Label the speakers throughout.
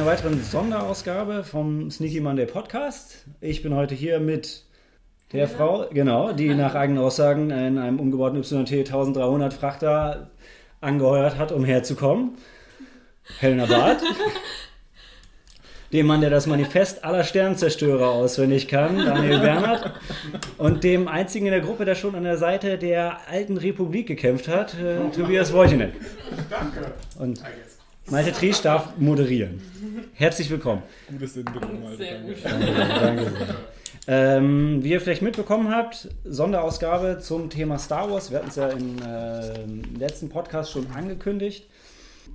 Speaker 1: Einer weiteren Sonderausgabe vom Sneaky Monday Podcast. Ich bin heute hier mit der Frau, genau, die nach eigenen Aussagen in einem umgebauten YT 1300 Frachter angeheuert hat, um herzukommen. Helena Barth. dem Mann, der das Manifest aller Sternzerstörer auswendig kann, Daniel Bernhard. Und dem einzigen in der Gruppe, der schon an der Seite der alten Republik gekämpft hat, äh, Tobias Wojcinek.
Speaker 2: Danke.
Speaker 1: Und Malte Triesch darf moderieren. Herzlich willkommen.
Speaker 2: Gutes Intro, Malte.
Speaker 3: Sehr gut.
Speaker 1: Danke, danke sehr. Ähm, wie ihr vielleicht mitbekommen habt, Sonderausgabe zum Thema Star Wars. Wir hatten es ja im äh, letzten Podcast schon angekündigt.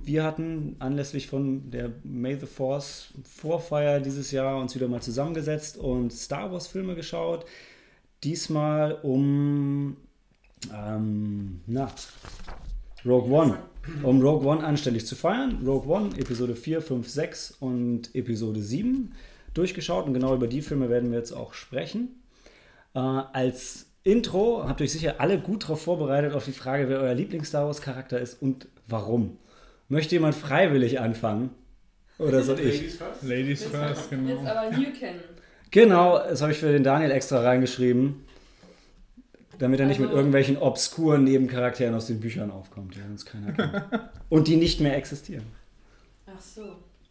Speaker 1: Wir hatten anlässlich von der May the Force Vorfeier dieses Jahr uns wieder mal zusammengesetzt und Star Wars Filme geschaut. Diesmal um ähm, na, Rogue One. Um Rogue One anständig zu feiern. Rogue One, Episode 4, 5, 6 und Episode 7 durchgeschaut und genau über die Filme werden wir jetzt auch sprechen. Äh, als Intro habt ihr euch sicher alle gut darauf vorbereitet auf die Frage, wer euer Lieblings-Star Wars-Charakter ist und warum. Möchte jemand freiwillig anfangen? Oder soll ich?
Speaker 2: Ladies first?
Speaker 3: Jetzt,
Speaker 2: Ladies first,
Speaker 3: Jetzt
Speaker 2: genau.
Speaker 3: aber New kennen.
Speaker 1: Genau, das habe ich für den Daniel extra reingeschrieben, damit er nicht mit
Speaker 3: Also-
Speaker 1: irgendwelchen obskuren Nebencharakteren aus den Büchern aufkommt, die uns keiner kennt. Und die nicht mehr existieren.
Speaker 3: Ach so.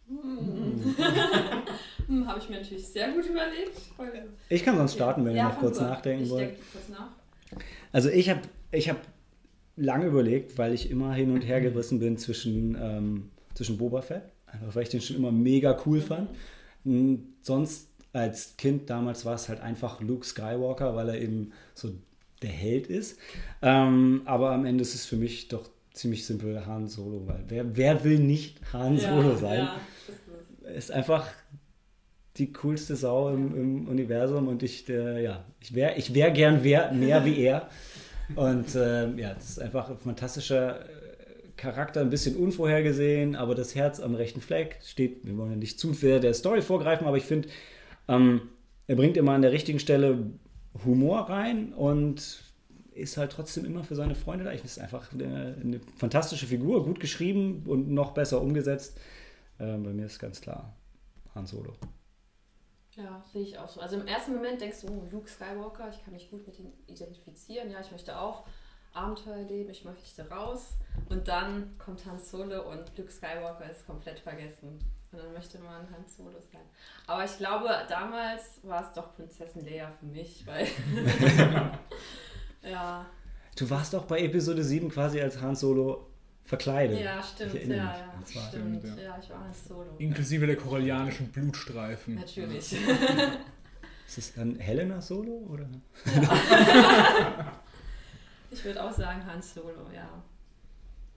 Speaker 3: Hm. hm, Habe ich mir natürlich sehr gut überlegt.
Speaker 1: Ich kann sonst starten, wenn ihr
Speaker 3: Ja,
Speaker 1: noch kurz
Speaker 3: an.
Speaker 1: nachdenken
Speaker 3: ich
Speaker 1: wollt.
Speaker 3: kurz nach.
Speaker 1: Also ich habe ich hab lange überlegt, weil ich immer hin und her gerissen bin zwischen, ähm, zwischen Boba Fett, einfach weil ich den schon immer mega cool fand. Mm, Sonst als Kind damals war es halt einfach Luke Skywalker, weil er eben so der Held ist. Ähm, aber am Ende ist es für mich doch ziemlich simpel Han Solo, weil wer, wer will nicht Han Solo sein?
Speaker 3: Ja, ist
Speaker 1: ist einfach die coolste Sau im, im Universum und ich, äh, ja, ich wäre ich wär gern wer, mehr wie er. Und äh, ja, das ist einfach ein fantastischer äh, Charakter, ein bisschen unvorhergesehen, aber das Herz am rechten Fleck steht, wir wollen ja nicht zu sehr der Story vorgreifen, aber ich finde, ähm, er bringt immer an der richtigen Stelle Humor rein und ist halt trotzdem immer für seine Freunde da. Ich finde es einfach eine, eine fantastische Figur, gut geschrieben und noch besser umgesetzt. Ähm, bei mir ist ganz klar Han Solo.
Speaker 3: Ja, sehe ich auch so. Also im ersten Moment denkst du, oh, Luke Skywalker, ich kann mich gut mit ihm identifizieren. Ja, ich möchte auch Abenteuer erleben, ich möchte raus. Und dann kommt Han Solo und Luke Skywalker ist komplett vergessen. Und dann möchte man Han Solo sein. Aber ich glaube, damals war es doch Prinzessin Leia für mich, weil. ja,
Speaker 1: Du warst doch bei Episode 7 quasi als Han Solo verkleidet.
Speaker 3: ja, stimmt. Ja, ja,
Speaker 1: Das war-
Speaker 3: stimmt.
Speaker 2: Stimmt, ja.
Speaker 3: Ja, ich war Han Solo.
Speaker 2: Inklusive der korallianischen Blutstreifen.
Speaker 3: Natürlich.
Speaker 1: Ist es dann Helena Solo? Oder?
Speaker 3: Ich würde auch sagen Han Solo, ja.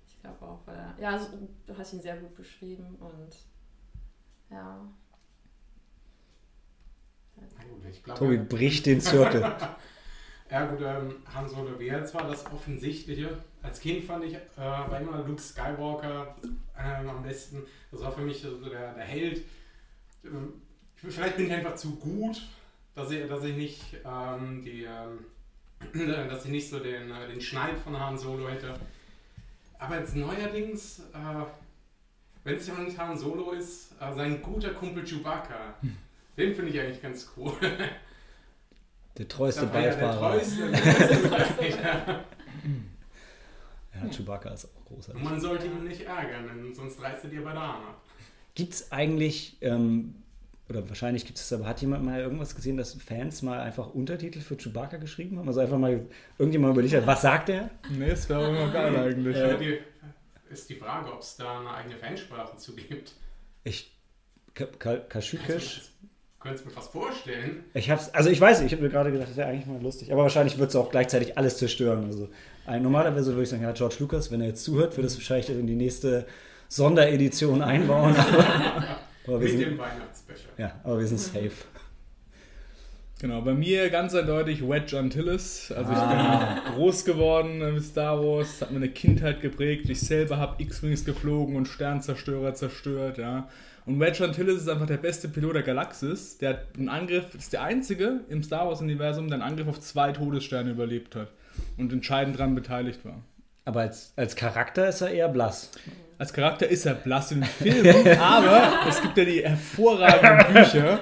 Speaker 3: Ich glaube auch, weil er, ja, so, du hast ihn sehr gut beschrieben und ja.
Speaker 4: Gut, ich glaube,
Speaker 1: Tobi bricht den Zirkel.
Speaker 4: Ja gut, ähm, Han Solo wäre zwar das Offensichtliche. Als Kind fand ich, äh, war immer Luke Skywalker ähm, am besten. Das war für mich so der, der Held. Ähm, ich, vielleicht bin ich einfach zu gut, dass ich, dass ich nicht ähm, die, ähm, dass ich nicht so den, äh, den Schneid von Han Solo hätte. Aber jetzt neuerdings, äh, wenn es nicht Han Solo ist, äh, sein guter Kumpel Chewbacca. Den finde ich eigentlich ganz cool.
Speaker 1: Der treueste
Speaker 4: ja der
Speaker 1: Beifahrer.
Speaker 4: treueste, der treueste. ja.
Speaker 1: Ja, Chewbacca ist auch großartig.
Speaker 4: Und man sollte ihn nicht ärgern, denn sonst reißt er dir bei der Arme.
Speaker 1: Gibt es eigentlich, ähm, oder wahrscheinlich gibt es aber, hat jemand mal irgendwas gesehen, dass Fans mal einfach Untertitel für Chewbacca geschrieben haben? Also einfach mal irgendjemand überlegt hat, was sagt er?
Speaker 2: Nee, das wäre immer geil eigentlich.
Speaker 4: Äh,
Speaker 2: Ja.
Speaker 4: die, ist die Frage, ob es da eine eigene Fansprache zu gibt.
Speaker 1: Ich, Ka- Ka- Kaschükisch.
Speaker 4: Könntest du mir fast vorstellen?
Speaker 1: Ich hab's, also ich weiß, ich habe mir gerade gedacht, das wäre eigentlich mal lustig, aber wahrscheinlich wird es auch gleichzeitig alles zerstören. Also ein, normalerweise würde ich sagen, ja, George Lucas, wenn er jetzt zuhört, wird es wahrscheinlich in die nächste Sonderedition einbauen. aber, aber,
Speaker 4: Mit
Speaker 1: sind,
Speaker 4: dem Weihnachtsbecher.
Speaker 1: ja, aber wir sind safe.
Speaker 2: Genau, bei mir ganz eindeutig Wedge Antilles. Also ich
Speaker 1: Ah.
Speaker 2: bin groß geworden mit Star Wars, hat meine Kindheit geprägt. Ich selber habe X-Wings geflogen und Sternzerstörer zerstört, ja. Und Wedge Antilles ist einfach der beste Pilot der Galaxis. Der hat einen Angriff, ist der einzige im Star Wars-Universum, der einen Angriff auf zwei Todessterne überlebt hat und entscheidend daran beteiligt war.
Speaker 1: Aber als, als Charakter ist er eher blass.
Speaker 2: Als Charakter ist er blass in den Filmen, aber es gibt ja die hervorragenden Bücher,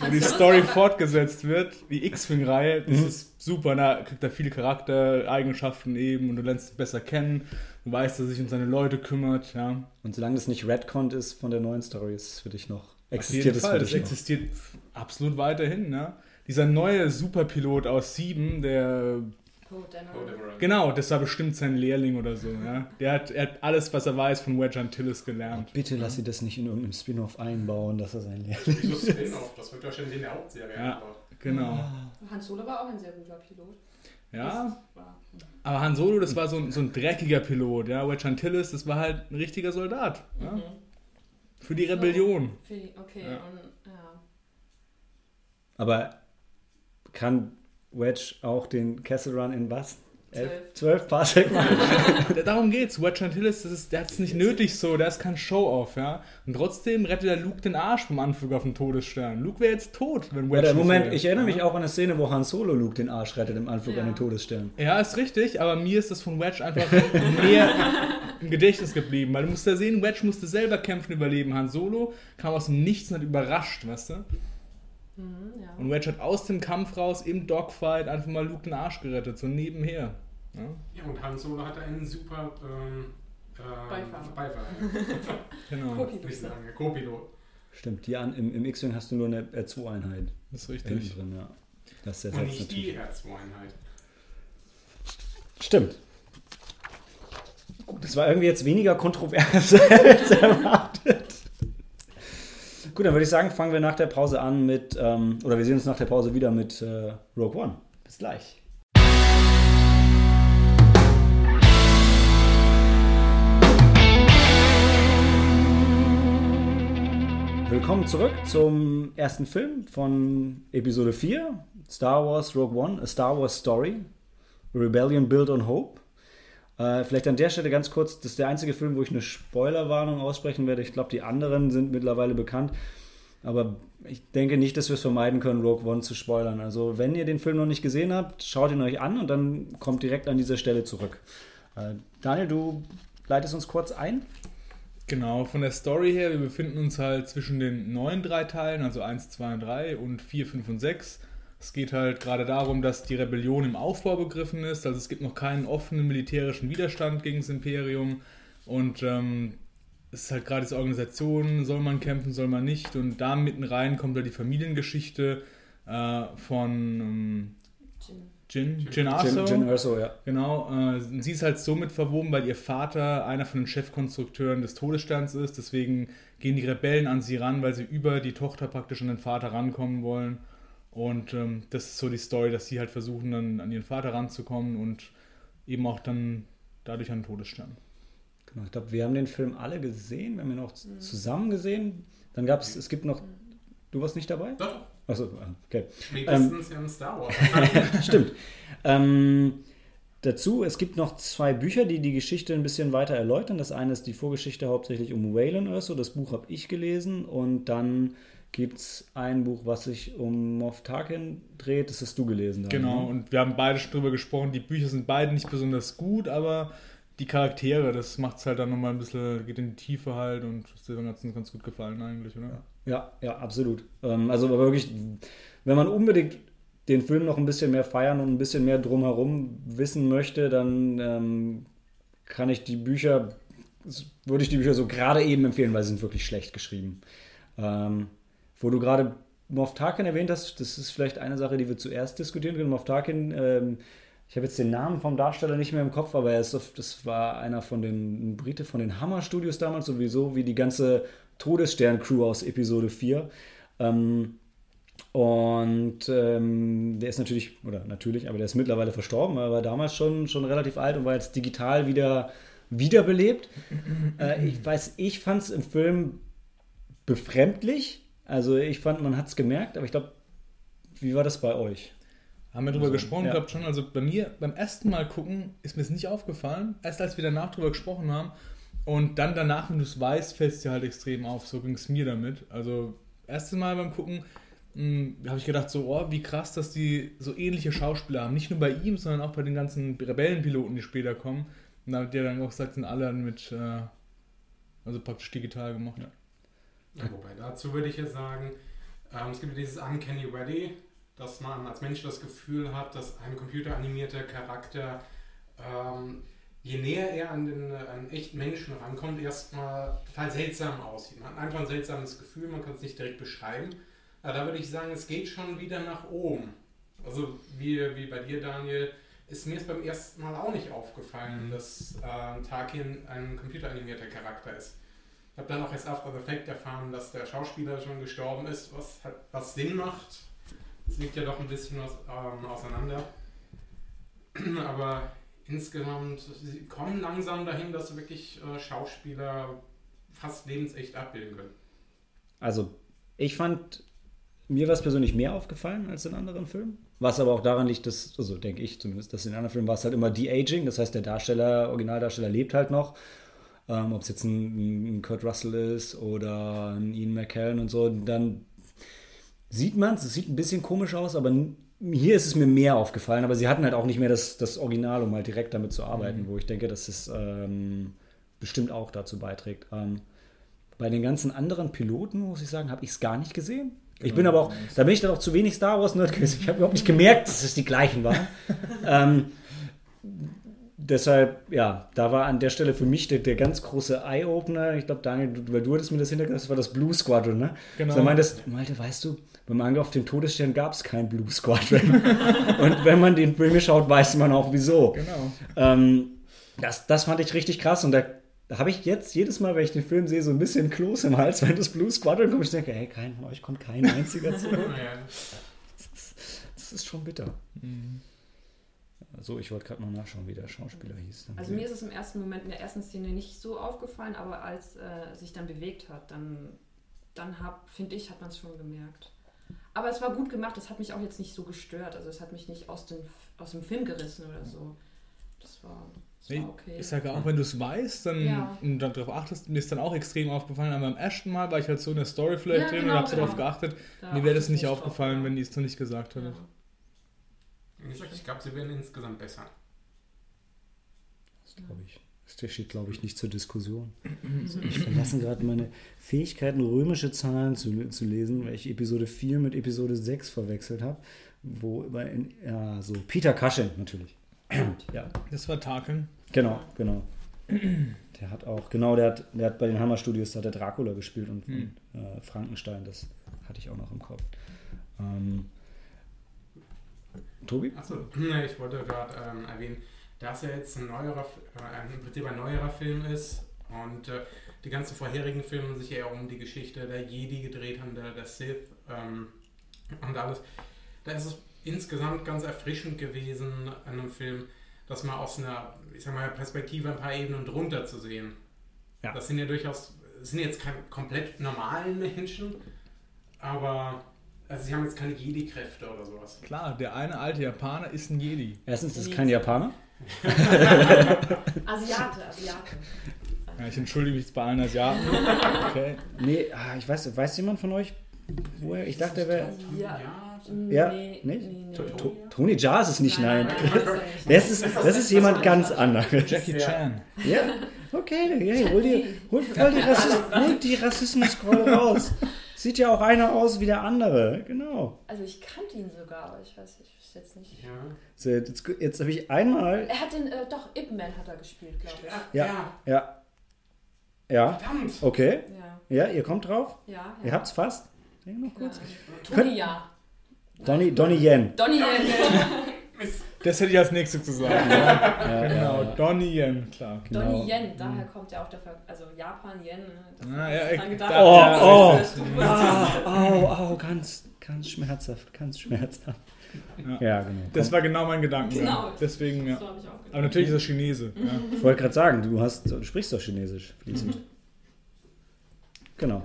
Speaker 2: wo die Story fortgesetzt wird, die X-Wing-Reihe, das ist super, da kriegt er viele Charaktereigenschaften eben und du lernst ihn besser kennen, du weißt, dass er sich um seine Leute kümmert, ja.
Speaker 1: Und solange das nicht Redcon ist von der neuen Story, ist es für dich noch,
Speaker 2: Auf
Speaker 1: existiert es für
Speaker 2: das
Speaker 1: dich noch.
Speaker 2: existiert absolut weiterhin, ne? Dieser neue Superpilot aus Sieben, der
Speaker 3: Oh.
Speaker 4: Oh.
Speaker 2: Genau, das war bestimmt sein Lehrling oder so. Ja? Der hat, er hat alles, was er weiß, von Wedge Antilles gelernt.
Speaker 1: Bitte lass sie das nicht in irgendeinem Spin-off einbauen, dass er sein Lehrling
Speaker 4: Wieso Spin-off? Das wird wahrscheinlich in der Hauptserie
Speaker 2: Ja.
Speaker 4: eingebaut.
Speaker 2: Genau.
Speaker 3: Han Solo war auch ein sehr guter Pilot.
Speaker 2: Ja, aber Han Solo, das war so ein, so ein dreckiger Pilot. Ja? Wedge Antilles, das war halt ein richtiger Soldat. Ja?
Speaker 3: Mhm.
Speaker 2: Für die Rebellion.
Speaker 3: Für die- Okay,
Speaker 2: Ja.
Speaker 3: und ja.
Speaker 1: Aber kann Wedge auch den Kessel Run in was? Elf,
Speaker 3: Zwölf.
Speaker 1: zwölf Parsec machen?
Speaker 2: Da- Darum geht's. Wedge Antilles, das ist, der hat es nicht nötig so, der ist kein Show-Off. Ja? Und trotzdem rettet der Luke den Arsch vom Anflug auf den Todesstern. Luke wäre jetzt tot, wenn Wedge
Speaker 1: Oder, Moment,
Speaker 2: wäre.
Speaker 1: ich erinnere
Speaker 2: Ja?
Speaker 1: mich auch an eine Szene, wo Han Solo Luke den Arsch rettet im Anflug
Speaker 3: Ja.
Speaker 1: an den Todesstern.
Speaker 2: Ja, ist richtig, aber mir ist das von Wedge einfach mehr im Gedächtnis geblieben. Weil du musst ja sehen, Wedge musste selber kämpfen, überleben. Han Solo kam aus dem Nichts und hat überrascht, weißt du?
Speaker 3: Mhm, ja.
Speaker 2: Und Wedge hat aus dem Kampf raus im Dogfight einfach mal Luke den Arsch gerettet, so nebenher. Ja?
Speaker 4: Ja, und Han Solo hatte einen super ähm, äh,
Speaker 3: Beifahrer.
Speaker 4: Beifahrer.
Speaker 2: Genau,
Speaker 4: Würde ich
Speaker 3: Co-Pilot.
Speaker 4: sagen, Co-Pilot.
Speaker 1: Stimmt, die an, im, im X-Wing hast du nur eine R2-Einheit
Speaker 2: das ist richtig.
Speaker 1: drin, ja. Das
Speaker 4: Und
Speaker 1: ersetzt
Speaker 4: nicht die
Speaker 1: natürlich.
Speaker 4: R2-Einheit.
Speaker 1: Stimmt. Gut, das war irgendwie jetzt weniger kontrovers als erwartet. Gut, dann würde ich sagen, fangen wir nach der Pause an mit, ähm, oder wir sehen uns nach der Pause wieder mit äh, Rogue One. Bis gleich. Willkommen zurück zum ersten Film von Episode 4, Star Wars Rogue One, A Star Wars Story, Rebellion Built on Hope. Äh, vielleicht an der Stelle ganz kurz, das ist der einzige Film, wo ich eine Spoilerwarnung aussprechen werde. Ich glaube, die anderen sind mittlerweile bekannt. Aber ich denke nicht, dass wir es vermeiden können, Rogue One zu spoilern. Also, wenn ihr den Film noch nicht gesehen habt, schaut ihn euch an und dann kommt direkt an dieser Stelle zurück. Äh, Daniel, du leitest uns kurz ein.
Speaker 2: Genau, von der Story her, wir befinden uns halt zwischen den neuen drei Teilen, also 1, 2 und 3 und 4, 5 und 6. Es geht halt gerade darum, dass die Rebellion im Aufbau begriffen ist, also es gibt noch keinen offenen militärischen Widerstand gegen das Imperium und ähm, es ist halt gerade diese Organisation, soll man kämpfen, soll man nicht und da mitten rein kommt halt die Familiengeschichte äh, von ähm,
Speaker 3: Jin.
Speaker 2: Jin, Jin Erso.
Speaker 1: Jin, Jin Erso, ja.
Speaker 2: Genau, äh, sie ist halt somit verwoben, weil ihr Vater einer von den Chefkonstrukteuren des Todessterns ist. Deswegen gehen die Rebellen an sie ran, weil sie über die Tochter praktisch an den Vater rankommen wollen. Und ähm, das ist so die Story, dass sie halt versuchen, dann an ihren Vater ranzukommen und eben auch dann dadurch an den Todesstern.
Speaker 1: Genau, ich glaube, wir haben den Film alle gesehen. Wir haben ihn auch z- zusammen gesehen. Dann gab es, es gibt noch, du warst nicht dabei?
Speaker 4: Doch,
Speaker 1: Achso, okay.
Speaker 4: spätestens in Star Wars.
Speaker 1: Stimmt. Ähm, dazu, es gibt noch zwei Bücher, die die Geschichte ein bisschen weiter erläutern. Das eine ist die Vorgeschichte hauptsächlich um Waylon Erso. Das Buch habe ich gelesen. Und dann gibt es ein Buch, was sich um Moff Tarkin dreht. Das hast du gelesen. Daniel,
Speaker 2: Genau,
Speaker 1: ne?
Speaker 2: und wir haben beide schon drüber gesprochen. Die Bücher sind beide nicht besonders gut, aber die Charaktere, das macht es halt dann nochmal ein bisschen, geht in die Tiefe halt und ist dem Ganzen ganz gut gefallen eigentlich, oder?
Speaker 1: Ja, ja, absolut. Ähm, also aber wirklich, wenn man unbedingt den Film noch ein bisschen mehr feiern und ein bisschen mehr drumherum wissen möchte, dann ähm, kann ich die Bücher, würde ich die Bücher so gerade eben empfehlen, weil sie sind wirklich schlecht geschrieben. Ähm, wo du gerade Moff Tarkin erwähnt hast, das ist vielleicht eine Sache, die wir zuerst diskutieren können. Moff Tarkin, ähm, ich habe jetzt den Namen vom Darsteller nicht mehr im Kopf, aber er ist, das war einer von den ein Brite von den Hammer Studios damals, sowieso wie die ganze Todesstern-Crew aus Episode 4. Ähm, und ähm, der ist natürlich, oder natürlich, aber der ist mittlerweile verstorben, er war damals schon, schon relativ alt und war jetzt digital wieder wiederbelebt. äh, ich weiß, ich fand es im Film befremdlich. Also ich fand, man hat es gemerkt, aber ich glaube, wie war das bei euch?
Speaker 2: Haben wir drüber
Speaker 1: Also,
Speaker 2: gesprochen
Speaker 1: ja.
Speaker 2: gehabt schon. Also bei mir beim ersten Mal gucken ist mir es nicht aufgefallen. Erst als wir danach drüber gesprochen haben und dann danach, wenn du es weißt, fällt es dir halt extrem auf. So ging es mir damit. Also erstes Mal beim Gucken habe ich gedacht so, oh, wie krass, dass die so ähnliche Schauspieler haben. Nicht nur bei ihm, sondern auch bei den ganzen Rebellenpiloten, die später kommen. Und da hat der dann auch gesagt, sind alle mit äh, Also praktisch digital gemacht. Ja.
Speaker 4: Ja, wobei, dazu würde ich jetzt sagen, ähm, es gibt dieses Uncanny Valley, dass man als Mensch das Gefühl hat, dass ein computeranimierter Charakter, ähm, je näher er an den an echten Menschen rankommt, erstmal total seltsam aussieht. Man hat einfach ein seltsames Gefühl, man kann es nicht direkt beschreiben. Aber da würde ich sagen, es geht schon wieder nach oben. Also wie, wie bei dir, Daniel, ist mir es beim ersten Mal auch nicht aufgefallen, mhm. dass äh, Tarkin ein computeranimierter Charakter ist. Ich habe dann auch erst after the fact erfahren, dass der Schauspieler schon gestorben ist, was, halt, was Sinn macht. Es liegt ja doch ein bisschen was, ähm, auseinander. Aber insgesamt, sie kommen langsam dahin, dass wirklich äh, Schauspieler fast lebensecht abbilden können.
Speaker 1: Also, ich fand, mir war es persönlich mehr aufgefallen als in anderen Filmen. Was aber auch daran liegt, dass, also denke ich zumindest, dass in anderen Filmen war es halt immer De-Aging, das heißt, der Darsteller, Originaldarsteller lebt halt noch ähm, ob es jetzt ein, ein, Kurt Russell ist oder ein Ian McKellen und so, dann sieht man es, es sieht ein bisschen komisch aus, aber hier ist es mir mehr aufgefallen, aber sie hatten halt auch nicht mehr das, das Original, um halt direkt damit zu arbeiten, mhm. wo ich denke, dass es ähm, bestimmt auch dazu beiträgt. Ähm, bei den ganzen anderen Piloten, muss ich sagen, habe ich es gar nicht gesehen. Ich bin aber auch, da bin ich dann auch zu wenig Star Wars Nerd gewesen. Ich habe überhaupt nicht gemerkt, dass es die gleichen waren. ähm, deshalb, ja, da war an der Stelle für mich der, der ganz große Eye-Opener. Ich glaube, Daniel, du, weil du hattest mir das hintergebracht, das war das Blue Squadron, ne? Genau. So meintest, Malte, weißt du, beim Angriff auf den Todesstern gab es kein Blue Squadron. Und wenn man den Film schaut, weiß man auch wieso.
Speaker 2: Genau.
Speaker 1: Ähm, das, das fand ich richtig krass und da, da habe ich jetzt jedes Mal, wenn ich den Film sehe, so ein bisschen Kloß im Hals, wenn das Blue Squadron kommt. Ich denke, hey, kein von euch kommt kein einziger zurück. das, ist, das ist schon bitter. Mhm. So, ich wollte gerade mal nachschauen, wie der Schauspieler hieß.
Speaker 3: Also mir ist es im ersten Moment in der ersten Szene nicht so aufgefallen, aber als äh, sich dann bewegt hat, dann, dann finde ich, hat man es schon gemerkt. Aber es war gut gemacht, es hat mich auch jetzt nicht so gestört. Also es hat mich nicht aus, den, aus dem Film gerissen oder so. Das war, das war okay.
Speaker 2: Ich sage auch, wenn du es weißt dann, ja. und dann darauf achtest, mir ist dann auch extrem aufgefallen, aber beim ersten Mal war ich halt so in der Story vielleicht ja, drin genau, und habe genau. darauf geachtet. Da mir wäre das nicht aufgefallen, drauf, wenn die es noch nicht gesagt hätte. Ja.
Speaker 4: Ich glaube, sie werden insgesamt besser.
Speaker 1: Das glaube ich. Das steht, glaube ich, nicht zur Diskussion. Ich verlasse gerade meine Fähigkeiten, römische Zahlen zu, zu lesen, weil ich Episode 4 mit Episode 6 verwechselt habe. Wo in, ja, so Peter Cushing natürlich.
Speaker 2: ja. Das war Tarkin.
Speaker 1: Genau, genau. Der hat auch, genau, der hat, der hat bei den Hammer Studios hat der Dracula gespielt und hm. äh, Frankenstein, das hatte ich auch noch im Kopf. Ähm, Tobi?
Speaker 4: Achso, ich wollte gerade ähm, erwähnen, dass er jetzt ein neuerer, äh, im Prinzip ein neuerer Film ist und äh, die ganzen vorherigen Filme sich eher um die Geschichte der Jedi gedreht haben, der, der Sith ähm, und alles. Da ist es insgesamt ganz erfrischend gewesen, in einem Film, das mal aus einer, ich sag mal, Perspektive ein paar Ebenen drunter zu sehen. Ja. Das sind ja durchaus, sind jetzt keine komplett normalen Menschen, aber also sie haben jetzt keine Jedi-Kräfte oder sowas.
Speaker 2: Klar, der eine alte Japaner ist ein Jedi.
Speaker 1: Erstens ist es kein Japaner.
Speaker 3: Asiate, Asiate.
Speaker 2: Ja, ich entschuldige mich bei allen Asiaten.
Speaker 1: Okay. Nee, ah, ich weiß, weiß jemand von euch, woher? Ich dachte, er wäre.
Speaker 3: Ja.
Speaker 1: Ja, nee, nicht? Nee, nee, Tony Jaa ist es nicht, nein. nein. Das, ist, das ist jemand ganz anderes.
Speaker 2: Jackie Chan.
Speaker 1: Ja, okay, hey, hol, die, hol voll die, Rassismus, hol die Rassismus-Scroll raus. Sieht ja auch einer aus wie der andere, genau.
Speaker 3: Also ich kannte ihn sogar, aber ich weiß nicht, ich jetzt nicht. Ja.
Speaker 1: So, jetzt, jetzt habe ich einmal.
Speaker 3: Er hat den, äh, doch, Ip Man hat er gespielt, glaube ich.
Speaker 1: Ja, ja. Ja. ja. Verdammt. Okay. Ja. ja, ihr kommt drauf?
Speaker 3: Ja. ja.
Speaker 1: Ihr habt's fast? Ja,
Speaker 3: noch kurz. Ja. Toni, ja.
Speaker 1: Donny, Donny Yen.
Speaker 3: Donny Yen.
Speaker 2: Das hätte ich als nächstes zu sagen. ja, genau, ja, Donnie Yen, klar.
Speaker 3: Genau. Donnie Yen, daher kommt ja auch der, Ver also Japan Yen.
Speaker 2: Ne? Ah, ja, ich,
Speaker 1: gedacht, oh, oh, ah, au, au, ganz, ganz schmerzhaft, ganz schmerzhaft. Ja, ja genau.
Speaker 2: Das war genau mein Gedanke. Genau. Deswegen, ja. Aber natürlich ist er Chinese. Ja.
Speaker 1: Ich wollte gerade sagen, du, hast, du sprichst doch Chinesisch fließend. Mhm. Genau.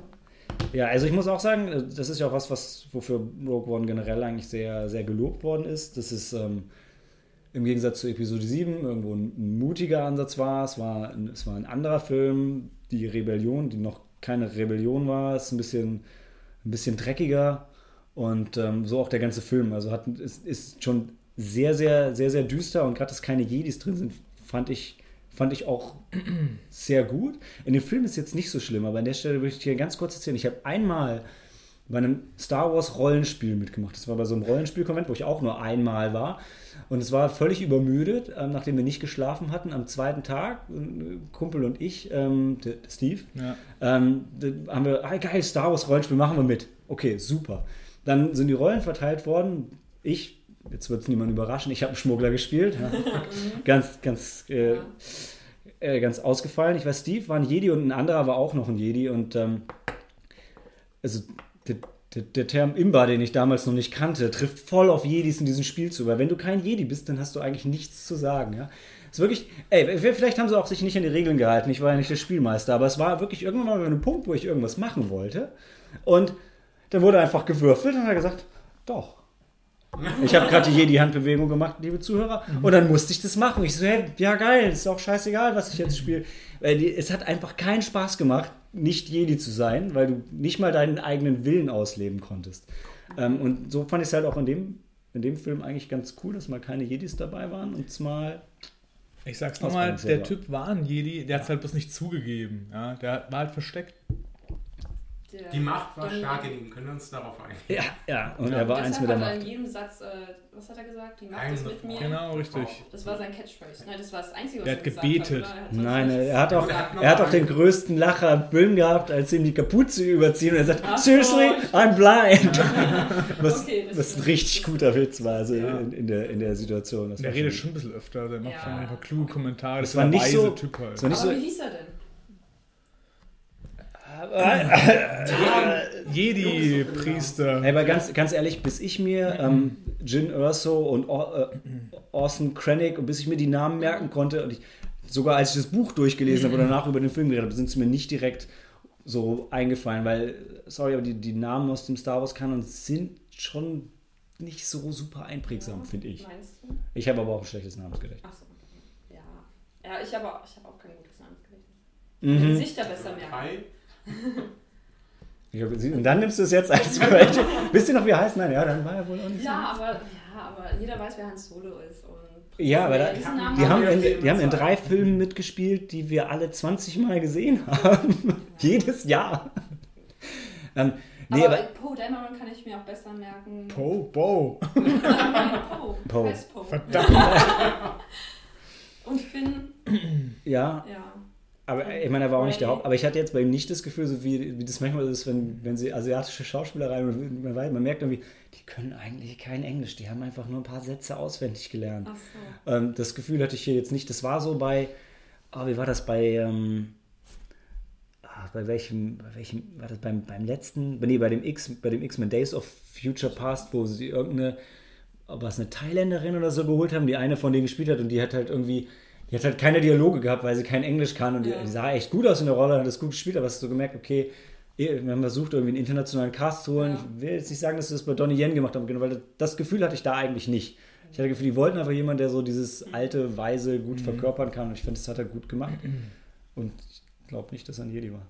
Speaker 1: Ja, also ich muss auch sagen, das ist ja auch was, was wofür Rogue One generell eigentlich sehr, sehr gelobt worden ist. Das ist ähm, im Gegensatz zu Episode 7 irgendwo ein, mutiger Ansatz war. Es, war ein, es war ein anderer Film. Die Rebellion, die noch keine Rebellion war, ist ein bisschen, ein bisschen dreckiger. Und ähm, so auch der ganze Film. Also hat, ist, ist schon sehr, sehr, sehr, sehr düster. Und gerade, dass keine Jedis drin sind, fand ich, Fand ich auch sehr gut. In dem Film ist jetzt nicht so schlimm, aber an der Stelle würde ich dir ganz kurz erzählen. Ich habe einmal bei einem Star Wars Rollenspiel mitgemacht. Das war bei so einem Rollenspielkonvent, wo ich auch nur einmal war. Und es war völlig übermüdet, ähm, nachdem wir nicht geschlafen hatten. Am zweiten Tag, ein Kumpel und ich, ähm, der, der Steve,
Speaker 2: Ja.
Speaker 1: ähm, haben wir, ah, geil, Star Wars Rollenspiel, machen wir mit. Okay, super. Dann sind die Rollen verteilt worden. Ich, jetzt wird es niemand überraschen, ich habe einen Schmuggler gespielt. Ja. ganz, ganz, äh, äh, ganz ausgefallen. Ich war Steve, war ein Jedi und ein anderer war auch noch ein Jedi. Und ähm, also der, der, der Term Imba, den ich damals noch nicht kannte, trifft voll auf Jedis in diesem Spiel zu. Weil wenn du kein Jedi bist, dann hast du eigentlich nichts zu sagen. Ja? Es ist wirklich, ey, vielleicht haben sie auch sich nicht an die Regeln gehalten. Ich war ja nicht der Spielmeister, aber es war wirklich irgendwann mal ein Punkt, wo ich irgendwas machen wollte. Und dann wurde einfach gewürfelt und hat er gesagt, doch. Ich habe gerade die Jedi-Handbewegung gemacht, liebe Zuhörer, und dann musste ich das machen. Ich so, hey, ja geil, ist auch scheißegal, was ich jetzt spiele. Es hat einfach keinen Spaß gemacht, nicht Jedi zu sein, weil du nicht mal deinen eigenen Willen ausleben konntest. Ähm, und so fand ich es halt auch in dem, in dem Film eigentlich ganz cool, dass mal keine Jedis dabei waren und mal
Speaker 2: Ich sag's nochmal, der. Typ war ein Jedi, der hat's halt bloß nicht zugegeben. Ja, der war halt versteckt.
Speaker 3: Der-
Speaker 4: Die Macht war
Speaker 3: Don-
Speaker 4: stark in ihm, können wir uns darauf einigen.
Speaker 1: Ja, ja, und
Speaker 2: Ja.
Speaker 1: er war eins mit der
Speaker 3: Deshalb hat er
Speaker 1: Macht.
Speaker 3: in jedem Satz, äh, was hat er gesagt? Die Macht
Speaker 4: Ein
Speaker 3: ist mit mir.
Speaker 2: Genau, richtig.
Speaker 3: Das war sein Catchphrase. Nein, das war das Einzige, was er
Speaker 2: hat
Speaker 3: gesagt
Speaker 2: gebetet.
Speaker 3: Hat? Er hat sonst
Speaker 1: Nein, er hat auch, er hat auch den größten Lacher im Film gehabt, als sie ihm die Kapuze überziehen und er sagt,
Speaker 3: Ach so.
Speaker 1: seriously, I'm blind. Was,
Speaker 3: Okay, das
Speaker 1: was ein
Speaker 3: ist-
Speaker 1: richtig
Speaker 3: das-
Speaker 1: guter Witz war also
Speaker 2: Ja.
Speaker 1: in, in, der, in der Situation. War
Speaker 2: redet
Speaker 1: schon-
Speaker 2: ein bisschen öfter, der macht
Speaker 3: Ja.
Speaker 2: schon einfach kluge Kommentare.
Speaker 1: Das
Speaker 2: Das,
Speaker 1: war nicht
Speaker 2: weise
Speaker 1: so-
Speaker 2: Typ halt.
Speaker 1: das war nicht
Speaker 3: Aber
Speaker 1: so-
Speaker 3: wie hieß er denn?
Speaker 2: Jedi-Priester.
Speaker 1: Ey, aber ganz, ganz ehrlich, bis ich mir ähm, Jin Erso und Or äh, Orson Krennic und bis ich mir die Namen merken konnte und ich, sogar als ich das Buch durchgelesen habe oder danach über den Film geredet habe, sind sie mir nicht direkt so eingefallen, weil, sorry, aber die, die Namen aus dem Star Wars Kanon sind schon nicht so super einprägsam, finde ich.
Speaker 3: Meinst du?
Speaker 1: Ich habe aber auch ein schlechtes Namensgedächtnis.
Speaker 3: Achso. Ja. Ja, ich habe ich hab auch kein gutes Namensgedächtnis.
Speaker 1: Mhm.
Speaker 3: Gesichter besser merken.
Speaker 1: Hab, und dann nimmst du es jetzt als Quelle. Wisst ihr noch, wie er heißt? Nein, ja, dann war er wohl auch nicht
Speaker 3: Ja, aber, ja, aber jeder weiß, wer Hans Solo ist. Und
Speaker 1: Ja, aber da, die, haben
Speaker 4: wir
Speaker 1: in, die haben in drei Filmen mitgespielt, die wir alle 20 Mal gesehen haben. Jedes Jahr. ähm, nee,
Speaker 3: aber
Speaker 1: aber,
Speaker 3: Poe Dameron kann ich mir auch besser merken. Poe.
Speaker 1: Poe.
Speaker 3: Heißt Poe.
Speaker 2: Verdammt.
Speaker 3: Und Finn,
Speaker 1: ja,
Speaker 3: ja.
Speaker 1: Aber ich meine, er war auch nicht der. Haupt. Aber ich hatte jetzt bei ihm nicht das Gefühl, so wie, wie das manchmal ist, wenn, wenn sie asiatische Schauspieler rein, man, man merkt irgendwie, die können eigentlich kein Englisch, die haben einfach nur ein paar Sätze auswendig gelernt.
Speaker 3: Ach so.
Speaker 1: Ähm, das Gefühl hatte ich hier jetzt nicht. Das war so bei, ah, wie war das bei, ähm, ah, bei welchem, bei welchem, war das beim, beim letzten, nee, bei dem X, bei dem X-Men Days of Future Past, wo sie irgendeine, was eine Thailänderin oder so geholt haben, die eine von denen gespielt hat und die hat halt irgendwie, die hat halt keine Dialoge gehabt, weil sie kein Englisch kann und
Speaker 3: Ja.
Speaker 1: die, sah echt gut aus in der Rolle, hat das gut gespielt, aber hast du so gemerkt, okay, wir haben versucht, irgendwie einen internationalen Cast zu holen.
Speaker 3: Ja.
Speaker 1: Ich will jetzt nicht sagen, dass sie das bei Donnie Yen gemacht haben, genau, weil das Gefühl hatte ich da eigentlich nicht. Ich hatte das Gefühl, die wollten einfach jemanden, der so dieses alte, weise gut verkörpern kann. Und ich finde, das hat er gut gemacht. Und ich glaube nicht, dass er ein Jedi war.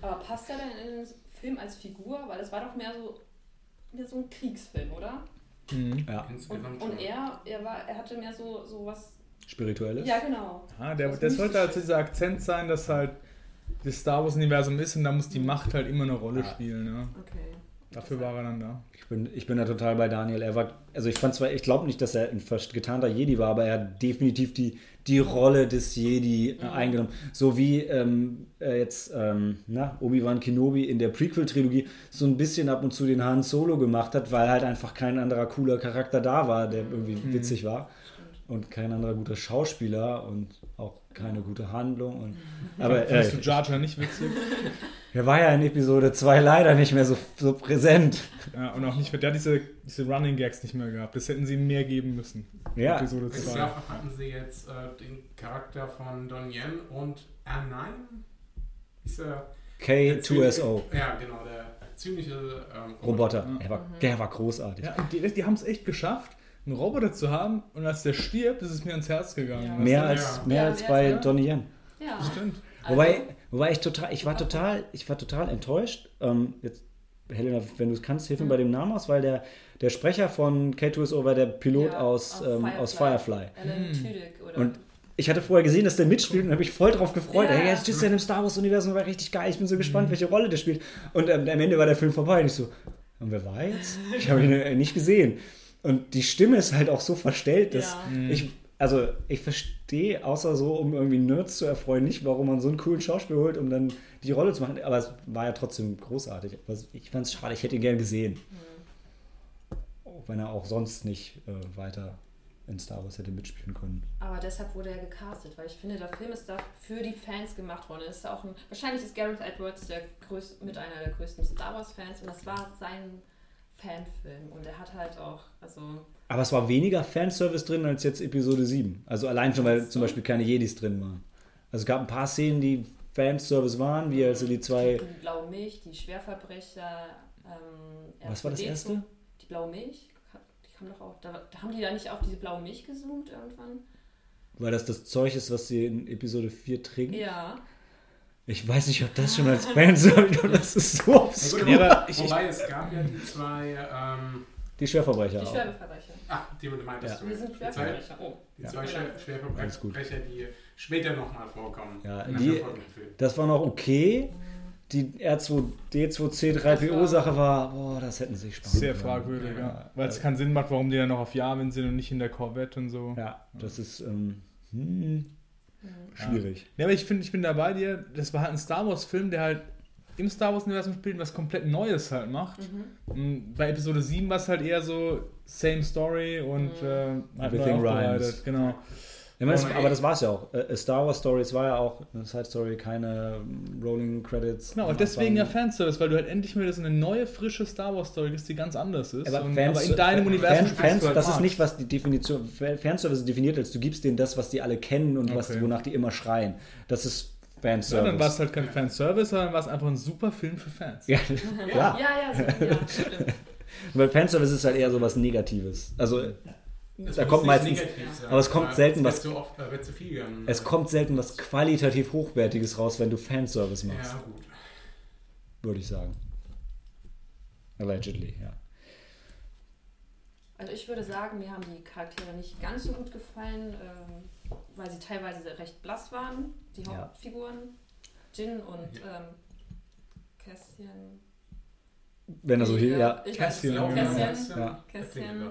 Speaker 3: Aber passt er denn in den Film als Figur? Weil es war doch mehr so, mehr so ein Kriegsfilm, oder?
Speaker 2: Mhm.
Speaker 1: Ja,
Speaker 3: Und,
Speaker 4: Insgesamt
Speaker 3: und er, er, war, er hatte mehr so, so was.
Speaker 1: spirituelles.
Speaker 3: Ja, genau.
Speaker 2: Ja, der,
Speaker 3: Das
Speaker 2: sollte halt dieser Akzent sein, dass halt das Star Wars-Universum ist und da muss die Macht halt immer eine Rolle
Speaker 1: Ja.
Speaker 2: spielen. Ja.
Speaker 3: Okay.
Speaker 2: Dafür war er dann da.
Speaker 1: Ich bin, ich bin da total bei Daniel. Er war, also ich fand zwar, ich glaube nicht, dass er ein getarnter Jedi war, aber er hat definitiv die, die Rolle des Jedi äh, eingenommen. So wie ähm, äh, jetzt ähm, Obi-Wan Kenobi in der Prequel-Trilogie so ein bisschen ab und zu den Han Solo gemacht hat, weil halt einfach kein anderer cooler Charakter da war, der irgendwie witzig war. Und kein anderer guter Schauspieler und keine gute Handlung. Und, aber äh,
Speaker 2: Findest du Jar Jar nicht witzig?
Speaker 1: er war ja in Episode 2 leider nicht mehr so, so präsent.
Speaker 2: Ja, und auch nicht, der hat diese, diese Running Gags nicht mehr gehabt. Das hätten sie ihm mehr geben müssen.
Speaker 1: Ja.
Speaker 2: Episode
Speaker 4: Jetzt
Speaker 2: 2.
Speaker 4: hatten sie jetzt äh, den Charakter von Don Yen und R9. Ist er der
Speaker 1: K2SO.
Speaker 4: ziemliche- Ja, genau, der ziemliche ähm,
Speaker 1: Roboter.
Speaker 2: Ja.
Speaker 1: Er war, der war großartig.
Speaker 2: Ja, die, die haben es echt geschafft, einen Roboter zu haben und als der stirbt, ist es mir ans Herz gegangen.
Speaker 3: Ja.
Speaker 1: Mehr als,
Speaker 4: Ja.
Speaker 1: mehr
Speaker 3: Ja,
Speaker 1: als bei
Speaker 3: er?
Speaker 1: Donnie Yen.
Speaker 3: Ja.
Speaker 2: Stimmt.
Speaker 1: Wobei, wobei ich total, ich war total, ich war total enttäuscht. Ähm, jetzt, Helena, wenn du es kannst, hilf mir bei dem Namen aus, weil der, der Sprecher von K2SO war der Pilot
Speaker 3: Ja,
Speaker 1: aus,
Speaker 3: aus
Speaker 1: ähm,
Speaker 3: Firefly.
Speaker 1: aus Firefly.
Speaker 3: Alan
Speaker 2: Hm.
Speaker 3: Tudyk, oder?
Speaker 1: Und ich hatte vorher gesehen, dass der mitspielt und habe mich voll drauf gefreut.
Speaker 3: Ja.
Speaker 1: Hey, jetzt ist er in dem Star Wars-Universum, war richtig geil. Ich bin so gespannt, welche Rolle der spielt. Und ähm, am Ende war der Film vorbei und ich so, und wer war jetzt? Ich habe ihn äh, nicht gesehen. Und die Stimme ist halt auch so verstellt, dass
Speaker 3: Ja.
Speaker 1: ich, also ich verstehe, außer so, um irgendwie Nerds zu erfreuen, nicht, warum man so einen coolen Schauspieler holt, um dann die Rolle zu machen. Aber es war ja trotzdem großartig. Aber ich fand es schade, ich hätte ihn gern gesehen. Auch wenn er auch sonst nicht äh, weiter in Star Wars hätte mitspielen können.
Speaker 3: Aber deshalb wurde er gecastet, weil ich finde, der Film ist da für die Fans gemacht worden. Ist auch ein, wahrscheinlich ist Gareth Edwards der größ, mit einer der größten Star Wars Fans und das war sein Fanfilm und er hat halt auch, also
Speaker 1: Aber es war weniger Fanservice drin als jetzt Episode 7. Also allein schon, weil
Speaker 3: so.
Speaker 1: zum Beispiel keine Jedis drin waren. Also es gab ein paar Szenen, die Fanservice waren, wie also die zwei.
Speaker 3: die blaue Milch, die Schwerverbrecher. Ähm,
Speaker 1: Was war das
Speaker 3: R2D2,
Speaker 1: erste?
Speaker 3: Die blaue Milch. Die kam doch auch. Da, da haben die da nicht auf diese blaue Milch gezoomt irgendwann?
Speaker 1: Weil das das Zeug ist, was sie in Episode 4 trinken.
Speaker 3: Ja.
Speaker 1: Ich weiß nicht, ob das schon als Fanservice. Ich glaube, das ist so
Speaker 4: Ja,
Speaker 1: obskur.
Speaker 4: gut,
Speaker 2: Ja, aber ich-
Speaker 4: wobei es gab ja die zwei, ähm,
Speaker 1: Die Schwerverbrecher.
Speaker 3: Die. Schwerverbrecher.
Speaker 4: ah, die du meintest
Speaker 1: Ja.
Speaker 4: du.
Speaker 3: Wir sind
Speaker 4: Die zwei,
Speaker 3: Schwerverbrecher. Oh.
Speaker 4: die
Speaker 1: Ja.
Speaker 4: zwei
Speaker 3: Alles gut.
Speaker 4: Schwerverbrecher, die später nochmal vorkommen.
Speaker 1: Ja,
Speaker 4: in
Speaker 1: die-. Das war noch okay. Die R2D2C3PO-Sache war, boah, das hätten sie sich sparen
Speaker 2: Sehr fragwürdig, ja.
Speaker 1: Ja.
Speaker 2: Weil es keinen Sinn macht, warum die dann noch auf Yavin sind und nicht in der Corvette und so.
Speaker 1: Ja, das ist ähm, hm. Schwierig.
Speaker 2: Ja, aber ich finde, ich bin da bei dir. Das war halt ein Star Wars-Film, der halt im Star Wars-Universum spielt und was komplett Neues halt macht.
Speaker 3: Mhm.
Speaker 2: Und Bei Episode 7 war es halt eher so same story und
Speaker 3: Mhm.
Speaker 2: äh, halt
Speaker 1: Everything
Speaker 2: neu aufbereitet.
Speaker 1: rhymes.
Speaker 2: Genau.
Speaker 1: Ja, das,
Speaker 4: Oh,
Speaker 1: aber das war es ja auch. Äh, Star Wars Stories war ja auch eine Side Story, keine ähm, Rolling Credits.
Speaker 2: Genau, und deswegen ja. Fanservice, weil du halt endlich mal so eine neue, frische Star Wars-Story kriegst, die ganz anders ist.
Speaker 1: Aber,
Speaker 2: und,
Speaker 1: Fans,
Speaker 2: aber in deinem Universum
Speaker 1: Fans, Fans,
Speaker 2: halt
Speaker 1: das ist
Speaker 2: Marx.
Speaker 1: nicht, was die Definition, Fanservice definiert als du gibst denen das, was die alle kennen und was,
Speaker 2: Okay.
Speaker 1: wonach die immer schreien. Das ist
Speaker 2: Ja,
Speaker 1: Fanservice.
Speaker 2: dann war es halt kein Fanservice, sondern war es einfach ein super Film für Fans.
Speaker 1: ja,
Speaker 3: Ja,
Speaker 1: ja,
Speaker 3: ja, ja, so, ja stimmt.
Speaker 1: weil Fanservice ist halt eher so was Negatives. Also
Speaker 4: Es
Speaker 1: da
Speaker 4: muss
Speaker 1: kommt meistens, aber es kommt selten
Speaker 4: wird
Speaker 1: was-
Speaker 4: Zu oft, wird zu viel gern,
Speaker 1: es kommt selten was qualitativ Hochwertiges raus, wenn du Fanservice machst,
Speaker 4: Ja, gut.
Speaker 1: würde ich sagen. Allegedly, ja.
Speaker 3: Also ich würde sagen, mir haben die Charaktere nicht ganz so gut gefallen, ähm, weil sie teilweise recht blass waren, die
Speaker 1: Ja.
Speaker 3: Hauptfiguren. Jin und ähm, Cassian.
Speaker 1: Wenn er so hier, ja.
Speaker 2: Cassian,
Speaker 3: nicht.
Speaker 2: ja.
Speaker 3: Cassian.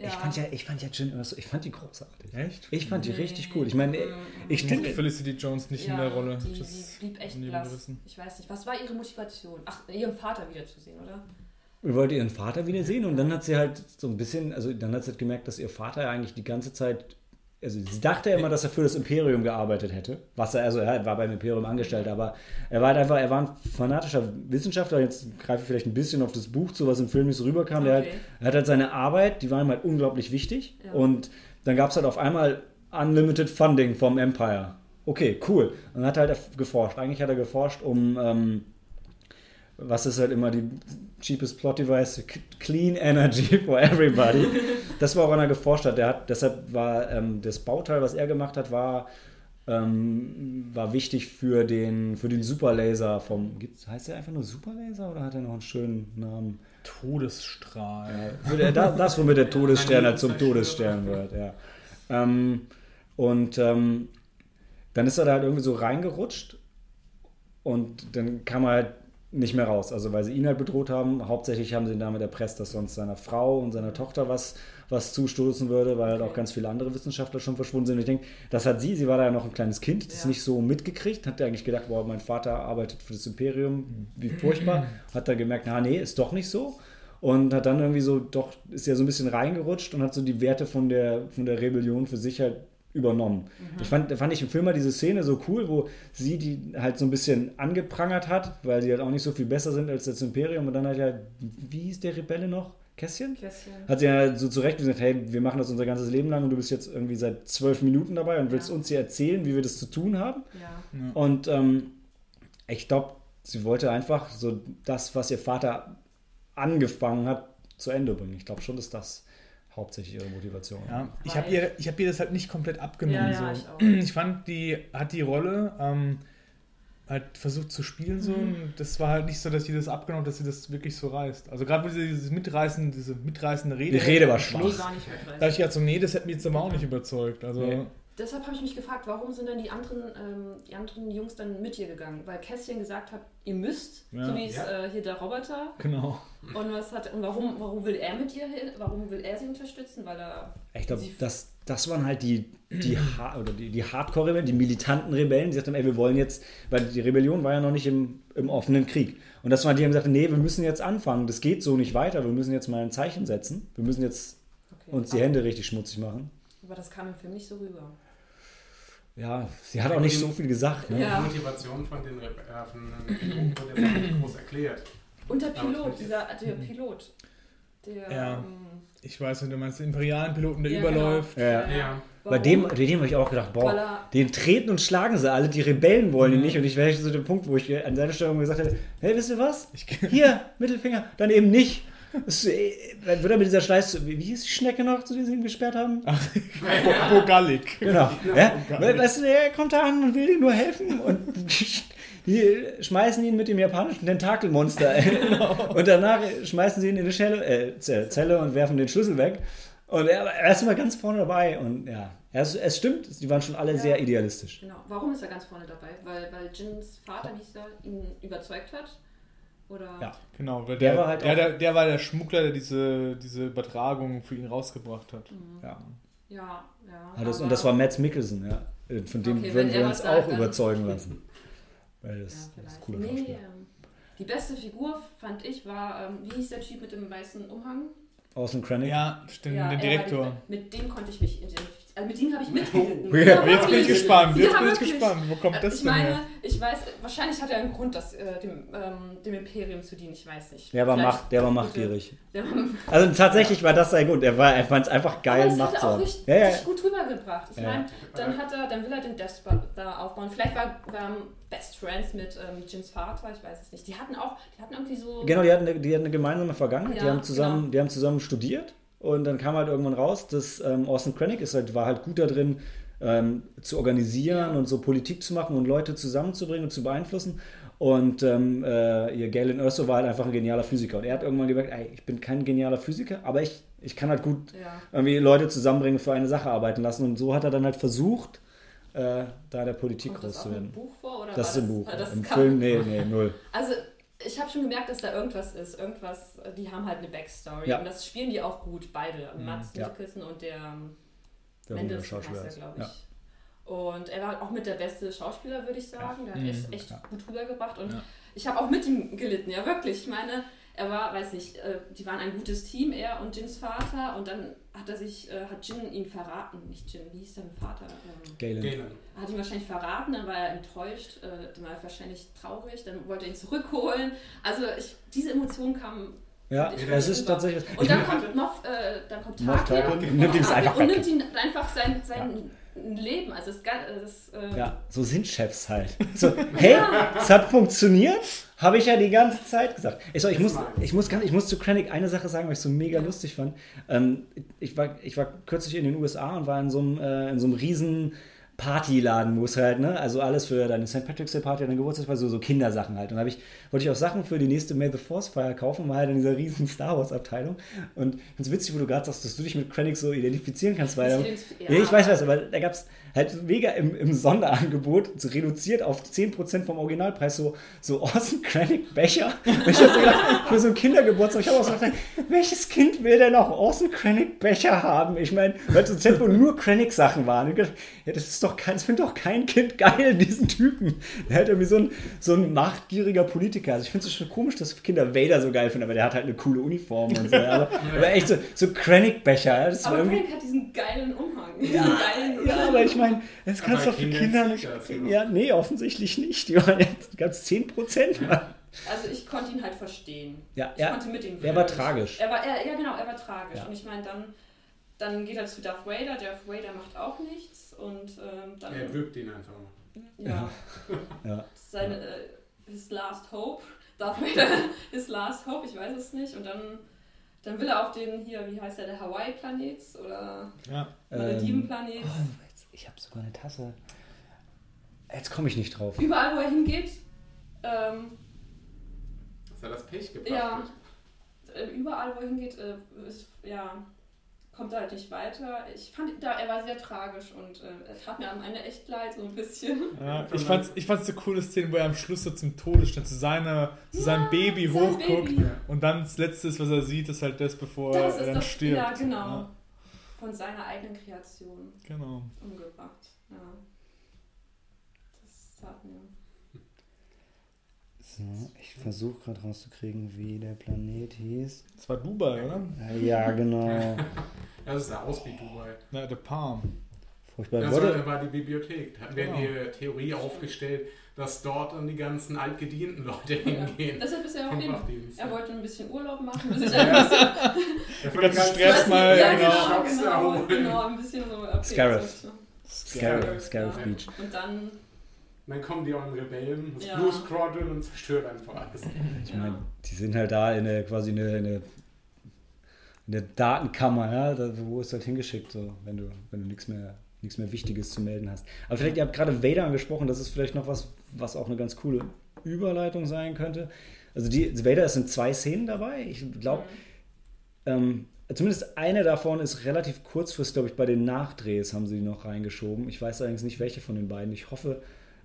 Speaker 1: Ja. Ich fand ja, ich fand ja Jin immer so, ich fand die großartig.
Speaker 2: Echt?
Speaker 1: Ich fand die
Speaker 3: Nee.
Speaker 1: richtig cool. Ich meine, ich
Speaker 2: Ich
Speaker 1: stimme-
Speaker 2: Felicity Jones nicht in
Speaker 3: ja,
Speaker 2: der Rolle.
Speaker 3: Die,
Speaker 2: Das
Speaker 3: die blieb echt blass. Ich weiß nicht, was war ihre Motivation? Ach, ihren Vater wiederzusehen, oder?
Speaker 1: Wir wollte ihren Vater wiedersehen und dann hat sie halt so ein bisschen, also dann hat sie halt gemerkt, dass ihr Vater ja eigentlich die ganze Zeit, also sie dachte ja immer, dass er für das Imperium gearbeitet hätte, was er, also er war beim Imperium angestellt, aber er war halt einfach, er war ein fanatischer Wissenschaftler, jetzt greife ich vielleicht ein bisschen auf das Buch zu, was im Film nicht so rüberkam,
Speaker 3: Okay.
Speaker 1: er hat halt seine Arbeit, die war ihm halt unglaublich wichtig
Speaker 3: Ja.
Speaker 1: und dann gab es halt auf einmal Unlimited Funding vom Empire. Okay, cool. Und hat halt geforscht. Eigentlich hat er geforscht, um ähm, was ist halt immer die cheapest plot device? Clean Energy for everybody. Das war, woran er geforscht hat. Der hat deshalb war ähm, das Bauteil, was er gemacht hat, war, ähm, war wichtig für den, für den Superlaser vom. Gibt's, heißt der einfach nur Superlaser oder hat er noch einen schönen Namen?
Speaker 2: Todesstrahl.
Speaker 1: Für der- da- Das, womit der Todesstern halt zum. Todesstern wird, ja. Ähm, und ähm, dann ist er da halt irgendwie so reingerutscht und dann kam er halt nicht mehr raus. Also weil sie ihn halt bedroht haben. Hauptsächlich haben sie ihn damit erpresst, dass sonst seiner Frau und seiner Tochter was, was zustoßen würde, weil halt auch ganz viele andere Wissenschaftler schon verschwunden sind. Und ich denke, das hat sie, sie war da ja noch ein kleines Kind, das
Speaker 3: Ja.
Speaker 1: nicht so mitgekriegt, hat eigentlich gedacht, boah, mein Vater arbeitet für das Imperium, wie furchtbar. Hat da gemerkt, na nee, ist doch nicht so. Und hat dann irgendwie so, doch, ist ja so ein bisschen reingerutscht und hat so die Werte von der, von der Rebellion für sich halt übernommen. Ich fand, fand ich im Film mal diese Szene so cool, wo sie die halt so ein bisschen angeprangert hat, weil sie halt auch nicht so viel besser sind als das Imperium. Und dann hat ja, wie hieß der Rebelle noch? Kässchen?
Speaker 3: Kässchen.
Speaker 1: Hat sie ja so zurecht gesagt, hey, wir machen das unser ganzes Leben lang und du bist jetzt irgendwie seit zwölf Minuten dabei und willst
Speaker 3: Ja.
Speaker 1: uns hier erzählen, wie wir das zu tun haben.
Speaker 3: Ja.
Speaker 1: Und ähm, ich glaube, sie wollte einfach so das, was ihr Vater angefangen hat, zu Ende bringen. Ich glaube schon, dass das hauptsächlich ihre Motivation.
Speaker 2: Ja, ich habe ihr, ich hab ihr das halt nicht komplett abgenommen.
Speaker 3: Ja, ja,
Speaker 2: so.
Speaker 3: ich auch.
Speaker 2: ich fand, die hat die Rolle ähm, halt versucht zu spielen so und das war halt nicht so, dass sie das abgenommen hat, dass sie das wirklich so reißt. Also gerade wo sie dieses mitreißende, diese mitreißende Rede.
Speaker 1: Die Rede war schwach.
Speaker 2: Da ich gedacht so, nee, das hätte mich jetzt aber auch nicht überzeugt. Also
Speaker 1: Nee.
Speaker 3: Deshalb habe ich mich gefragt, warum sind dann die anderen, ähm, die anderen Jungs dann mit ihr gegangen? Weil Kästchen gesagt hat, ihr müsst,
Speaker 2: Ja.
Speaker 3: so wie es
Speaker 4: Ja.
Speaker 3: äh, hier der Roboter.
Speaker 2: Genau.
Speaker 3: Und was hat und warum, warum will er mit ihr hin? Warum will er sie unterstützen? Weil er
Speaker 1: Ich glaube, das, das waren halt die, die, Ha- oder die, die Hardcore-Rebellen, die militanten Rebellen, die sagten, ey, wir wollen jetzt, weil die Rebellion war ja noch nicht im, im offenen Krieg. Und das waren die, die haben gesagt, nee, wir müssen jetzt anfangen, das geht so nicht weiter, wir müssen jetzt mal ein Zeichen setzen, wir müssen jetzt
Speaker 3: okay.
Speaker 1: uns die Hände richtig schmutzig machen.
Speaker 3: Aber das kam im Film nicht so rüber.
Speaker 1: Ja, sie hat auch nicht so viel gesagt. Ne?
Speaker 3: Ja.
Speaker 4: Die Motivation von den, Re- äh, von den Piloten wurde nicht groß erklärt.
Speaker 3: Und der Pilot, dieser der Pilot, der
Speaker 2: Ja.
Speaker 3: ähm,
Speaker 2: Ich weiß nicht, du meinst den imperialen Piloten, der
Speaker 3: Ja,
Speaker 2: überläuft.
Speaker 1: Ja.
Speaker 4: Ja.
Speaker 1: Bei dem, bei dem habe ich auch gedacht, boah, den treten und schlagen sie alle, die Rebellen wollen ihn
Speaker 2: Mhm.
Speaker 1: nicht. Und ich wäre so der Punkt, wo ich an seiner Stelle gesagt hätte, hey, wisst ihr was?
Speaker 2: Ich,
Speaker 1: Hier, Mittelfinger, dann eben nicht. Das, äh, dann wird er mit dieser Schleiß, wie, wie hieß die Schnecke noch, zu der sie ihn gesperrt haben?
Speaker 2: Bo Bogallik.
Speaker 1: Genau. Ja? We- Weißt du, er kommt da an und will ihm nur helfen und die schmeißen ihn mit dem japanischen Tentakelmonster. Und danach schmeißen sie ihn in eine Schelle, äh, Zelle und werfen den Schlüssel weg. Und er, er ist immer ganz vorne dabei. Und ja, es, es stimmt, die waren schon alle
Speaker 3: Ja.
Speaker 1: sehr idealistisch.
Speaker 3: Genau. Warum ist er ganz vorne dabei? Weil, weil Jins Vater, wie hieß er, ihn überzeugt hat? Oder?
Speaker 1: Ja.
Speaker 2: Genau, weil
Speaker 1: Der
Speaker 2: der,
Speaker 1: war halt
Speaker 2: der, der, der war der Schmuggler, der diese, diese Übertragung für ihn rausgebracht hat.
Speaker 1: Ja.
Speaker 3: Ja, ja.
Speaker 1: Ah, das, und das war Matt Mikkelsen, ja. Von dem
Speaker 3: Okay,
Speaker 1: würden wir uns auch überzeugen lassen. Weil
Speaker 3: Ja,
Speaker 1: das, das ist cooler
Speaker 3: nee,
Speaker 1: Schauspieler.
Speaker 3: ähm, die beste Figur fand ich war, ähm, wie hieß der Typ mit dem weißen Umhang?
Speaker 1: Außen Krennic.
Speaker 2: Ja, stimmt,
Speaker 3: Ja,
Speaker 2: der
Speaker 3: er
Speaker 2: Direktor.
Speaker 3: die- Mit dem konnte ich mich identifizieren. Also mit dem habe ich mitgelitten.
Speaker 1: Ja,
Speaker 2: jetzt bin ich gespannt, jetzt
Speaker 3: Ja,
Speaker 2: bin ich gespannt. Wo kommt
Speaker 3: Äh,
Speaker 2: das
Speaker 3: ich
Speaker 2: denn
Speaker 3: meine,
Speaker 2: her?
Speaker 3: ich weiß, wahrscheinlich hat er einen Grund, das, äh, dem, ähm, dem Imperium zu dienen, ich weiß nicht.
Speaker 1: Der war, macht, der war machtgierig.
Speaker 3: Der war,
Speaker 1: Also tatsächlich war das sein Grund. Er, war, er fand es einfach geil,
Speaker 3: aber das
Speaker 1: Macht
Speaker 3: hat
Speaker 1: zu
Speaker 3: er auch
Speaker 1: haben.
Speaker 3: richtig,
Speaker 1: Ja,
Speaker 3: gut rübergebracht. Ich
Speaker 1: Ja.
Speaker 3: meine, dann hat er, dann will er den Death Star da aufbauen. Vielleicht war, waren Best Friends mit ähm, Jins Vater, ich weiß es nicht. Die hatten auch, die hatten irgendwie so.
Speaker 1: Genau, die hatten, eine, die hatten eine gemeinsame Vergangenheit. die, haben zusammen,
Speaker 3: genau.
Speaker 1: die haben zusammen studiert und dann kam halt irgendwann raus, dass ähm, Orson Krennic ist halt, war halt gut da drin, ähm, zu organisieren und so Politik zu machen und Leute zusammenzubringen und zu beeinflussen. Und ähm, äh, ihr Galen Erso war halt einfach ein genialer Physiker. Und er hat irgendwann gemerkt, ey, ich bin kein genialer Physiker, aber ich, ich kann halt gut
Speaker 3: Ja.
Speaker 1: irgendwie Leute zusammenbringen, für eine Sache arbeiten lassen. Und so hat er dann halt versucht, äh, da in der Politik groß
Speaker 3: das
Speaker 1: zu
Speaker 3: auch im
Speaker 1: werden.
Speaker 3: Buch vor? Oder
Speaker 1: Das
Speaker 3: war
Speaker 1: ist im Buch.
Speaker 3: Das
Speaker 1: Im Film, nee, nee, null.
Speaker 3: Also, ich habe schon gemerkt, dass da irgendwas ist. Irgendwas, die haben halt eine Backstory.
Speaker 1: Ja.
Speaker 3: Und das spielen die auch gut, beide. Mats
Speaker 1: ja.
Speaker 3: Mikkelsen und der ähm,
Speaker 1: Der
Speaker 3: Mendelssohn
Speaker 1: Schauspieler
Speaker 3: er, glaube ich.
Speaker 1: Ja.
Speaker 3: Und er war auch mit der beste Schauspieler, würde ich sagen. Der hat
Speaker 2: Mhm.
Speaker 3: echt, echt
Speaker 1: Ja.
Speaker 3: gut rübergebracht. Und
Speaker 2: Ja.
Speaker 3: ich habe auch mit ihm gelitten, ja wirklich. Ich meine, er war, weiß nicht, äh, die waren ein gutes Team, er und Jins Vater. Und dann hat er sich, äh, hat Jin ihn verraten. Nicht Jin, wie hieß sein Vater? Ähm,
Speaker 1: Galen.
Speaker 4: Galen.
Speaker 3: hat ihn wahrscheinlich verraten, dann war er enttäuscht, äh, dann war er wahrscheinlich traurig, dann wollte er ihn zurückholen. Also ich, diese Emotionen kamen.
Speaker 1: Ja,
Speaker 3: ich
Speaker 1: es ist
Speaker 3: rüber.
Speaker 1: tatsächlich.
Speaker 3: Und dann kommt Moff, äh, dann kommt
Speaker 1: Moff
Speaker 3: Tarkin
Speaker 1: Tarkin nimmt ihm es einfach
Speaker 3: und nimmt ihn einfach sein, sein Leben. Also ga- das äh,
Speaker 1: Ja, so sind Chefs halt. So, hey, es hat funktioniert, habe ich ja die ganze Zeit gesagt. Ich, so, ich, muss, ich, muss, ich muss zu Krennic eine Sache sagen, was ich so mega lustig fand. Ähm, ich, war, ich war kürzlich in den USA und war in so einem, äh, in so einem riesen Partyladen, wo es halt, ne, also alles für deine St. Patrick's Day Party, deine Geburtstagsfeier, so, so Kindersachen halt. Und da ich, wollte ich auch Sachen für die nächste May the Force Feier kaufen, war halt in dieser riesen Star Wars Abteilung. Und ganz witzig, wo du gerade sagst, dass du dich mit Krennic so identifizieren kannst, weil
Speaker 3: Ich
Speaker 1: ja, ich weiß was, aber da gab es halt mega im, im Sonderangebot, so reduziert auf 10% vom Originalpreis, so, so Orson Krennic Becher. Und ich hab so gedacht, für so einen Kindergeburtstag, ich habe auch so gedacht, welches Kind will denn auch Orson Krennic Becher haben? Ich meine, weil so Zeit, wo nur Krennic Sachen waren. Gedacht, ja, das ist doch kein, das findet doch kein Kind geil, diesen Typen. Der hat irgendwie so ein, so ein machtgieriger Politiker. Also ich finde es schon komisch, dass Kinder Vader so geil finden, aber der hat halt eine coole Uniform und so. Aber, aber echt so, so Krennic Becher.
Speaker 3: Aber. Frank hat diesen geilen Umhang. Diesen
Speaker 1: Ja,
Speaker 3: geilen
Speaker 1: ja, aber ich meine, das kannst du doch für
Speaker 4: Kinder
Speaker 1: nicht. Ja, nee, offensichtlich nicht. Die waren jetzt ganz 10 Prozent.
Speaker 3: Also ich konnte ihn halt verstehen.
Speaker 1: Ja,
Speaker 3: Ich
Speaker 1: ja.
Speaker 3: konnte mit ihm
Speaker 1: er war tragisch.
Speaker 3: Er war, er, ja genau, er war tragisch.
Speaker 1: Ja.
Speaker 3: Und ich meine, dann, dann geht er zu Darth Vader. Darth Vader macht auch nichts. Und ähm, dann...
Speaker 4: Er wirkt ihn einfach mal.
Speaker 3: ja.
Speaker 1: Ja.
Speaker 3: seine äh, his last hope. Darth Vader his last hope, ich weiß es nicht. Und dann, dann will er auf den hier, wie heißt der, der Hawaii-Planet oder
Speaker 2: Ja.
Speaker 3: Malediven-Planet.
Speaker 1: Oh, jetzt- ich habe sogar eine Tasse. Jetzt komme ich nicht drauf.
Speaker 3: Überall, wo er hingeht, ähm,
Speaker 4: Dass er das Pech gebracht
Speaker 3: Ja.
Speaker 4: hat.
Speaker 3: äh, überall, wo er hingeht, äh, ist, ja, kommt er halt nicht weiter. Ich fand, da, er war sehr tragisch und äh, er tat mir am Ende echt leid, so ein bisschen.
Speaker 2: Ja, ich fand ich fand's eine coole Szene, wo er am Schluss so zum Todesstand zu, seiner, zu seinem Baby
Speaker 3: sein
Speaker 2: hochguckt
Speaker 3: Baby.
Speaker 2: und dann das Letzte, ist, was er sieht, ist halt das, bevor
Speaker 3: Das
Speaker 2: er dann
Speaker 3: das,
Speaker 2: stirbt.
Speaker 3: ja genau.
Speaker 2: Ja,
Speaker 3: Von seiner eigenen Kreation
Speaker 2: genau.
Speaker 3: umgebracht. Ja. Das tat mir.
Speaker 1: So, ich versuche gerade rauszukriegen, wie der Planet hieß.
Speaker 2: Das war Dubai, oder?
Speaker 1: Äh, Ja, genau.
Speaker 4: Ja, das sah aus wie Dubai.
Speaker 2: Na, The Palm.
Speaker 1: Furchtbar.
Speaker 4: Das
Speaker 1: Wurde,
Speaker 4: war die Bibliothek. Da hatten wir
Speaker 2: Genau.
Speaker 4: die Theorie aufgestellt, dass dort dann die ganzen altgedienten Leute
Speaker 3: Ja.
Speaker 4: hingehen.
Speaker 3: Deshalb ist er auch hin. Er wollte ein bisschen Urlaub machen, bis ich ein bisschen.
Speaker 4: Der
Speaker 2: Den ganzen Stress mal,
Speaker 3: ja,
Speaker 2: genau.
Speaker 3: genau, genau, genau, ein bisschen so. Okay,
Speaker 1: Scarif. Scarif, Scarif
Speaker 3: ja.
Speaker 1: Beach.
Speaker 3: Und dann,
Speaker 4: Dann kommen die auch Rebellen, das
Speaker 3: Ja.
Speaker 4: Blue Squadron und zerstört einfach alles.
Speaker 1: Ich meine, die sind halt da in der, quasi eine, eine, eine Datenkammer, ja, da, wo ist halt hingeschickt, so, wenn du, wenn du nichts mehr, nichts mehr Wichtiges zu melden hast. Aber vielleicht, ihr habt gerade Vader angesprochen, das ist vielleicht noch was, was auch eine ganz coole Überleitung sein könnte. Also die, Vader ist in zwei Szenen dabei. Ich glaube, ähm, zumindest eine davon ist relativ kurzfristig, glaube ich, bei den Nachdrehs haben sie die noch reingeschoben. Ich weiß allerdings nicht, welche von den beiden. Ich hoffe,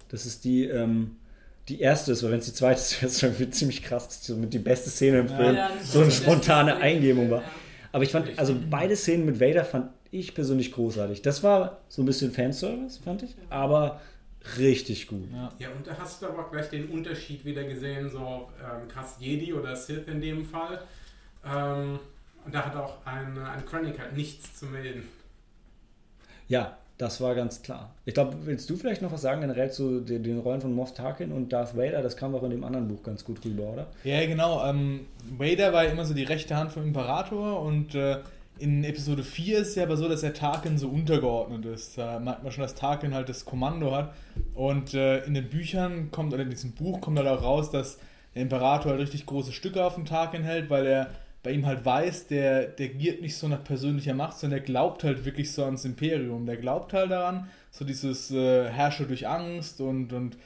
Speaker 1: dass es die, ähm, die erste ist, weil wenn es die zweite ist, wäre es schon ziemlich krass. Das ist somit die beste Szene im
Speaker 2: Ja.
Speaker 1: Film.
Speaker 3: Ja, das
Speaker 1: so eine spontane. Eingebung war.
Speaker 3: Ja.
Speaker 1: Aber ich fand, also beide Szenen mit Vader fand ich persönlich großartig. Das war so ein bisschen Fanservice, fand ich, aber richtig gut.
Speaker 2: Ja.
Speaker 4: Ja, und da hast du aber auch gleich den Unterschied wieder gesehen, so ähm, krass Jedi oder Sith in dem Fall. Ähm, und da hat auch ein, ein Krennic halt nichts zu melden.
Speaker 1: Ja, das war ganz klar. Ich glaube, willst du vielleicht noch was sagen generell zu den, den Rollen von Moff Tarkin und Darth Vader? Das kam auch in dem anderen Buch ganz gut rüber, oder?
Speaker 2: Ja, genau. Ähm, Vader war ja immer so die rechte Hand vom Imperator und äh, in Episode 4 ist es ja aber so, dass der Tarkin so untergeordnet ist. Da merkt man schon, dass Tarkin halt das Kommando hat. Und äh, in den Büchern kommt, oder in diesem Buch kommt halt auch raus, dass der Imperator halt richtig große Stücke auf den Tarkin hält, weil er bei ihm halt weiß, der, der giert nicht so nach persönlicher Macht, sondern der glaubt halt wirklich so ans Imperium. Der glaubt halt daran, so dieses äh, Herrsche durch Angst und, und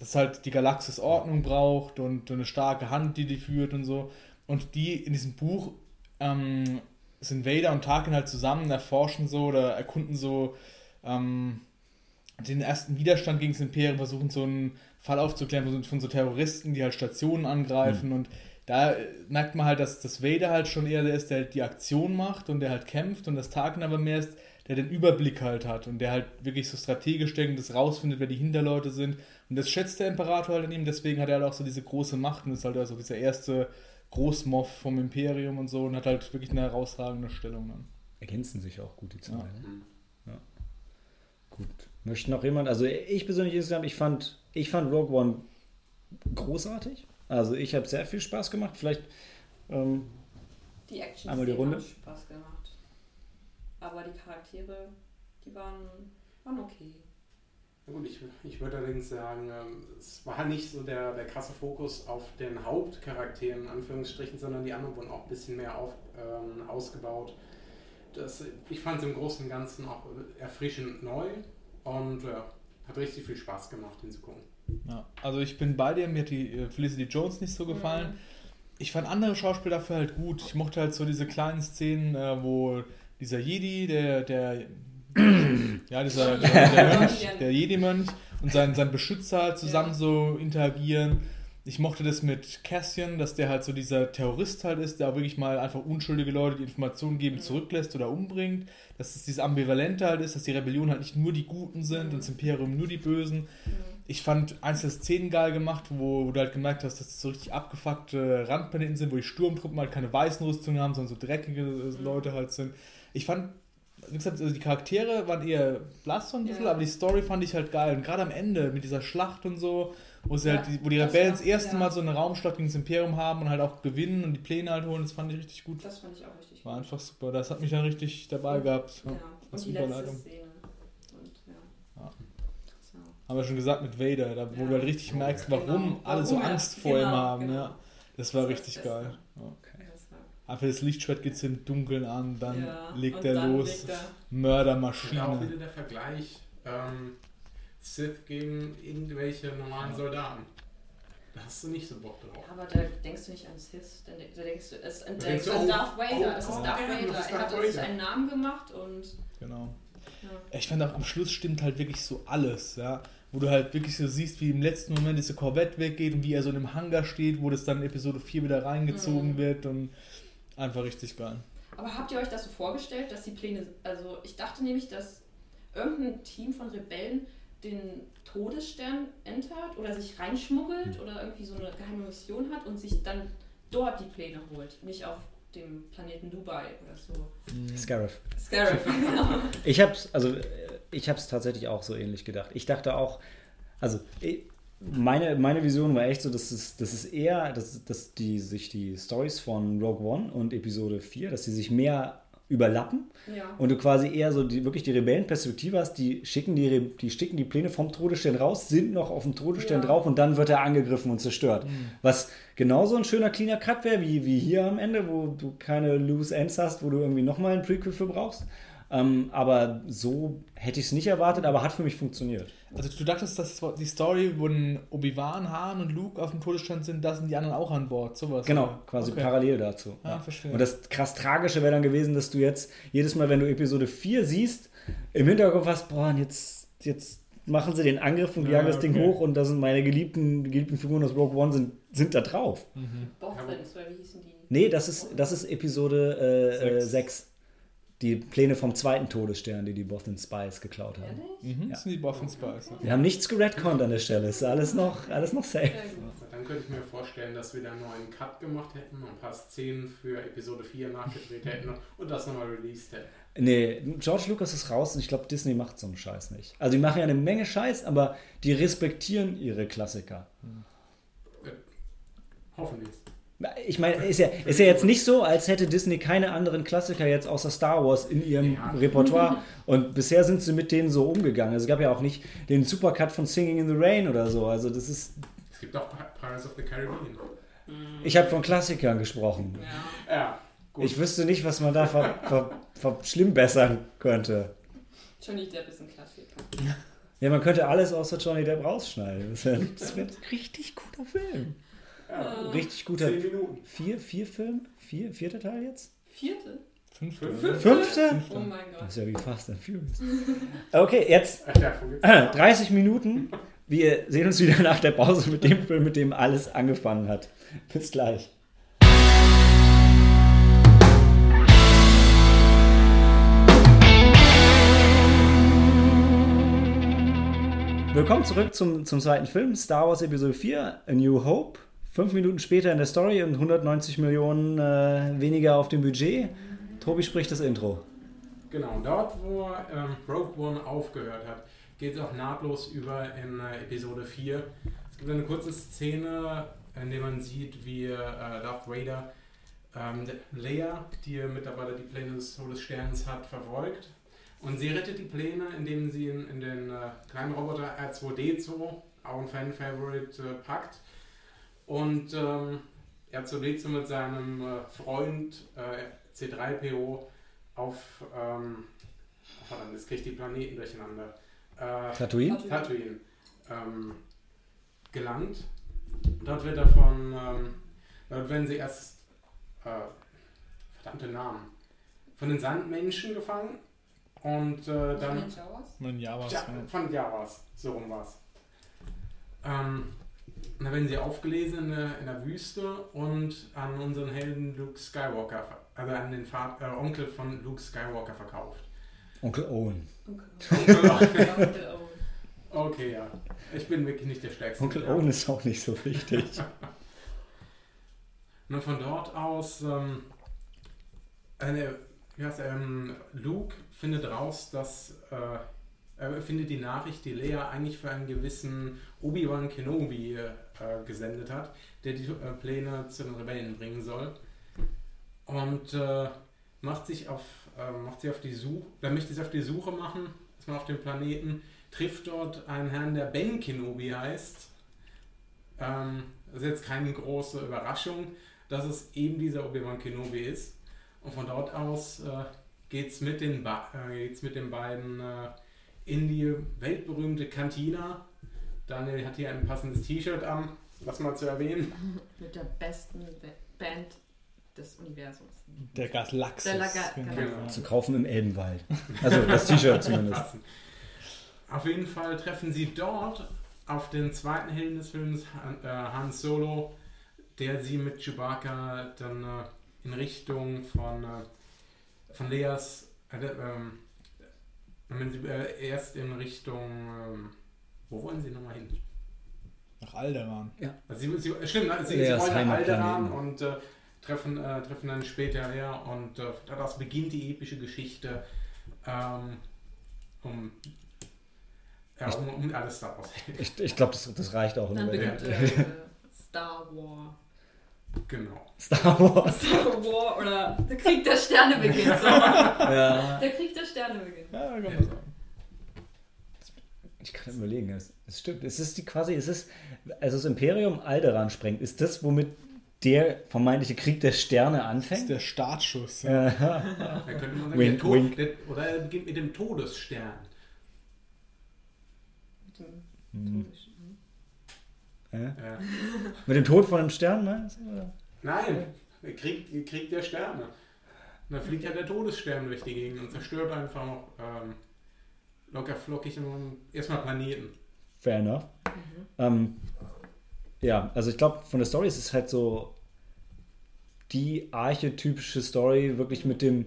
Speaker 2: dass halt die Galaxis Ordnung braucht und eine starke Hand, die die führt und so. Und die in diesem Buch ähm, sind Vader und Tarkin halt zusammen, erforschen so oder erkunden so ähm, den ersten Widerstand gegen das Imperium, versuchen so einen Fall aufzuklären von so- Terroristen, die halt Stationen angreifen und da merkt man halt, dass das Vader halt schon eher der ist, der halt die Aktion macht und der halt kämpft und das Tarkin aber mehr ist, der den Überblick halt hat und der halt wirklich so strategisch denkt, das rausfindet, wer die Hinterleute sind. Und das schätzt der Imperator halt an ihm, deswegen hat er halt auch so diese große Macht und ist halt also dieser erste Großmoff vom Imperium und so und hat halt wirklich eine herausragende Stellung dann.
Speaker 1: Ergänzen sich auch gut, die zwei.
Speaker 2: Ja.
Speaker 1: Ne? Ja. Gut. Möchte noch jemand, also ich persönlich insgesamt, ich fand, ich fand Rogue One großartig. Also ich habe sehr viel Spaß gemacht. Vielleicht, ähm,
Speaker 3: Die Action
Speaker 1: Einmal die Runde.
Speaker 3: haben Spaß gemacht. Aber die Charaktere, die waren, waren okay.
Speaker 4: Na gut, ich, ich würde allerdings sagen, ähm, es war nicht so der, der krasse Fokus auf den Hauptcharakteren, in Anführungsstrichen, sondern die anderen wurden auch ein bisschen mehr auf, ähm, ausgebaut. Das, ich fand es im Großen und Ganzen auch erfrischend neu und ja, hat richtig viel Spaß gemacht, hinzugucken.
Speaker 2: Ja, also ich bin bei dir, mir hat die äh, Felicity Jones nicht so gefallen. Ich fand andere Schauspieler dafür halt gut. Ich mochte halt so diese kleinen Szenen, äh, wo dieser Jedi, der, der, ja, dieser, der, der Mönch, der Jedi-Mönch und sein, sein Beschützer halt zusammen
Speaker 3: Ja.
Speaker 2: so interagieren. Ich mochte das mit Cassian, dass der halt so dieser Terrorist halt ist, der auch wirklich mal einfach unschuldige Leute, die Informationen geben, zurücklässt oder umbringt. Dass es dieses Ambivalente halt ist, dass die Rebellion halt nicht nur die Guten sind und das Imperium nur die Bösen. Ich fand einzelne Szenen geil gemacht, wo, wo du halt gemerkt hast, dass das so richtig abgefuckte Randplaneten sind, wo die Sturmtruppen halt keine weißen Rüstungen haben, sondern so dreckige äh, Leute halt sind. Ich fand, wie gesagt, also die Charaktere waren eher blass so ein bisschen,
Speaker 3: Ja.
Speaker 2: aber die Story fand ich halt geil. Und gerade am Ende mit dieser Schlacht und so, wo, sie
Speaker 3: Ja,
Speaker 2: halt die, wo die Rebellen
Speaker 3: war-
Speaker 2: das erste
Speaker 3: ja.
Speaker 2: Mal so eine Raumschlacht gegen das Imperium haben und halt auch gewinnen und die Pläne halt holen, das fand ich richtig gut.
Speaker 3: Das fand ich auch richtig
Speaker 2: War
Speaker 3: gut.
Speaker 2: einfach super. Das hat mich dann richtig dabei gehabt.
Speaker 3: Ja,
Speaker 2: als
Speaker 3: und die letzte
Speaker 2: Überleitung.
Speaker 3: Szene. Ja.
Speaker 2: Ja. Haben wir schon gesagt mit Vader, da, wo
Speaker 3: Ja.
Speaker 2: du halt richtig merkst, warum
Speaker 3: Genau.
Speaker 2: alle so Angst vor ihm
Speaker 3: genau,
Speaker 2: haben.
Speaker 3: genau.
Speaker 2: Ja. Das war
Speaker 3: war
Speaker 2: richtig geil. Ja. Einfach das Lichtschwert geht im Dunkeln an, dann
Speaker 3: Ja,
Speaker 2: legt
Speaker 3: und
Speaker 2: er
Speaker 3: dann
Speaker 2: los.
Speaker 3: legt er-
Speaker 4: auch
Speaker 2: Mördermaschine.
Speaker 4: wieder der Vergleich ähm, Sith gegen irgendwelche normalen Soldaten. Da hast du nicht so Bock drauf.
Speaker 3: Aber da denkst du nicht an Sith, da denkst du, es, da
Speaker 4: denkst du,
Speaker 3: an
Speaker 4: oh,
Speaker 3: Darth Vader.
Speaker 4: oh,
Speaker 3: das ist
Speaker 4: oh,
Speaker 3: Darth Vader. Er
Speaker 4: Darth
Speaker 3: hat sich einen Namen gemacht und
Speaker 2: Genau.
Speaker 3: ja.
Speaker 2: Ich fand auch am Schluss stimmt halt wirklich so alles, ja. Wo du halt wirklich so siehst, wie im letzten Moment diese Corvette weggeht und wie er so in einem Hangar steht, wo das dann in Episode 4 wieder reingezogen
Speaker 3: Mhm.
Speaker 2: wird und einfach richtig geil.
Speaker 3: Aber habt ihr euch das so vorgestellt, dass die Pläne, also ich dachte nämlich, dass irgendein Team von Rebellen den Todesstern entert oder sich reinschmuggelt oder irgendwie so eine geheime Mission hat und sich dann dort die Pläne holt, nicht auf dem Planeten Dubai oder so.
Speaker 1: Scarif.
Speaker 3: Scarif, genau.
Speaker 1: Ich hab's, also äh, ich hab's tatsächlich auch so ähnlich gedacht. Ich dachte auch, also ich- meine, meine Vision war echt so, dass es, dass es eher, dass, dass die sich die Stories von Rogue One und Episode 4, dass die sich mehr überlappen
Speaker 3: Ja.
Speaker 1: und du quasi eher so die, wirklich die Rebellenperspektive hast, die schicken die, die schicken die Pläne vom Todesstern raus, sind noch auf dem Todesstern
Speaker 3: Ja.
Speaker 1: drauf und dann wird er angegriffen und zerstört. Was genauso ein schöner cleaner Cut wäre, wie, wie hier am Ende, wo du keine Loose Ends hast, wo du irgendwie nochmal ein Prequel für brauchst. Ähm, aber so hätte ich es nicht erwartet, aber hat für mich funktioniert.
Speaker 2: Also du dachtest, dass die Story, wo Obi-Wan, Han und Luke auf dem Todesstand sind, da sind die anderen auch an Bord, sowas.
Speaker 1: Genau,
Speaker 2: oder?
Speaker 1: quasi
Speaker 2: Okay.
Speaker 1: parallel dazu.
Speaker 2: Ah, verstehe.
Speaker 1: Und das krass Tragische wäre dann gewesen, dass du jetzt jedes Mal, wenn du Episode 4 siehst, im Hinterkopf hast, boah, und jetzt, jetzt machen sie den Angriff und
Speaker 2: Ja,
Speaker 1: jagen das Ding
Speaker 2: okay.
Speaker 1: hoch und da sind meine geliebten, geliebten Figuren aus Rogue One sind, sind da drauf.
Speaker 3: Boffins, oder wie hießen die?
Speaker 1: Nee, das ist, das ist Episode äh,
Speaker 2: Sechs.
Speaker 1: 6. Die Pläne vom zweiten Todesstern, die die Bothan Spies geklaut haben.
Speaker 3: Ehrlich?
Speaker 2: Mhm, das sind die Boffin Spies. Ja.
Speaker 1: Wir haben nichts geredconnt an der Stelle. Ist alles noch, alles noch safe.
Speaker 4: Dann könnte ich mir vorstellen, dass wir noch einen Cut gemacht hätten und ein paar Szenen für Episode 4 nachgedreht hätten und das nochmal released hätten.
Speaker 1: Nee, George Lucas ist raus und ich glaube, Disney macht so einen Scheiß nicht. Also die machen ja eine Menge Scheiß, aber die respektieren ihre Klassiker.
Speaker 4: Hoffentlich.
Speaker 1: Ich meine, ist ja, ist ja jetzt nicht so, als hätte Disney keine anderen Klassiker jetzt außer Star Wars in ihrem
Speaker 4: Ja.
Speaker 1: Repertoire. Und bisher sind sie mit denen so umgegangen. Es gab ja auch nicht den Supercut von Singing in the Rain oder so. Also das ist.
Speaker 4: Es gibt auch Pi- Pirates of the Caribbean.
Speaker 1: Ich habe von Klassikern gesprochen.
Speaker 3: Ja.
Speaker 4: Ja, gut.
Speaker 1: Ich wüsste nicht, was man da ver, ver, verschlimmbessern könnte.
Speaker 3: Johnny Depp ist ein Klassiker.
Speaker 1: Ja, man könnte alles außer Johnny Depp rausschneiden. Das wäre ein richtig guter Film.
Speaker 4: Ja, gut.
Speaker 1: Richtig guter.
Speaker 4: Zehn Minuten.
Speaker 1: Vier, vier Film? Vier, vierter Teil jetzt?
Speaker 3: Vierte?
Speaker 2: Fünfte.
Speaker 4: Fünf-
Speaker 1: Fünfte?
Speaker 3: Oh mein
Speaker 1: Das
Speaker 3: Gott.
Speaker 1: ist ja wie Fast and Furious. Okay, jetzt
Speaker 4: Ach, davon gibt's
Speaker 1: äh, 30 Minuten. Wir sehen uns wieder nach der Pause mit dem Film, mit dem alles angefangen hat. Bis gleich. Willkommen zurück zum, zum zweiten Film, Star Wars Episode 4, A New Hope. Fünf Minuten später in der Story und 190 Millionen äh, weniger auf dem Budget. Tobi spricht das Intro.
Speaker 4: Genau, dort, wo ähm, Rogue One aufgehört hat, geht es auch nahtlos über in äh, Episode 4. Es gibt eine kurze Szene, in der man sieht, wie äh, Darth Vader ähm, Leia, die mittlerweile die Pläne des Todessterns hat, verfolgt. Und sie rettet die Pläne, indem sie ihn in den äh, kleinen Roboter R2D2, auch ein Fan-Favorite, äh, packt. Und ähm, R2D2 mit seinem äh, Freund äh, C3PO auf, ähm, oh verdammt, jetzt kriege ich die Planeten durcheinander, äh,
Speaker 1: Tatooine?
Speaker 4: Tatooine ähm, gelangt. Dort wird er von, ähm, dort werden sie erst, äh, verdammte Namen, von den Sandmenschen gefangen und äh, dann
Speaker 3: Von den Jawas?
Speaker 4: Ja, von Jawas, so rum war's. Ähm, und dann werden sie aufgelesen in der, in der Wüste und an unseren Helden Luke Skywalker, also an den Vater, äh, Onkel von Luke Skywalker verkauft.
Speaker 1: Onkel Owen.
Speaker 3: Okay.
Speaker 4: Onkel
Speaker 3: Onkel Owen.
Speaker 4: Okay, ja. Ich bin wirklich nicht der Stärkste.
Speaker 1: Onkel Owen ist auch nicht so wichtig.
Speaker 4: Und von dort aus, ähm, eine, wie heißt er, ähm, Luke findet raus, dass äh, er findet die Nachricht, die Leia eigentlich für einen gewissen Obi-Wan Kenobi äh, gesendet hat, der die äh, Pläne zu den Rebellen bringen soll. Und äh, macht sich auf, äh, macht sich auf die Suche, er möchte sich auf die Suche machen, ist mal auf dem Planeten, trifft dort einen Herrn, der Ben Kenobi heißt. Ähm, das ist jetzt keine große Überraschung, dass es eben dieser Obi-Wan Kenobi ist. Und von dort aus äh, geht es mit, den äh, mit den beiden äh, in die weltberühmte Kantina. Daniel hat hier ein passendes T-Shirt an. was mal zu erwähnen.
Speaker 3: Mit der besten Ba- Band des Universums.
Speaker 2: Der Galaxis.
Speaker 3: Der Laga-
Speaker 2: genau.
Speaker 3: Galaxis.
Speaker 1: Zu kaufen im Elbenwald. Also das T-Shirt zumindest.
Speaker 4: Auf jeden Fall treffen sie dort auf den zweiten Helden des Films, Han, äh, Han Solo, der sie mit Chewbacca dann äh, in Richtung von, äh, von Leas, äh, ähm, wenn sie, äh, erst in Richtung, ähm, wo wollen sie nochmal hin?
Speaker 2: Nach Alderan.
Speaker 4: Also sie, sie, stimmt, ne? sie, sie wollen nach. Alderaan und äh, treffen, äh, treffen dann später her und äh, daraus beginnt die epische Geschichte ähm, um, ja, um, um alles daraus.
Speaker 1: Ich, ich glaube, das, das reicht auch.
Speaker 3: Dann beginnt äh, Star War.
Speaker 4: Genau.
Speaker 1: Star Wars.
Speaker 3: Star War oder der Krieg der Sterne beginnt. So.
Speaker 1: Ja.
Speaker 3: Der Krieg der Sterne beginnt.
Speaker 2: Ja, kann man sagen.
Speaker 1: Ich kann überlegen, es, es stimmt. Es ist die quasi, es ist, also das Imperium Alderan sprengt. Ist das, womit der vermeintliche Krieg der Sterne
Speaker 2: Das ist
Speaker 1: anfängt?
Speaker 2: der Startschuss.
Speaker 1: Ja.
Speaker 4: Da könnte man sagen,
Speaker 1: Wink,
Speaker 4: der Tod,
Speaker 1: wink.
Speaker 4: Der, oder er beginnt mit dem Todesstern.
Speaker 3: Mit dem
Speaker 1: Hm.
Speaker 3: Todesstern.
Speaker 1: Ja.
Speaker 4: Äh,
Speaker 1: Mit dem Tod von einem Stern, meinst du? oder?
Speaker 4: nein, der Krieg, Krieg der Sterne. Und da fliegt ja der Todesstern durch die Gegend und zerstört einfach ähm, locker flockig und erstmal Planeten.
Speaker 1: Fair enough.
Speaker 3: Mhm.
Speaker 1: Ähm, ja, also ich glaube, von der Story ist es halt so die archetypische Story, wirklich mit dem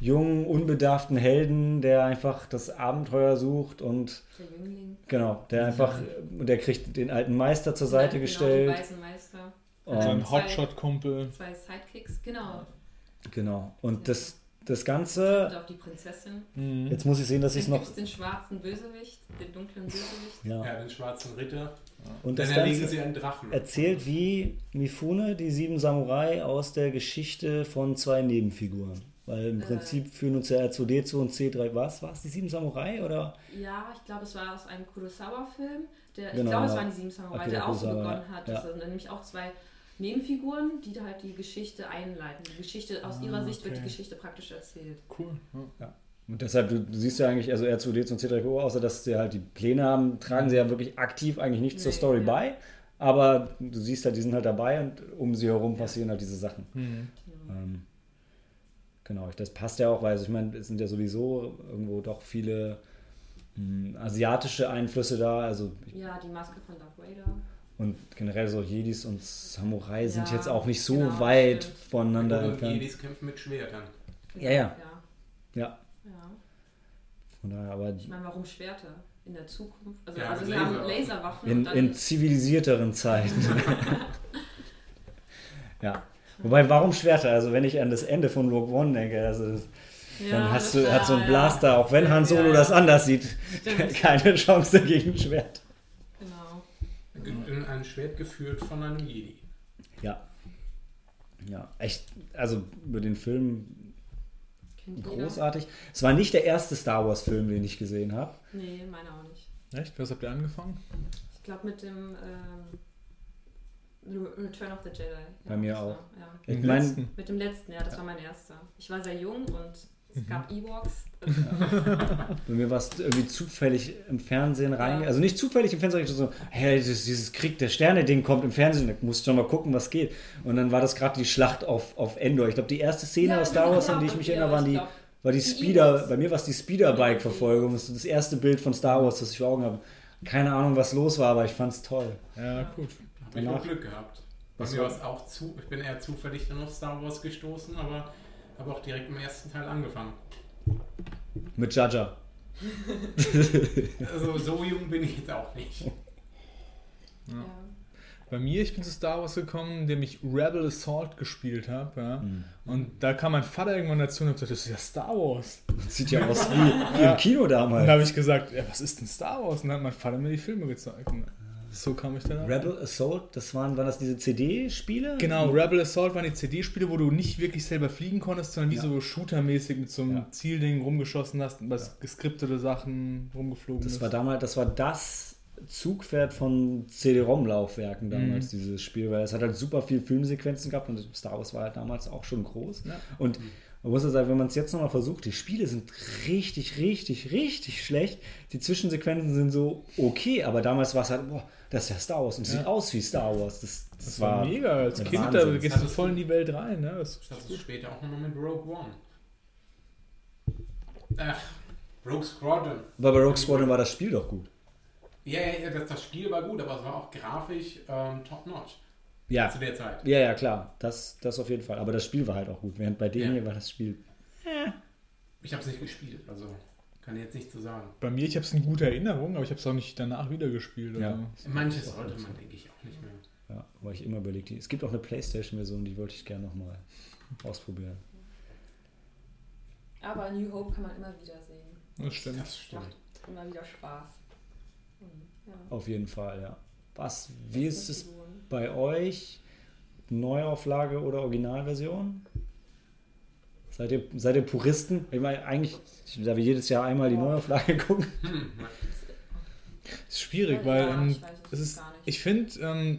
Speaker 1: jungen, unbedarften Helden, der einfach das Abenteuer sucht und
Speaker 3: Der Jüngling.
Speaker 1: genau, der einfach, der kriegt den alten Meister zur Seite
Speaker 3: genau,
Speaker 1: gestellt.
Speaker 3: Den weißen Meister.
Speaker 1: Und,
Speaker 3: Zwei-
Speaker 2: Hotshot-Kumpel.
Speaker 3: Zwei Sidekicks, genau.
Speaker 1: genau. Und das, das
Speaker 3: Und
Speaker 1: Ganze,
Speaker 3: auf die Prinzessin.
Speaker 2: Mhm.
Speaker 1: jetzt muss ich sehen, dass ich es noch.
Speaker 3: den schwarzen Bösewicht, den dunklen Bösewicht.
Speaker 1: Ja.
Speaker 4: Ja, den schwarzen Ritter.
Speaker 1: Und
Speaker 4: Dann
Speaker 1: das Ganze
Speaker 4: sie einen Drachen.
Speaker 1: erzählt wie Mifune die sieben Samurai aus der Geschichte von zwei Nebenfiguren. Weil im
Speaker 3: Äh.
Speaker 1: Prinzip führen uns ja R2D2 und C3. Was? War es die sieben Samurai? Oder?
Speaker 3: Ja, ich glaube, es war aus einem Kurosawa-Film. Der,
Speaker 1: Genau,
Speaker 3: ich glaube, es
Speaker 1: ja.
Speaker 3: waren die Sieben Samurai,
Speaker 1: Akira
Speaker 3: der auch so begonnen hat.
Speaker 1: ja.
Speaker 3: Das sind nämlich auch zwei Nebenfiguren, die da halt die Geschichte einleiten. Die Geschichte, aus ihrer Sicht wird die
Speaker 2: okay.
Speaker 3: Geschichte praktisch erzählt.
Speaker 2: Cool. Ja.
Speaker 1: Und deshalb, du, siehst ja eigentlich, also R2D2 und C3PO, außer dass sie halt die Pläne haben, tragen sie ja wirklich aktiv eigentlich nicht zur
Speaker 3: Nee,
Speaker 1: Story
Speaker 3: ja.
Speaker 1: bei. Aber du siehst halt, die sind halt dabei und um sie herum passieren halt diese Sachen.
Speaker 2: Mhm.
Speaker 1: Ähm, genau, das passt ja auch, weil also ich meine, es sind ja sowieso irgendwo doch viele mh, asiatische Einflüsse da. Also
Speaker 3: Ja, die Maske von Darth Vader.
Speaker 1: Und generell so Jedis und Samurai sind
Speaker 3: Ja,
Speaker 1: jetzt auch nicht so
Speaker 3: genau,
Speaker 1: weit
Speaker 3: stimmt.
Speaker 1: voneinander entfernt.
Speaker 4: Jedis kämpfen mit Schwertern.
Speaker 1: Ja, ja.
Speaker 3: Ja.
Speaker 1: Ja,
Speaker 3: ja.
Speaker 1: von daher, aber
Speaker 3: Ich meine, warum Schwerter? In der Zukunft? Also,
Speaker 4: Ja,
Speaker 3: also sie haben
Speaker 4: Laserwaffen.
Speaker 1: In, in zivilisierteren Zeiten. ja. Wobei, warum Schwerter? Also, wenn ich an das Ende von Rogue One denke, also,
Speaker 3: Ja,
Speaker 1: dann hast du, hat so ein
Speaker 3: ja.
Speaker 1: Blaster, auch wenn Han Solo
Speaker 3: Ja, ja.
Speaker 1: das anders sieht,
Speaker 3: Stimmt.
Speaker 1: keine Chance gegen Schwert.
Speaker 3: Genau.
Speaker 4: In ein Schwert geführt von einem Jedi.
Speaker 1: Ja. Ja, echt, also über den Film
Speaker 3: Kennt jeder?
Speaker 1: großartig. Es war nicht der erste Star Wars-Film, den ich gesehen habe.
Speaker 3: Nee, meine auch nicht.
Speaker 2: Echt? Was habt ihr angefangen?
Speaker 3: Ich glaube mit dem ähm, Return of the Jedi.
Speaker 1: Bei mir
Speaker 3: das
Speaker 1: auch.
Speaker 3: War, ja.
Speaker 1: Ich
Speaker 2: letzten?
Speaker 3: Mit dem letzten, ja, das war mein erster. Ich war sehr jung und es
Speaker 1: Mhm.
Speaker 3: gab Ewoks.
Speaker 1: bei mir war es irgendwie zufällig im Fernsehen rein.
Speaker 3: Ja.
Speaker 1: Also nicht zufällig im Fernsehen, ich so, hey, dieses, dieses Krieg der Sterne-Ding kommt im Fernsehen, da musst du schon mal gucken, was geht. Und dann war das gerade die Schlacht auf, auf Endor. Ich glaube, die erste Szene
Speaker 3: Ja,
Speaker 1: aus Star Wars, an die ich mich erinnere, waren die,
Speaker 3: glaub,
Speaker 1: war die
Speaker 3: die
Speaker 1: Speeder,
Speaker 3: Ewoks.
Speaker 1: bei mir war es die Speederbike-Verfolgung. Das ist das erste Bild von Star Wars, das ich vor Augen habe. Keine Ahnung, was los war, aber ich fand es toll.
Speaker 2: Ja, gut.
Speaker 4: Hab ich auch Glück gehabt. Bei
Speaker 1: Was
Speaker 4: mir
Speaker 1: war-
Speaker 4: war es auch zu. Ich bin eher zufällig dann auf Star Wars gestoßen, aber habe auch direkt im ersten Teil angefangen.
Speaker 1: Mit Jaja.
Speaker 4: Also so jung bin ich jetzt auch nicht.
Speaker 3: Ja.
Speaker 2: Bei mir, ich bin zu Star Wars gekommen, indem ich Rebel Assault gespielt habe. Ja. Und da kam mein Vater irgendwann dazu und hat gesagt, das ist ja Star Wars.
Speaker 1: Sieht ja aus wie, wie im Kino
Speaker 2: Und da
Speaker 1: damals.
Speaker 2: habe ich gesagt, ja, was ist denn Star Wars? Und dann hat mein Vater mir die Filme gezeigt. Und so kam ich dann.
Speaker 1: Rebel Assault, das waren, waren das diese CD-Spiele?
Speaker 2: Genau, Rebel Assault waren die CD-Spiele, wo du nicht wirklich selber fliegen konntest, sondern wie
Speaker 1: Ja.
Speaker 2: so shootermäßig mit so einem
Speaker 1: Ja.
Speaker 2: Zielding rumgeschossen hast, und was geskriptete Sachen rumgeflogen
Speaker 1: Das
Speaker 2: ist.
Speaker 1: war damals, das war das Zugpferd von CD-ROM-Laufwerken damals,
Speaker 2: Mhm.
Speaker 1: dieses Spiel, weil es hat halt super viel Filmsequenzen gehabt und Star Wars war halt damals auch schon groß.
Speaker 2: Ja.
Speaker 1: Und Man muss ja sagen, wenn man es jetzt nochmal versucht, die Spiele sind richtig, richtig, richtig schlecht. Die Zwischensequenzen sind so okay, aber damals war es halt, boah, das ist ja Star Wars und
Speaker 2: Ja.
Speaker 1: sieht aus wie Star Wars. Das, das,
Speaker 2: Das war mega. Als Kind,
Speaker 1: Wahnsinn.
Speaker 2: da gehst du voll in die Welt rein. Ne? Das
Speaker 4: Das ist später auch nochmal mit Rogue One. Ach, Rogue Squadron.
Speaker 1: Aber bei Rogue Squadron war das Spiel doch gut.
Speaker 4: Ja, ja, ja das, das Spiel war gut, aber es war auch grafisch ähm, top-notch
Speaker 1: Ja,
Speaker 4: zu der Zeit.
Speaker 1: ja, ja, klar. Das, das auf jeden Fall. Aber das Spiel war halt auch gut. Während bei dem
Speaker 4: Ja.
Speaker 1: hier war das Spiel.
Speaker 4: Ich habe es nicht gespielt, also kann ich jetzt nicht zu sagen.
Speaker 2: Bei mir, ich habe es in guter Erinnerung, aber ich habe es auch nicht danach wieder gespielt.
Speaker 1: Ja.
Speaker 2: Also.
Speaker 4: Manches sollte man, denke ich, auch nicht mehr.
Speaker 1: Ja, war ich immer überlegt. Es gibt auch eine Playstation-Version, die wollte ich gerne nochmal ausprobieren.
Speaker 3: Aber New Hope kann man immer wieder sehen.
Speaker 2: Das stimmt.
Speaker 4: Das stimmt.
Speaker 3: Macht immer wieder Spaß. Ja.
Speaker 1: Auf jeden Fall, ja. Was, wie ist es bei euch? Neuauflage oder Originalversion? Seid ihr, seid ihr Puristen? Ich meine, eigentlich, ich darf jedes Jahr einmal die. Neuauflage gucken.
Speaker 4: Hm,
Speaker 2: ist schwierig,
Speaker 3: Ja,
Speaker 2: weil
Speaker 3: ja,
Speaker 2: ähm,
Speaker 3: ich es
Speaker 2: ist, ich finde, ähm,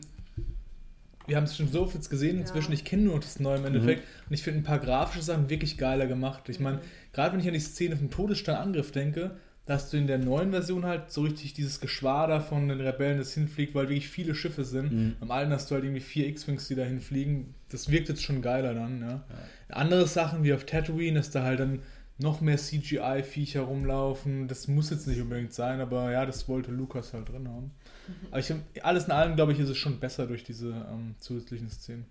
Speaker 2: wir haben es schon so viel gesehen inzwischen,
Speaker 3: Ja.
Speaker 2: ich kenne nur das Neue im Endeffekt und ich finde ein paar grafische Sachen wirklich geiler gemacht. Ich meine,
Speaker 3: Mhm.
Speaker 2: gerade wenn ich an die Szene vom Todessternangriff denke, da hast du in der neuen Version halt so richtig dieses Geschwader von den Rebellen, das hinfliegt, weil wirklich viele Schiffe sind.
Speaker 1: Mhm.
Speaker 2: Am alten hast du halt irgendwie vier X-Wings, die da hinfliegen. Das wirkt jetzt schon geiler dann, ja. Andere Sachen wie auf Tatooine, dass da halt dann noch mehr CGI-Viecher rumlaufen. Das muss jetzt nicht unbedingt sein, aber ja, das wollte Lukas halt drin haben. Aber ich, alles in allem, glaube ich, ist es schon besser durch diese ähm, zusätzlichen Szenen.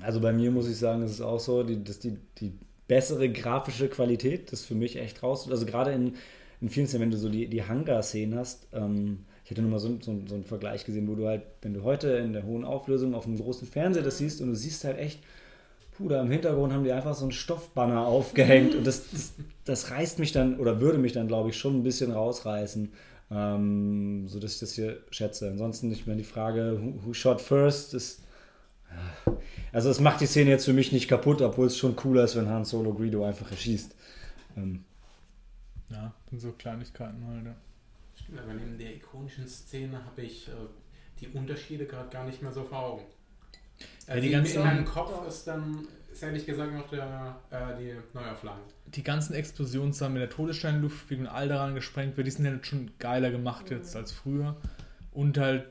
Speaker 1: Also bei mir muss ich sagen, ist es auch so, die, dass die, die bessere grafische Qualität, das für mich echt raus. Also gerade in, in vielen Szenen, wenn du so die, die Hangar-Szenen hast, ähm, ich hatte nur mal so, so, so einen Vergleich gesehen, wo du halt, wenn du heute in der hohen Auflösung auf einem großen Fernseher das siehst und du siehst halt echt, puh, da im Hintergrund haben die einfach so einen Stoffbanner aufgehängt und das, das, das reißt mich dann oder würde mich dann, glaube ich, schon ein bisschen rausreißen, ähm, sodass ich das hier schätze. Ansonsten nicht mehr die Frage, who, who shot first, ist also es macht die Szene jetzt für mich nicht kaputt, obwohl es schon cooler ist, wenn Han Solo Greedo einfach erschießt. Ähm,
Speaker 2: Ja, sind so Kleinigkeiten halt.
Speaker 4: Stimmt, aber neben der ikonischen Szene habe ich äh, die Unterschiede gerade gar nicht mehr so vor Augen. Also
Speaker 2: die
Speaker 4: in-
Speaker 2: ganzen-
Speaker 4: in meinem Kopf ist dann, ist ehrlich gesagt noch der, äh, die Neuauflage.
Speaker 2: Die ganzen Explosionssachen mit der Todessternluft und all daran gesprengt wird, die sind ja schon geiler gemacht jetzt als früher. Und halt,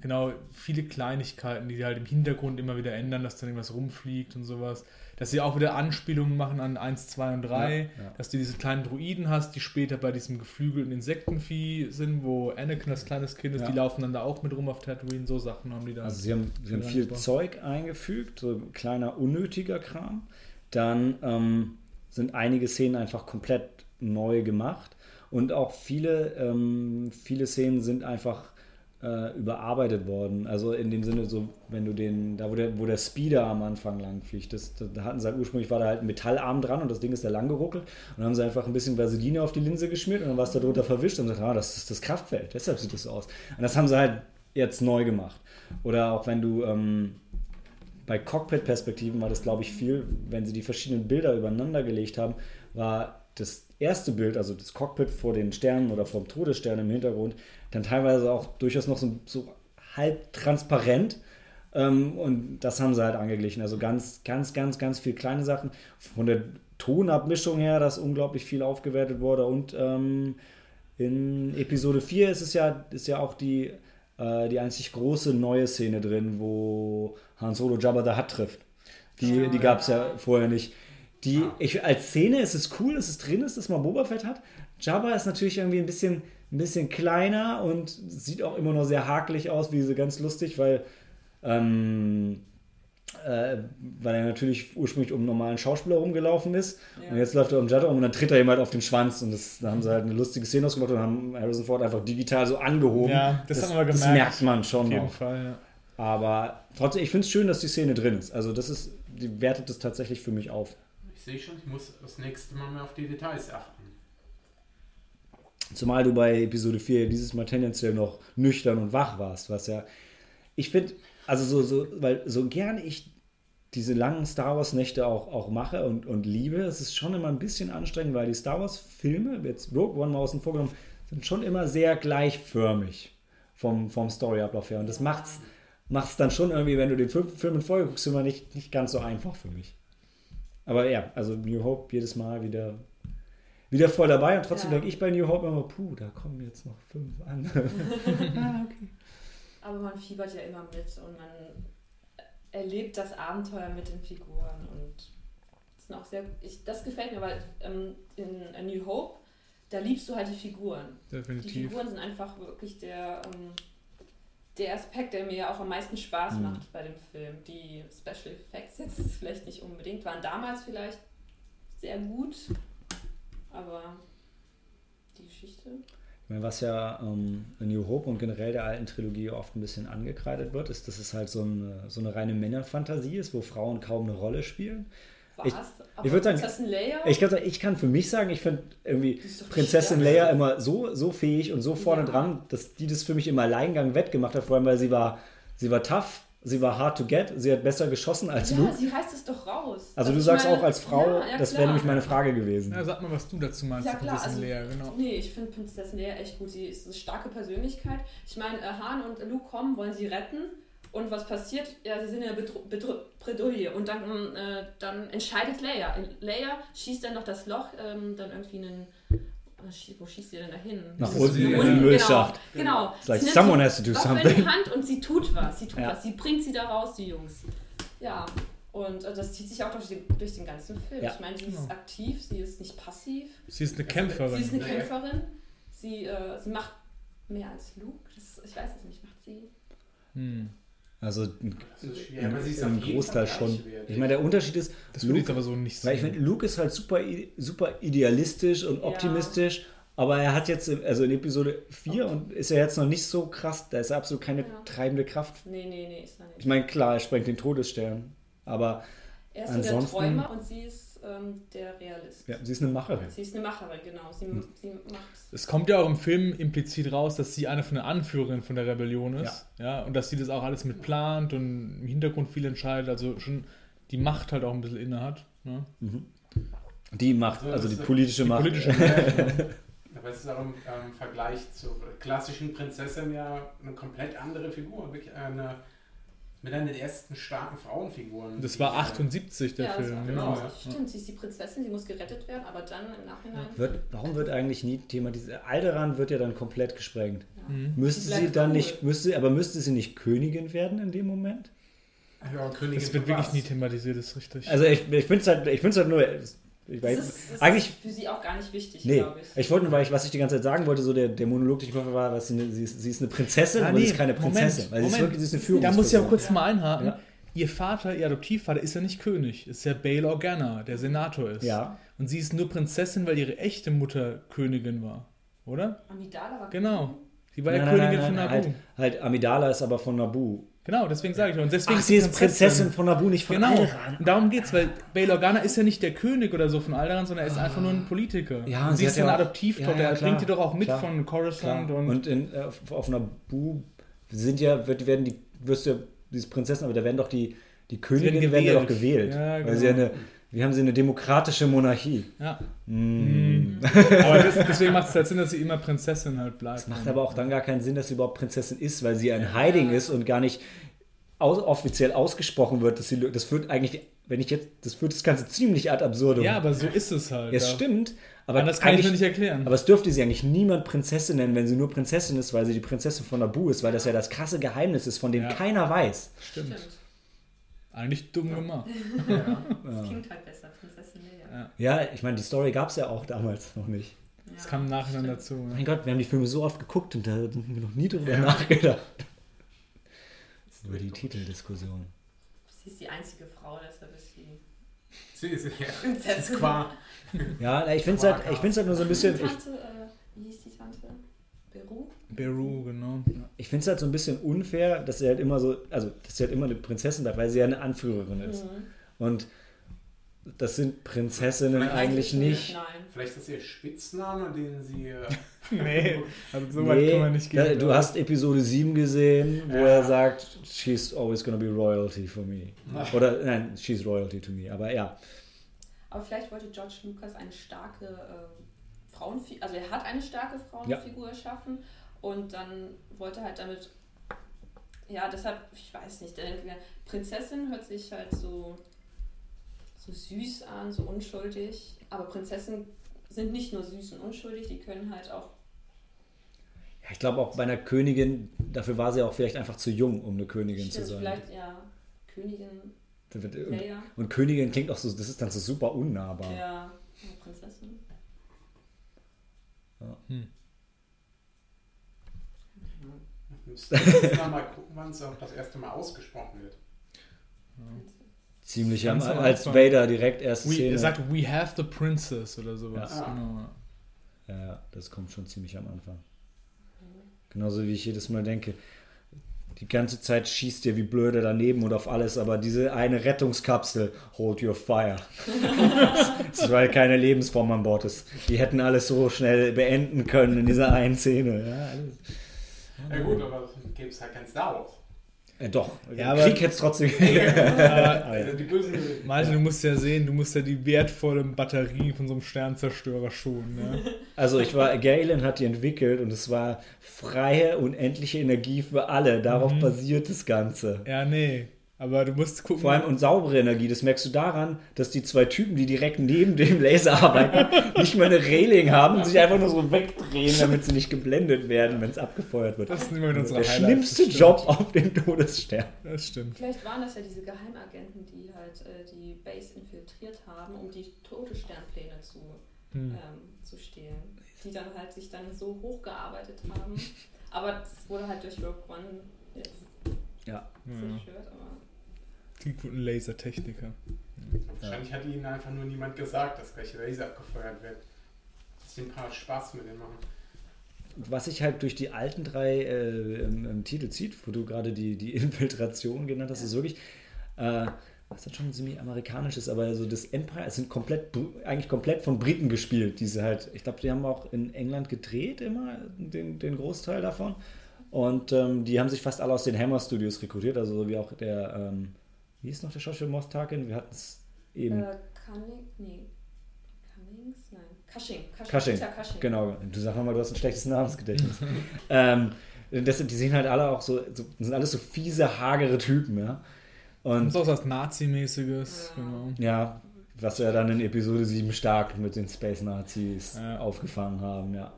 Speaker 2: genau, viele Kleinigkeiten, die halt im Hintergrund immer wieder ändern, dass dann irgendwas rumfliegt und sowas. Dass sie auch wieder Anspielungen machen an 1, 2 und 3.
Speaker 1: Ja, ja.
Speaker 2: Dass du diese kleinen Druiden hast, die später bei diesem geflügelten Insektenvieh sind, wo Anakin als kleines Kind ist,
Speaker 1: Ja.
Speaker 2: die laufen dann da auch mit rum auf Tatooine. So Sachen haben die da.
Speaker 1: Also sie haben, sie haben viel
Speaker 2: super.
Speaker 1: Zeug eingefügt, so kleiner unnötiger Kram. Dann ähm, sind einige Szenen einfach komplett neu gemacht und auch viele, ähm, viele Szenen sind einfach äh, überarbeitet worden. Also in dem Sinne, so wenn du den, da wo der, wo der Speeder am Anfang lang fliegt, das, da hatten sie halt ursprünglich war da halt ein Metallarm dran und das Ding ist da lang geruckelt und dann haben sie einfach ein bisschen Vaseline auf die Linse geschmiert und dann war es da drunter verwischt und gesagt, ah, das ist das Kraftfeld, deshalb sieht das so aus. Und das haben sie halt jetzt neu gemacht. Oder auch wenn du ähm, bei Cockpit-Perspektiven war das, glaube ich, viel, wenn sie die verschiedenen Bilder übereinander gelegt haben, war das erste Bild, also das Cockpit vor den Sternen oder vom Todesstern im Hintergrund, dann teilweise auch durchaus noch so, so halb transparent. Ähm, und das haben sie halt angeglichen. Also ganz, ganz, ganz, ganz viel kleine Sachen. Von der Tonabmischung her, dass unglaublich viel aufgewertet wurde. Und ähm, in Episode 4 ist es ja, ist ja auch die, äh, die einzig große neue Szene drin, wo Han Solo Jabba the Hutt trifft. Die, die gab es ja vorher nicht. Die, ich, als Szene ist es cool, dass es drin ist, dass man Boba Fett hat. Jabba ist natürlich irgendwie ein bisschen, ein bisschen kleiner und sieht auch immer noch sehr hakelig aus, wie so ganz lustig, weil, ähm, äh, weil er natürlich ursprünglich um einen normalen Schauspieler rumgelaufen ist.
Speaker 3: Ja.
Speaker 1: Und jetzt läuft er um Jabba rum und dann tritt er ihm halt auf den Schwanz. Und das, da haben sie halt eine lustige Szene ausgemacht und haben Harrison Ford einfach digital so angehoben.
Speaker 2: Ja, das haben wir
Speaker 1: Das
Speaker 2: gemerkt.
Speaker 1: merkt man schon
Speaker 2: Auf jeden
Speaker 1: noch.
Speaker 2: Fall, ja.
Speaker 1: Aber trotzdem, ich finde es schön, dass die Szene drin ist. Also das ist, die wertet das tatsächlich für mich auf.
Speaker 4: Ich sehe schon, ich muss das nächste Mal mehr auf die Details achten.
Speaker 1: Zumal du bei Episode 4 dieses Mal tendenziell noch nüchtern und wach warst, was ja, ich finde, also so, so, weil so gern ich diese langen Star Wars Nächte auch, auch mache und, und liebe, es ist schon immer ein bisschen anstrengend, weil die Star Wars Filme, jetzt Rogue One mal außen vor genommen, sind schon immer sehr gleichförmig vom, vom Storyablauf her und das macht's, macht's dann schon irgendwie, wenn du den Film, Film in Folge guckst, immer nicht, nicht ganz so einfach für mich. Aber ja, also New Hope jedes Mal wieder, wieder voll dabei und trotzdem
Speaker 3: Ja.
Speaker 1: denke ich bei New Hope immer, puh, da kommen jetzt noch fünf andere. ah, okay.
Speaker 3: Aber man fiebert ja immer mit und man erlebt das Abenteuer mit den Figuren und das, sind auch sehr, ich, das gefällt mir, weil ähm, in A New Hope, da liebst du halt die Figuren. Die
Speaker 2: Definitiv.
Speaker 3: Figuren sind einfach wirklich der, ähm, der Aspekt, der mir auch am meisten Spaß
Speaker 1: Mhm.
Speaker 3: macht bei dem Film. Die Special Effects jetzt vielleicht nicht unbedingt, waren damals vielleicht sehr gut, aber die Geschichte.
Speaker 1: Ich meine, was ja ähm, A New Hope und generell der alten Trilogie oft ein bisschen angekreidet wird, ist, dass es halt so eine, so eine reine Männerfantasie ist, wo Frauen kaum eine Rolle spielen.
Speaker 3: War's.
Speaker 1: Ich- ich würd sagen,
Speaker 3: Prinzessin Leia,
Speaker 1: Ich glaube, ich kann für mich sagen, ich finde irgendwie Prinzessin. Leia immer so, so fähig und so vorne
Speaker 3: Ja.
Speaker 1: dran, dass die das für mich im Alleingang wettgemacht hat, vor allem weil sie war, sie war tough, sie war hard to get, sie hat besser geschossen als
Speaker 3: Ja,
Speaker 1: Luke.
Speaker 3: sie reißt es doch raus.
Speaker 1: Also du
Speaker 3: ich
Speaker 1: sagst
Speaker 3: meine-
Speaker 1: auch als Frau,
Speaker 3: Ja, ja,
Speaker 1: das wäre nämlich meine Frage gewesen.
Speaker 2: Ja, sag mal, was du dazu meinst,
Speaker 3: Ja, klar,
Speaker 2: Prinzessin
Speaker 3: also-
Speaker 2: Leia, genau.
Speaker 3: Nee, ich finde Prinzessin Leia echt gut. Sie ist eine starke Persönlichkeit. Ich meine, äh, Han und Luke kommen, wollen sie retten. Und was passiert? Ja, sie sind in der Bedro Bedro Bredouille. Und dann, äh, dann entscheidet Leia. Leia schießt dann noch das Loch, ähm, dann irgendwie einen. Wo schießt sie denn da hin?
Speaker 1: Nach unten in
Speaker 2: die-
Speaker 1: den
Speaker 3: Genau,
Speaker 1: Müllschacht.
Speaker 3: Genau.
Speaker 1: It's like
Speaker 3: Sie nimmt
Speaker 1: someone
Speaker 3: die
Speaker 1: has to do
Speaker 3: Waffe in
Speaker 1: something.
Speaker 3: die Hand und sie tut was. Sie tut
Speaker 1: Ja.
Speaker 3: was. Sie bringt sie da raus, die Jungs. Ja. Und äh, das zieht sich auch durch den, durch den ganzen Film.
Speaker 1: Ja.
Speaker 3: Ich meine, sie ist
Speaker 2: Genau.
Speaker 3: aktiv, sie ist nicht passiv.
Speaker 2: Sie ist eine
Speaker 3: Sie
Speaker 2: Kämpferin.
Speaker 3: ist eine. Kämpferin. Sie, äh, sie macht mehr als Luke. Das, ich weiß es nicht. Macht sie.
Speaker 2: Hm.
Speaker 1: Also
Speaker 4: schwierig,
Speaker 1: im, Großteil schon. Ich meine, der Unterschied ist,
Speaker 2: Das würde ich
Speaker 1: Luke,
Speaker 2: jetzt aber so nicht
Speaker 1: weil ich finde, Luke ist halt super, super idealistisch und
Speaker 3: Ja.
Speaker 1: optimistisch, aber er hat jetzt, also in Episode 4 und ist er jetzt noch nicht so krass, da ist er absolut keine
Speaker 3: Ja.
Speaker 1: treibende Kraft.
Speaker 3: Nee, nee, nee, ist er nicht.
Speaker 1: Ich meine, klar, er sprengt den Todesstern, aber
Speaker 3: er ist so der
Speaker 1: ansonsten-
Speaker 3: Träumer und sie ist ähm, der Realist.
Speaker 1: ja, sie ist eine Macherin.
Speaker 3: Sie ist eine Macherin, genau. Sie,
Speaker 1: Hm.
Speaker 3: sie macht.
Speaker 2: Es kommt ja auch im Film implizit raus, dass sie eine von den Anführerinnen von der Rebellion ist. Ja. und dass sie das auch alles mit plant und im Hintergrund viel entscheidet, also schon die Macht halt auch ein bisschen inne hat. Ne?
Speaker 1: Die Macht,
Speaker 4: So,
Speaker 1: also
Speaker 4: das
Speaker 1: die politische
Speaker 2: Die
Speaker 1: Macht.
Speaker 2: politische
Speaker 4: Aber es ist auch im ähm, Vergleich zur klassischen Prinzessin ja eine komplett andere Figur. Wirklich eine, mit einer der ersten starken Frauenfiguren.
Speaker 2: Das war
Speaker 4: die, äh,
Speaker 2: 78, der
Speaker 3: ja,
Speaker 2: Film.
Speaker 3: das,
Speaker 2: genau.
Speaker 4: genau, ja.
Speaker 3: Stimmt, sie ist die Prinzessin, sie muss gerettet werden, aber dann im Nachhinein.
Speaker 1: Wird, warum wird eigentlich nie thematisiert? Alderan wird ja dann komplett gesprengt.
Speaker 3: Ja.
Speaker 2: Mhm.
Speaker 1: Müsste
Speaker 3: Sie
Speaker 1: dann
Speaker 3: cool.
Speaker 1: nicht, müsste, aber müsste sie nicht Königin werden in dem Moment?
Speaker 4: Ja, Königin
Speaker 2: Das wird wirklich
Speaker 4: was?
Speaker 2: nie thematisiert, ist richtig.
Speaker 1: Also ich, ich finde es halt, ich find's halt nur, ich
Speaker 3: Das
Speaker 1: weiß,
Speaker 3: ist, das
Speaker 1: eigentlich,
Speaker 3: ist für sie auch gar nicht wichtig,
Speaker 1: nee,
Speaker 3: glaube ich.
Speaker 1: ich wollte nur, weil ich, was ich die ganze Zeit sagen wollte, so der, der Monolog, den ich mache, war, was sie, eine- sie, ist, sie ist eine Prinzessin,
Speaker 2: Ah,
Speaker 1: aber
Speaker 2: nee,
Speaker 1: sie ist keine
Speaker 2: Moment,
Speaker 1: Prinzessin, weil sie ist wirklich, sie ist eine
Speaker 2: da
Speaker 1: Führungsperson.
Speaker 2: muss ich auch kurz
Speaker 3: Ja.
Speaker 2: mal einhaken.
Speaker 1: Ja.
Speaker 2: Ihr Vater, ihr Adoptivvater, ist ja nicht König, ist ja Bail Organa, der Senator ist.
Speaker 1: Ja,
Speaker 2: Und sie ist nur Prinzessin, weil ihre echte Mutter Königin war. Oder?
Speaker 3: Amidala war
Speaker 2: Genau. Sie war ja
Speaker 1: Nein, nein,
Speaker 2: Königin
Speaker 1: nein,
Speaker 2: von Nabu.
Speaker 1: halt, halt Amidala ist aber von Nabu.
Speaker 2: Genau, deswegen sage ich. Und deswegen
Speaker 1: Ach, sie ist Prinzessin von Nabu, nicht von
Speaker 2: Genau.
Speaker 1: Alderan.
Speaker 2: Und darum geht's, weil Bail Organa ist ja nicht der König oder so von Alderan, sondern er ist einfach nur ein Politiker.
Speaker 1: Ja,
Speaker 2: und sie,
Speaker 1: sie
Speaker 2: ist
Speaker 1: ja
Speaker 2: eine Adoptivtochter,
Speaker 1: Ja, ja,
Speaker 2: er bringt die doch auch mit
Speaker 1: klar,
Speaker 2: von Coruscant
Speaker 1: Klar.
Speaker 2: und,
Speaker 1: Und in, äh, auf, auf Nabu sind ja, wird, werden die, wirst du ja, diese Prinzessin, aber da werden doch die, die Königinnen werden ja doch gewählt.
Speaker 2: Ja,
Speaker 1: Weil
Speaker 2: genau.
Speaker 1: sie ja eine, wir haben sie eine demokratische Monarchie.
Speaker 2: ja.
Speaker 1: Mm.
Speaker 2: Aber das, deswegen macht es halt Sinn, dass sie immer Prinzessin halt bleibt.
Speaker 1: Das macht aber auch dann gar keinen Sinn, dass sie überhaupt Prinzessin ist, weil sie ein Hiding ist und gar nicht aus, offiziell ausgesprochen wird. Dass sie, das führt eigentlich, wenn ich jetzt, das führt das Ganze ziemlich ad absurdum.
Speaker 2: Ja, aber so ist es halt.
Speaker 1: Ja, es
Speaker 2: ja.
Speaker 1: stimmt. Aber
Speaker 2: das kann ich mir nicht erklären.
Speaker 1: Aber es dürfte sie eigentlich niemand Prinzessin nennen, wenn sie nur Prinzessin ist, weil sie die Prinzessin von Nabu ist, weil das ja das krasse Geheimnis ist, von dem
Speaker 2: Ja.
Speaker 1: keiner weiß.
Speaker 2: Stimmt.
Speaker 3: Stimmt.
Speaker 2: Eigentlich dumm gemacht.
Speaker 3: Das klingt halt besser, Prinzessin Leia.
Speaker 2: Ja.
Speaker 1: Ja, ich meine, die Story gab es ja auch damals noch nicht.
Speaker 2: Das
Speaker 3: Ja,
Speaker 2: kam Nachhinein
Speaker 3: stimmt.
Speaker 2: dazu.
Speaker 1: Mein Gott, wir haben die Filme so oft geguckt und da haben wir noch nie drüber nachgedacht. Über die Titeldiskussion.
Speaker 3: Sie ist die einzige Frau, deshalb ist sie
Speaker 4: Sie ist ja.
Speaker 3: Prinzessin.
Speaker 4: Ist qua.
Speaker 1: Ja, ich finde es halt, ich halt nur so ein bisschen. Ich,
Speaker 3: Tante, äh, wie hieß die Tante? Peru?
Speaker 2: Beru, genau.
Speaker 1: ich finde es halt so ein bisschen unfair, dass sie halt immer so, also dass sie halt immer eine Prinzessin bleibt, weil sie ja eine Anführerin ist.
Speaker 3: Mhm.
Speaker 1: Und das sind Prinzessinnen
Speaker 4: Vielleicht
Speaker 1: eigentlich nicht.
Speaker 3: Nein.
Speaker 4: Vielleicht ist ihr Spitzname, den sie. äh,
Speaker 2: Nee, also so weit
Speaker 1: Nee,
Speaker 2: kann man nicht
Speaker 1: da,
Speaker 2: gehen.
Speaker 1: du hast Episode 7 gesehen, wo
Speaker 4: Ja.
Speaker 1: er sagt, she's always gonna be royalty for me. Oder nein, she's royalty to me. Aber ja,
Speaker 3: Aber vielleicht wollte George Lucas eine starke äh, Frauenfigur, also er hat eine starke Frauenfigur erschaffen und dann wollte halt damit, ja, deshalb, ich weiß nicht, denn Prinzessin hört sich halt so, so süß an, so unschuldig. Aber Prinzessinnen sind nicht nur süß und unschuldig, die können halt auch.
Speaker 1: Ja, ich glaube auch bei einer Königin, dafür war sie auch vielleicht einfach zu jung, um eine Königin
Speaker 3: Stimmt,
Speaker 1: zu sein.
Speaker 3: vielleicht ja Königin,
Speaker 1: Und,
Speaker 3: Player.
Speaker 1: und Königin klingt auch so, das ist dann so super unnahbar.
Speaker 3: Ja, ja Prinzessin.
Speaker 4: Müsste jetzt noch mal gucken, wann es auch das erste Mal ausgesprochen wird.
Speaker 1: Ziemlich am,
Speaker 2: am
Speaker 1: als
Speaker 2: Anfang.
Speaker 1: Vader direkt erste
Speaker 2: We,
Speaker 1: Szene.
Speaker 2: er sagt, we have the princess oder sowas.
Speaker 4: Ja.
Speaker 2: Genau.
Speaker 1: Ja, ja, das kommt schon ziemlich am Anfang. Genauso wie ich jedes Mal denke, die ganze Zeit schießt ihr wie blöde daneben und auf alles, aber diese eine Rettungskapsel, hold your fire. das ist, weil keine Lebensform an Bord ist. Die hätten alles so schnell beenden können in dieser einen Szene. Ja, alles.
Speaker 4: Ja gut, aber gibt es halt kein Star Wars.
Speaker 1: Äh, doch,
Speaker 2: Ja, aber-
Speaker 1: Krieg hätte es trotzdem.
Speaker 2: Aber
Speaker 4: Also die bösen.
Speaker 2: Malte, du musst ja sehen, du musst ja die wertvollen Batterien von so einem Sternzerstörer schonen. Ne?
Speaker 1: Also ich war, Galen hat die entwickelt und es war freie, unendliche Energie für alle. Darauf
Speaker 2: Mhm.
Speaker 1: basiert das Ganze.
Speaker 2: Ja, nee. Aber du musst gucken.
Speaker 1: Vor allem und saubere Energie, das merkst du daran, dass die zwei Typen, die direkt neben dem Laser arbeiten, nicht mal eine Reling haben und sich einfach nur so wegdrehen, damit sie nicht geblendet werden, wenn es abgefeuert wird.
Speaker 2: das ist immer in unserer
Speaker 1: Der
Speaker 2: Highlights,
Speaker 1: schlimmste. Job auf dem Todesstern.
Speaker 2: Das stimmt.
Speaker 3: Vielleicht waren das ja diese Geheimagenten, die halt äh, die Base infiltriert haben, um die Todessternpläne zu,
Speaker 2: Hm.
Speaker 3: ähm, zu stehlen. Die dann halt sich dann so hochgearbeitet haben. Aber das wurde halt durch Rogue One jetzt.
Speaker 1: Ja.
Speaker 3: zerstört. Aber
Speaker 2: Die guten Lasertechniker.
Speaker 4: Wahrscheinlich hat ihnen einfach nur niemand gesagt, dass gleich Laser abgefeuert wird. Dass sie ein paar Spaß mit denen machen.
Speaker 1: Was sich halt durch die alten drei äh, im, im Titel zieht, wo du gerade die, die Infiltration genannt hast, ist wirklich, äh, was dann schon ziemlich amerikanisch ist, aber so das Empire, es sind komplett, eigentlich komplett von Briten gespielt, diese halt, ich glaube, die haben auch in England gedreht immer, den, den Großteil davon. Und ähm, die haben sich fast alle aus den Hammer Studios rekrutiert, also so wie auch der, ähm, wie ist noch der Schauspieler Moff Tarkin? Wir hatten es eben.
Speaker 3: äh, Cunning, nee. Cummings? Nein. Cushing. Cushing.
Speaker 1: Cushing,
Speaker 3: Peter Cushing.
Speaker 1: Genau, du sag mal, du hast ein schlechtes Namensgedächtnis. ähm, das, sind- die sehen halt alle auch so, so, das sind alles so fiese, hagere Typen, ja.
Speaker 2: Und
Speaker 1: Und
Speaker 2: so was Nazi-mäßiges,
Speaker 3: Ja.
Speaker 2: genau.
Speaker 1: ja, was wir dann in Episode 7 stark mit den Space Nazis
Speaker 2: Ja.
Speaker 1: aufgefangen haben, ja.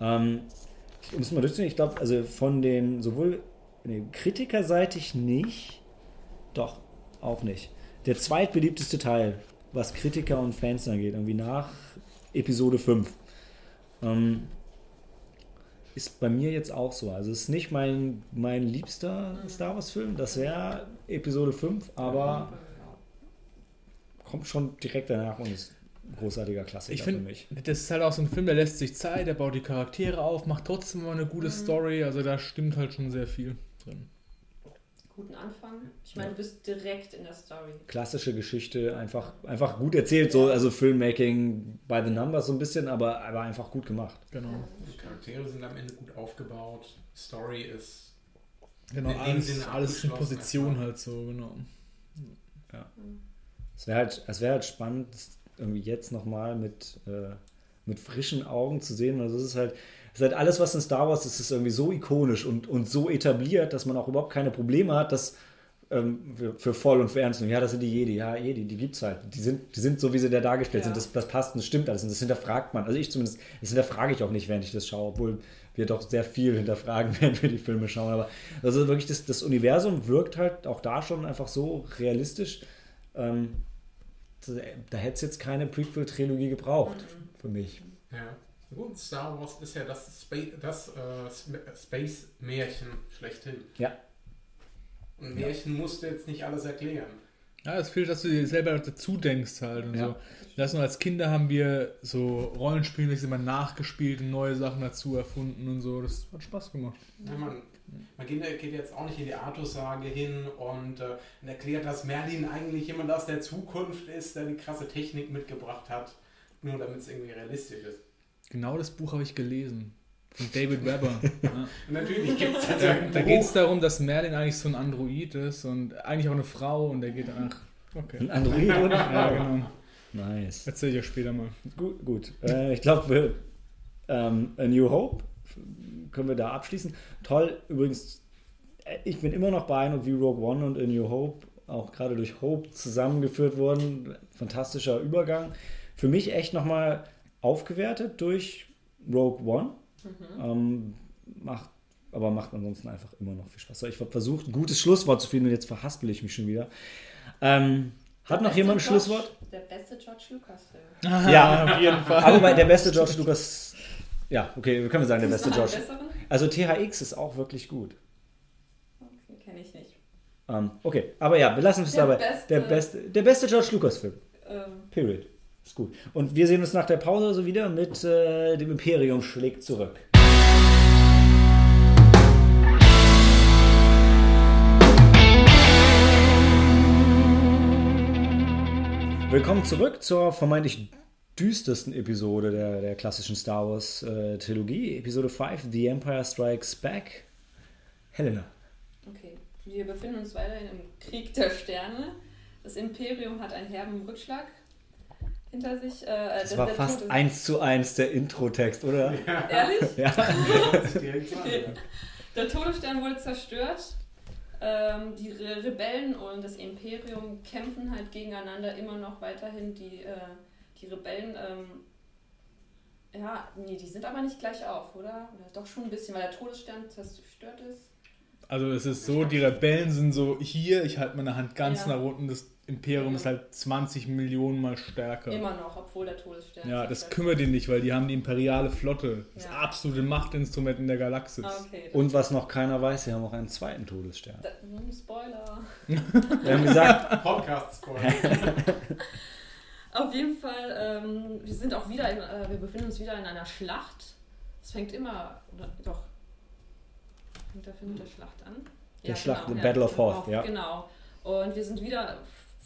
Speaker 1: Ähm, um es mal durchzunehmen, ich glaube, also von den sowohl nee, kritikerseitig nicht, doch, auch nicht. Der zweitbeliebteste Teil, was Kritiker und Fans angeht, irgendwie nach Episode 5, ähm, ist bei mir jetzt auch so. Also es ist nicht mein, mein liebster Star Wars-Film, das wäre Episode 5, aber kommt schon direkt danach und ist ein großartiger Klassiker
Speaker 2: Ich
Speaker 1: für
Speaker 2: finde,
Speaker 1: mich.
Speaker 2: das ist halt auch so ein Film, der lässt sich Zeit, der baut die Charaktere auf, macht trotzdem mal eine gute Story, also da stimmt halt schon sehr viel drin.
Speaker 3: Guten Anfang. Ich meine, du bist direkt in der Story.
Speaker 1: Klassische Geschichte, einfach, einfach gut erzählt, so, also Filmmaking by the numbers so ein bisschen, aber, aber einfach gut gemacht.
Speaker 2: Genau.
Speaker 4: Die Charaktere sind am Ende gut aufgebaut. Story ist.
Speaker 2: Genau,
Speaker 4: In dem
Speaker 2: alles,
Speaker 4: Sinne
Speaker 2: alles in Position
Speaker 4: erstmal.
Speaker 2: halt so, genau.
Speaker 1: Es wäre halt, es wär halt spannend, irgendwie jetzt nochmal mit, äh, mit frischen Augen zu sehen. Also es ist halt, ist halt alles, was in Star Wars ist, ist irgendwie so ikonisch und, und so etabliert, dass man auch überhaupt keine Probleme hat, das ähm, für, für voll und für ernst nehmen. Ja, das sind die Jedi, ja, Jedi, die gibt's halt. Die sind, die sind so, wie sie da dargestellt
Speaker 3: Ja.
Speaker 1: sind. Das, das passt und das stimmt alles. Und das hinterfragt man. Also ich zumindest, das hinterfrage ich auch nicht, während ich das schaue, obwohl wir doch sehr viel hinterfragen, während wir die Filme schauen. Aber also wirklich, das, das Universum wirkt halt auch da schon einfach so realistisch. Ähm, da hätte es jetzt keine Prequel-Trilogie gebraucht, für mich.
Speaker 4: Ja. Gut, Star Wars ist ja das, Spa das äh, Sp- Space-Märchen schlechthin.
Speaker 1: Ja.
Speaker 4: Und Märchen musst du jetzt nicht alles erklären.
Speaker 2: Ja, es fehlt, dass du dir selber dazu denkst halt und
Speaker 1: Ja.
Speaker 2: so. Das nur als Kinder haben wir so Rollenspiele, die immer nachgespielt und neue Sachen dazu erfunden und so. Das hat Spaß gemacht.
Speaker 4: Ja, man man geht, geht jetzt auch nicht in die Artussage hin und, äh, und erklärt, dass Merlin eigentlich jemand aus der Zukunft ist, der die krasse Technik mitgebracht hat, nur damit es irgendwie realistisch ist.
Speaker 2: Genau das Buch habe ich gelesen. Von David Webber. ja.
Speaker 4: Und natürlich gibt es
Speaker 2: Da,
Speaker 4: ein
Speaker 2: da geht es darum, dass Merlin eigentlich so ein Android ist und eigentlich auch eine Frau und der geht ach,
Speaker 1: Ein
Speaker 2: okay.
Speaker 1: Android, oder?
Speaker 2: Ja, genau.
Speaker 1: Nice.
Speaker 2: Erzähl ich euch später mal.
Speaker 1: Gut, gut. Äh, ich glaube, ähm, A New Hope können wir da abschließen. Toll, übrigens, äh, ich bin immer noch beeindruckt, wie Rogue One und A New Hope auch gerade durch Hope zusammengeführt wurden. Fantastischer Übergang. Für mich echt nochmal aufgewertet durch Rogue One. Ähm, macht, aber macht ansonsten einfach immer noch viel Spaß. So, Ich habe versucht, ein gutes Schlusswort zu finden und jetzt verhaspel ich mich schon wieder. Ähm, hat noch jemand ein
Speaker 3: George-
Speaker 1: Schlusswort?
Speaker 3: Der beste George Lucas-Film.
Speaker 1: Ja.
Speaker 2: auf jeden Fall.
Speaker 1: Aber der beste George Lucas. Ja, okay, wir können sagen, der beste George. Also THX ist auch wirklich gut.
Speaker 3: Okay, kenne ich nicht.
Speaker 1: Ähm, okay, aber ja, wir lassen es dabei.
Speaker 3: beste-
Speaker 1: Der beste, der beste George Lucas-Film.
Speaker 3: Ähm,
Speaker 1: Period. Ist gut. Und wir sehen uns nach der Pause so wieder mit äh, dem Imperium schlägt zurück. Willkommen zurück zur vermeintlich düstersten Episode der, der klassischen Star Wars äh, Trilogie, Episode 5, The Empire Strikes Back. Helena.
Speaker 3: okay, wir befinden uns weiterhin im Krieg der Sterne. Das Imperium hat einen herben Rückschlag hinter sich. Äh,
Speaker 1: Das war fast eins zu eins der Intro-Text, oder?
Speaker 3: Ehrlich?
Speaker 1: Ja.
Speaker 4: Direkt sagen.
Speaker 3: Der Todesstern wurde zerstört. Ähm, die Re Rebellen und das Imperium kämpfen halt gegeneinander immer noch weiterhin. Die, äh, die Rebellen, ähm, ja, nee, die sind aber nicht gleich auf, oder? Oder doch schon ein bisschen, weil der Todesstern zerstört ist.
Speaker 2: Also es ist so, die Rebellen sind so hier, ich halte meine Hand ganz
Speaker 3: Ja.
Speaker 2: nach unten, das Imperium ist halt 20 Millionen mal stärker.
Speaker 3: Immer noch, obwohl der Todesstern.
Speaker 2: Ja, das
Speaker 3: zerstört
Speaker 2: kümmert die nicht, weil die haben die imperiale Flotte. Das
Speaker 3: Ja.
Speaker 2: absolute Machtinstrument in der Galaxis.
Speaker 3: Ah, okay.
Speaker 1: Und was noch keiner weiß, sie haben auch einen zweiten Todesstern.
Speaker 3: Da, hm, Spoiler.
Speaker 1: Wir haben gesagt,
Speaker 4: Podcast-Spoiler.
Speaker 3: Auf jeden Fall, ähm, wir sind auch wieder, in, äh, wir befinden uns wieder in einer Schlacht. Es fängt immer, oder doch, fängt dafür mit der Schlacht an?
Speaker 1: Der Schlacht, the Battle of Hoth, ja.
Speaker 3: Genau. Und wir sind wieder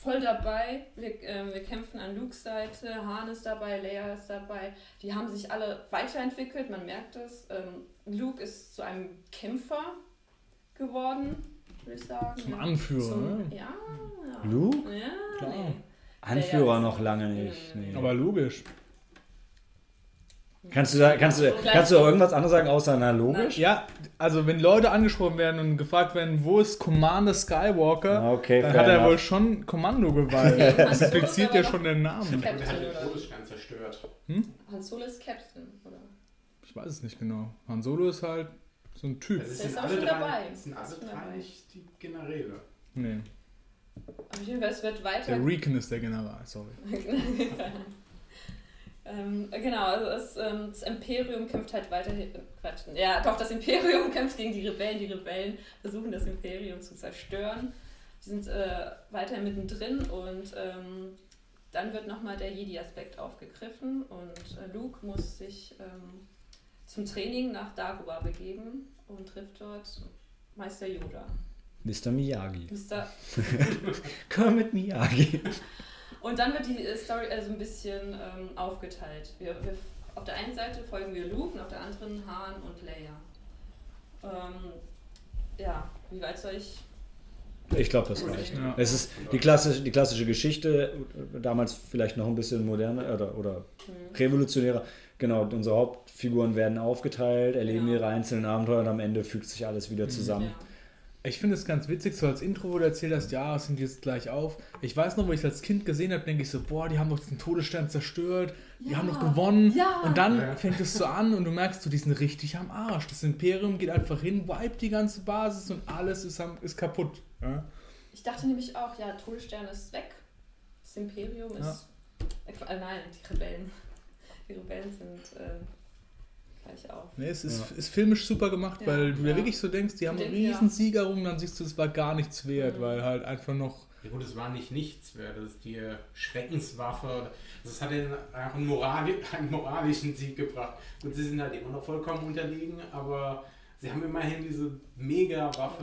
Speaker 3: voll dabei. Wir, ähm, wir kämpfen an Lukes Seite, Han ist dabei, Leia ist dabei. Die haben sich alle weiterentwickelt, man merkt es. Ähm, Luke ist zu einem Kämpfer geworden, würde ich sagen.
Speaker 2: Zum. Anführer,
Speaker 3: Zum,
Speaker 2: ne?
Speaker 3: Ja.
Speaker 1: Luke?
Speaker 3: Ja,
Speaker 2: Klar.
Speaker 3: nee.
Speaker 1: Anführer noch lange nicht.
Speaker 3: Nee.
Speaker 2: Aber logisch.
Speaker 1: Kannst du da, kannst du, kannst du irgendwas anderes sagen außer na logisch?
Speaker 2: Ja, also wenn Leute angesprochen werden und gefragt werden, wo ist Commander Skywalker,
Speaker 1: Ah, Okay,
Speaker 2: dann hat er
Speaker 1: enough.
Speaker 2: wohl schon Kommandogewalt. Das impliziert ja schon den Namen.
Speaker 3: Captain,
Speaker 4: hat den? Todesstern zerstört.
Speaker 3: Han Solo ist Captain, oder?
Speaker 2: Ich weiß es nicht genau. Han Solo ist halt so ein Typ.
Speaker 4: Das
Speaker 3: Der ist
Speaker 4: sind
Speaker 3: auch
Speaker 4: alle
Speaker 3: schon
Speaker 4: drei,
Speaker 3: dabei.
Speaker 4: das sind alle drei nicht die Generäle.
Speaker 2: Nee.
Speaker 3: Auf jeden Fall, es wird weiter.
Speaker 2: Der Recon ist der General, sorry.
Speaker 3: ähm, genau, also es, ähm, das Imperium kämpft halt weiterhin. Äh, Quatsch. Ja, doch, das Imperium kämpft gegen die Rebellen. Die Rebellen versuchen das Imperium zu zerstören. Die sind äh, weiterhin mittendrin und ähm, dann wird nochmal der Jedi-Aspekt aufgegriffen und äh, Luke muss sich ähm, zum Training nach Dagobah begeben und trifft dort Meister Yoda.
Speaker 1: Mr. Miyagi.
Speaker 3: Mr.
Speaker 1: Kermit Miyagi.
Speaker 3: Und dann wird die äh, Story also ein bisschen ähm, aufgeteilt. Wir, wir, auf der einen Seite folgen wir Luke und auf der anderen Han und Leia. Ähm, ja, wie weit soll ich.
Speaker 1: Ich glaube, das reicht.
Speaker 2: Ja.
Speaker 1: Es ist die klassische, die klassische Geschichte, damals vielleicht noch ein bisschen moderner oder, oder
Speaker 3: Hm.
Speaker 1: revolutionärer. Genau, unsere Hauptfiguren werden aufgeteilt, erleben
Speaker 3: Ja.
Speaker 1: ihre einzelnen Abenteuer und am Ende fügt sich alles wieder zusammen.
Speaker 3: Ja.
Speaker 2: Ich finde es ganz witzig, so als Intro, wo du erzählt hast, ja, es sind jetzt gleich auf. Ich weiß noch, wo ich es als Kind gesehen habe, denke ich so, boah, die haben doch den Todesstern zerstört, die
Speaker 3: Ja.
Speaker 2: haben doch gewonnen.
Speaker 3: Ja.
Speaker 2: Und dann
Speaker 4: Ja.
Speaker 2: fängt es so an und du merkst, so, die sind richtig am Arsch. Das Imperium geht einfach hin, wiped die ganze Basis und alles ist, am, ist kaputt. Ja?
Speaker 3: Ich dachte nämlich auch, ja, Todesstern ist weg. Das Imperium ist. Äh, nein, die Rebellen. Die Rebellen sind äh, gleich auf.
Speaker 2: Nee, es ist,
Speaker 1: Ja.
Speaker 2: ist filmisch super gemacht,
Speaker 3: Ja,
Speaker 2: weil du dir
Speaker 3: ja.
Speaker 2: wirklich so denkst, die haben
Speaker 3: denke,
Speaker 2: riesen
Speaker 3: ja.
Speaker 2: Siegerung, dann siehst du, es war gar nichts wert,
Speaker 3: Mhm.
Speaker 2: weil halt einfach noch
Speaker 4: Ja gut, es war nicht nichts wert. Das ist die Schreckenswaffe. Das hat ihnen auch einen, Morali einen moralischen Sieg gebracht. Und sie sind halt immer noch vollkommen unterlegen, aber sie haben immerhin diese Mega-Waffe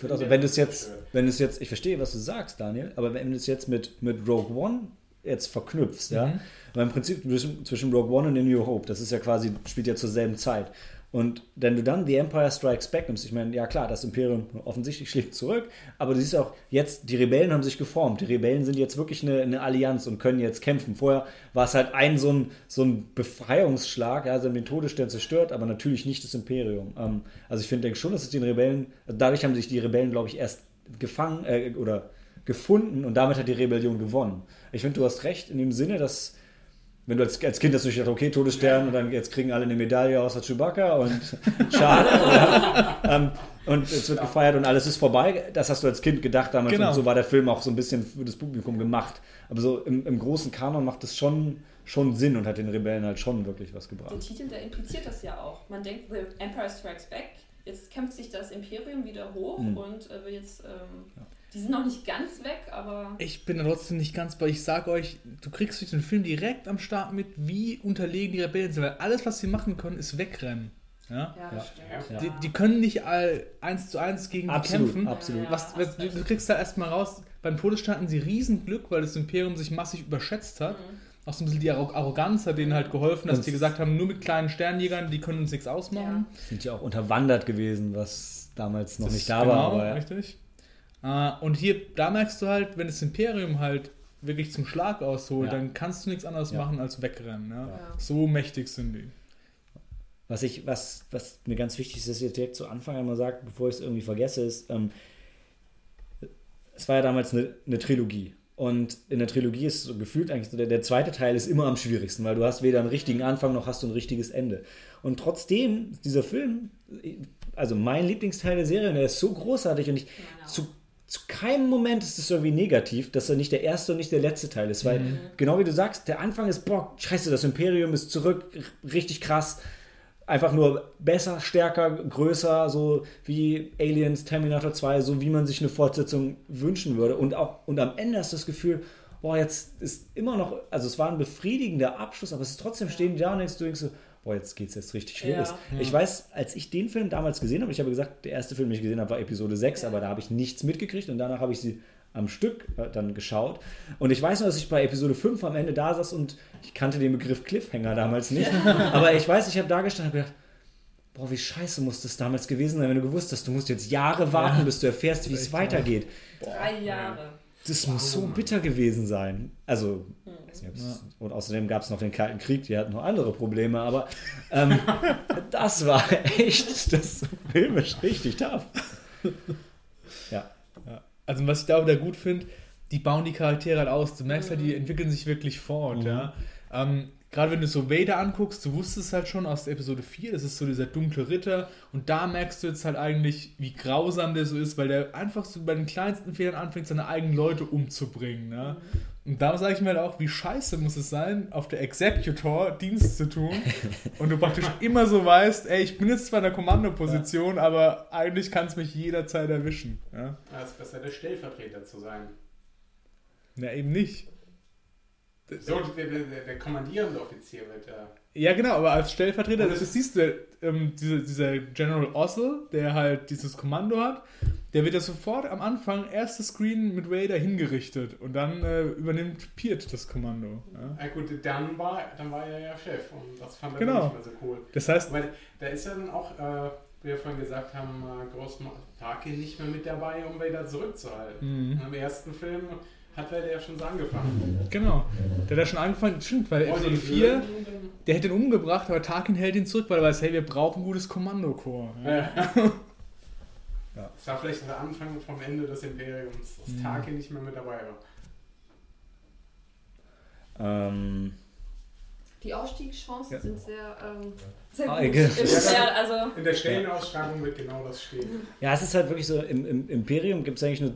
Speaker 1: würde also, wenn du es jetzt, wenn du es jetzt, ich verstehe, was du sagst, Daniel, aber wenn du es jetzt mit, mit Rogue One jetzt verknüpfst, ja,
Speaker 2: Mhm.
Speaker 1: weil im Prinzip zwischen, zwischen Rogue One und The New Hope, das ist ja quasi, spielt ja zur selben Zeit. Und wenn du dann The Empire Strikes Back nimmst, ich meine, ja klar, das Imperium offensichtlich schlägt zurück, aber du siehst auch, jetzt, die Rebellen haben sich geformt. Die Rebellen sind jetzt wirklich eine, eine Allianz und können jetzt kämpfen. Vorher war es halt ein so ein, so ein Befreiungsschlag, ja, sie haben den Todesstern zerstört, aber natürlich nicht das Imperium. Ähm, also ich finde, denke schon, dass es den Rebellen, dadurch haben sich die Rebellen, glaube ich, erst gefangen äh, oder gefunden und damit hat die Rebellion gewonnen. Ich finde, du hast recht in dem Sinne, dass wenn du als, als Kind das durchdacht, okay, Todesstern und dann jetzt kriegen alle eine Medaille außer Chewbacca und schade. ja, ähm, und es wird gefeiert und alles ist vorbei. Das hast du als Kind gedacht damals
Speaker 2: Genau.
Speaker 1: und so war der Film auch so ein bisschen für das Publikum gemacht. Aber so im, im großen Kanon macht es schon, schon Sinn und hat den Rebellen halt schon wirklich was
Speaker 3: Der
Speaker 1: gebracht.
Speaker 3: Titel, der impliziert das ja auch. Man denkt, The Empire Strikes Back, jetzt kämpft sich das Imperium wieder hoch
Speaker 1: Mhm.
Speaker 3: und äh, will jetzt, ähm, die sind noch nicht ganz weg, aber
Speaker 2: Ich bin da trotzdem nicht ganz bei. Ich sag euch, du kriegst durch den Film direkt am Start mit, wie unterlegen die Rebellen sind, weil alles, was sie machen können, ist wegrennen. Ja?
Speaker 3: ja,
Speaker 1: Ja.
Speaker 3: das stimmt.
Speaker 1: Ja.
Speaker 2: Die, die können nicht all eins zu eins gegen
Speaker 1: Absolut,
Speaker 2: die kämpfen.
Speaker 1: absolut.
Speaker 2: Was, was, du, du kriegst da erstmal raus, beim Todesstern hatten sie Riesen-Glück, weil das Imperium sich massiv überschätzt hat. Auch so ein bisschen die Arro- Arroganz hat denen halt geholfen, dass
Speaker 1: Und-
Speaker 2: die gesagt haben, nur mit kleinen Sternjägern, die können uns nichts ausmachen.
Speaker 1: Sind ja auch unterwandert gewesen, was damals noch
Speaker 2: Das
Speaker 1: nicht da
Speaker 2: genau,
Speaker 1: war. Aber ja.
Speaker 2: richtig. Äh, und hier, da merkst du halt, wenn das Imperium halt wirklich zum Schlag ausholt,
Speaker 1: Ja.
Speaker 2: dann kannst du nichts anderes
Speaker 1: Ja.
Speaker 2: machen als wegrennen. Ja?
Speaker 3: Ja.
Speaker 2: So mächtig sind die.
Speaker 1: Was, ich, was, was mir ganz wichtig ist, dass ich direkt zu Anfang einmal sagt, bevor ich es irgendwie vergesse, ist, ähm, es war ja damals eine, eine Trilogie. Und in der Trilogie ist so gefühlt eigentlich so, der, der zweite Teil ist immer am schwierigsten, weil du hast weder einen richtigen Anfang noch hast du ein richtiges Ende. Und trotzdem, dieser Film, also mein Lieblingsteil der Serie, und der ist so großartig und ich
Speaker 3: auch.
Speaker 1: zu, zu keinem Moment ist es irgendwie negativ, dass er nicht der erste und nicht der letzte Teil ist, weil genau wie du sagst, der Anfang ist, boah, scheiße, das Imperium ist zurück, richtig krass, einfach nur besser, stärker, größer, so wie Aliens, Terminator 2, so wie man sich eine Fortsetzung wünschen würde. Und auch, und am Ende hast du das Gefühl, boah, jetzt ist immer noch, also es war ein befriedigender Abschluss, aber es ist trotzdem stehen die da und denkst, du denkst so, boah, jetzt geht's jetzt richtig schwer.
Speaker 3: Ja.
Speaker 1: Ich weiß, als ich den Film damals gesehen habe, ich habe gesagt, der erste Film, den ich gesehen habe, war Episode 6, aber da habe ich nichts mitgekriegt und danach habe ich sie am Stück äh, dann geschaut. Und ich weiß nur, dass ich bei Episode 5 am Ende da saß und ich kannte den Begriff Cliffhanger damals nicht. aber ich weiß, ich habe da gestanden und habe gedacht, boah, wie scheiße muss das damals gewesen sein, wenn du gewusst hast, du musst jetzt Jahre warten, bis du erfährst, wie es weitergeht.
Speaker 3: Drei Jahre.
Speaker 1: Das muss so bitter gewesen sein. Also, weiß nicht, ob's- und außerdem gab es noch den Kalten Krieg, die hatten noch andere Probleme, aber ähm, das war echt, das filmisch richtig tough. Ja.
Speaker 2: Ja. Also was ich da auch wieder gut finde, die bauen die Charaktere halt aus. Du merkst halt, die entwickeln sich wirklich fort,
Speaker 1: Mhm.
Speaker 2: ja. Ähm, Gerade wenn du so Vader anguckst, du wusstest halt schon aus der Episode 4, das ist so dieser dunkle Ritter und da merkst du jetzt halt eigentlich, wie grausam der so ist, weil der einfach so bei den kleinsten Fehlern anfängt, seine eigenen Leute umzubringen, ne? Und da sage ich mir halt auch, wie scheiße muss es sein, auf der Executor Dienst zu tun und du praktisch immer so weißt, ey, ich bin jetzt zwar in der Kommandoposition, aber eigentlich kann es mich jederzeit erwischen, ja.
Speaker 4: Ja, es ist besser, der Stellvertreter zu sein.
Speaker 2: Na, eben nicht.
Speaker 4: So, der, der, der, kommandierende Offizier wird ja.
Speaker 2: Ja, genau, aber als Stellvertreter, das
Speaker 4: es-
Speaker 2: siehst du, ähm, diese, dieser General Ossel, der halt dieses Kommando hat, der wird ja sofort am Anfang, erstes Screen mit Vader hingerichtet und dann äh, übernimmt Piet das Kommando. Ja.
Speaker 4: Ja gut, dann war, dann war er ja Chef und das fand er
Speaker 2: Genau.
Speaker 4: nicht mehr so cool.
Speaker 2: Das heißt,
Speaker 4: Weil da ist ja dann auch, äh, wie wir vorhin gesagt haben, äh, Großma Tarkin nicht mehr mit dabei, um Vader zurückzuhalten.
Speaker 2: Mhm.
Speaker 4: Im ersten Film hat Vader ja schon so angefangen.
Speaker 2: genau, der hat da schon angefangen, stimmt, weil
Speaker 4: Oh,
Speaker 2: Episode
Speaker 4: den
Speaker 2: 4,
Speaker 4: Würden und dann-
Speaker 2: der hätte ihn umgebracht, aber Tarkin hält ihn zurück, weil er weiß, hey, wir brauchen ein gutes Kommandokorps. Ja.
Speaker 4: Das war vielleicht der Anfang vom Ende des Imperiums, dass
Speaker 2: Mhm.
Speaker 4: Tarkin nicht mehr mit dabei war.
Speaker 1: Ähm,
Speaker 3: Die Ausstiegschancen
Speaker 1: Ja.
Speaker 3: sind sehr, ähm, sehr
Speaker 1: Ah,
Speaker 3: gut. Pferd, also,
Speaker 4: In der Stellenausschreibung wird genau das stehen.
Speaker 1: ja, es ist halt wirklich so, im, im Imperium gibt es eigentlich nur,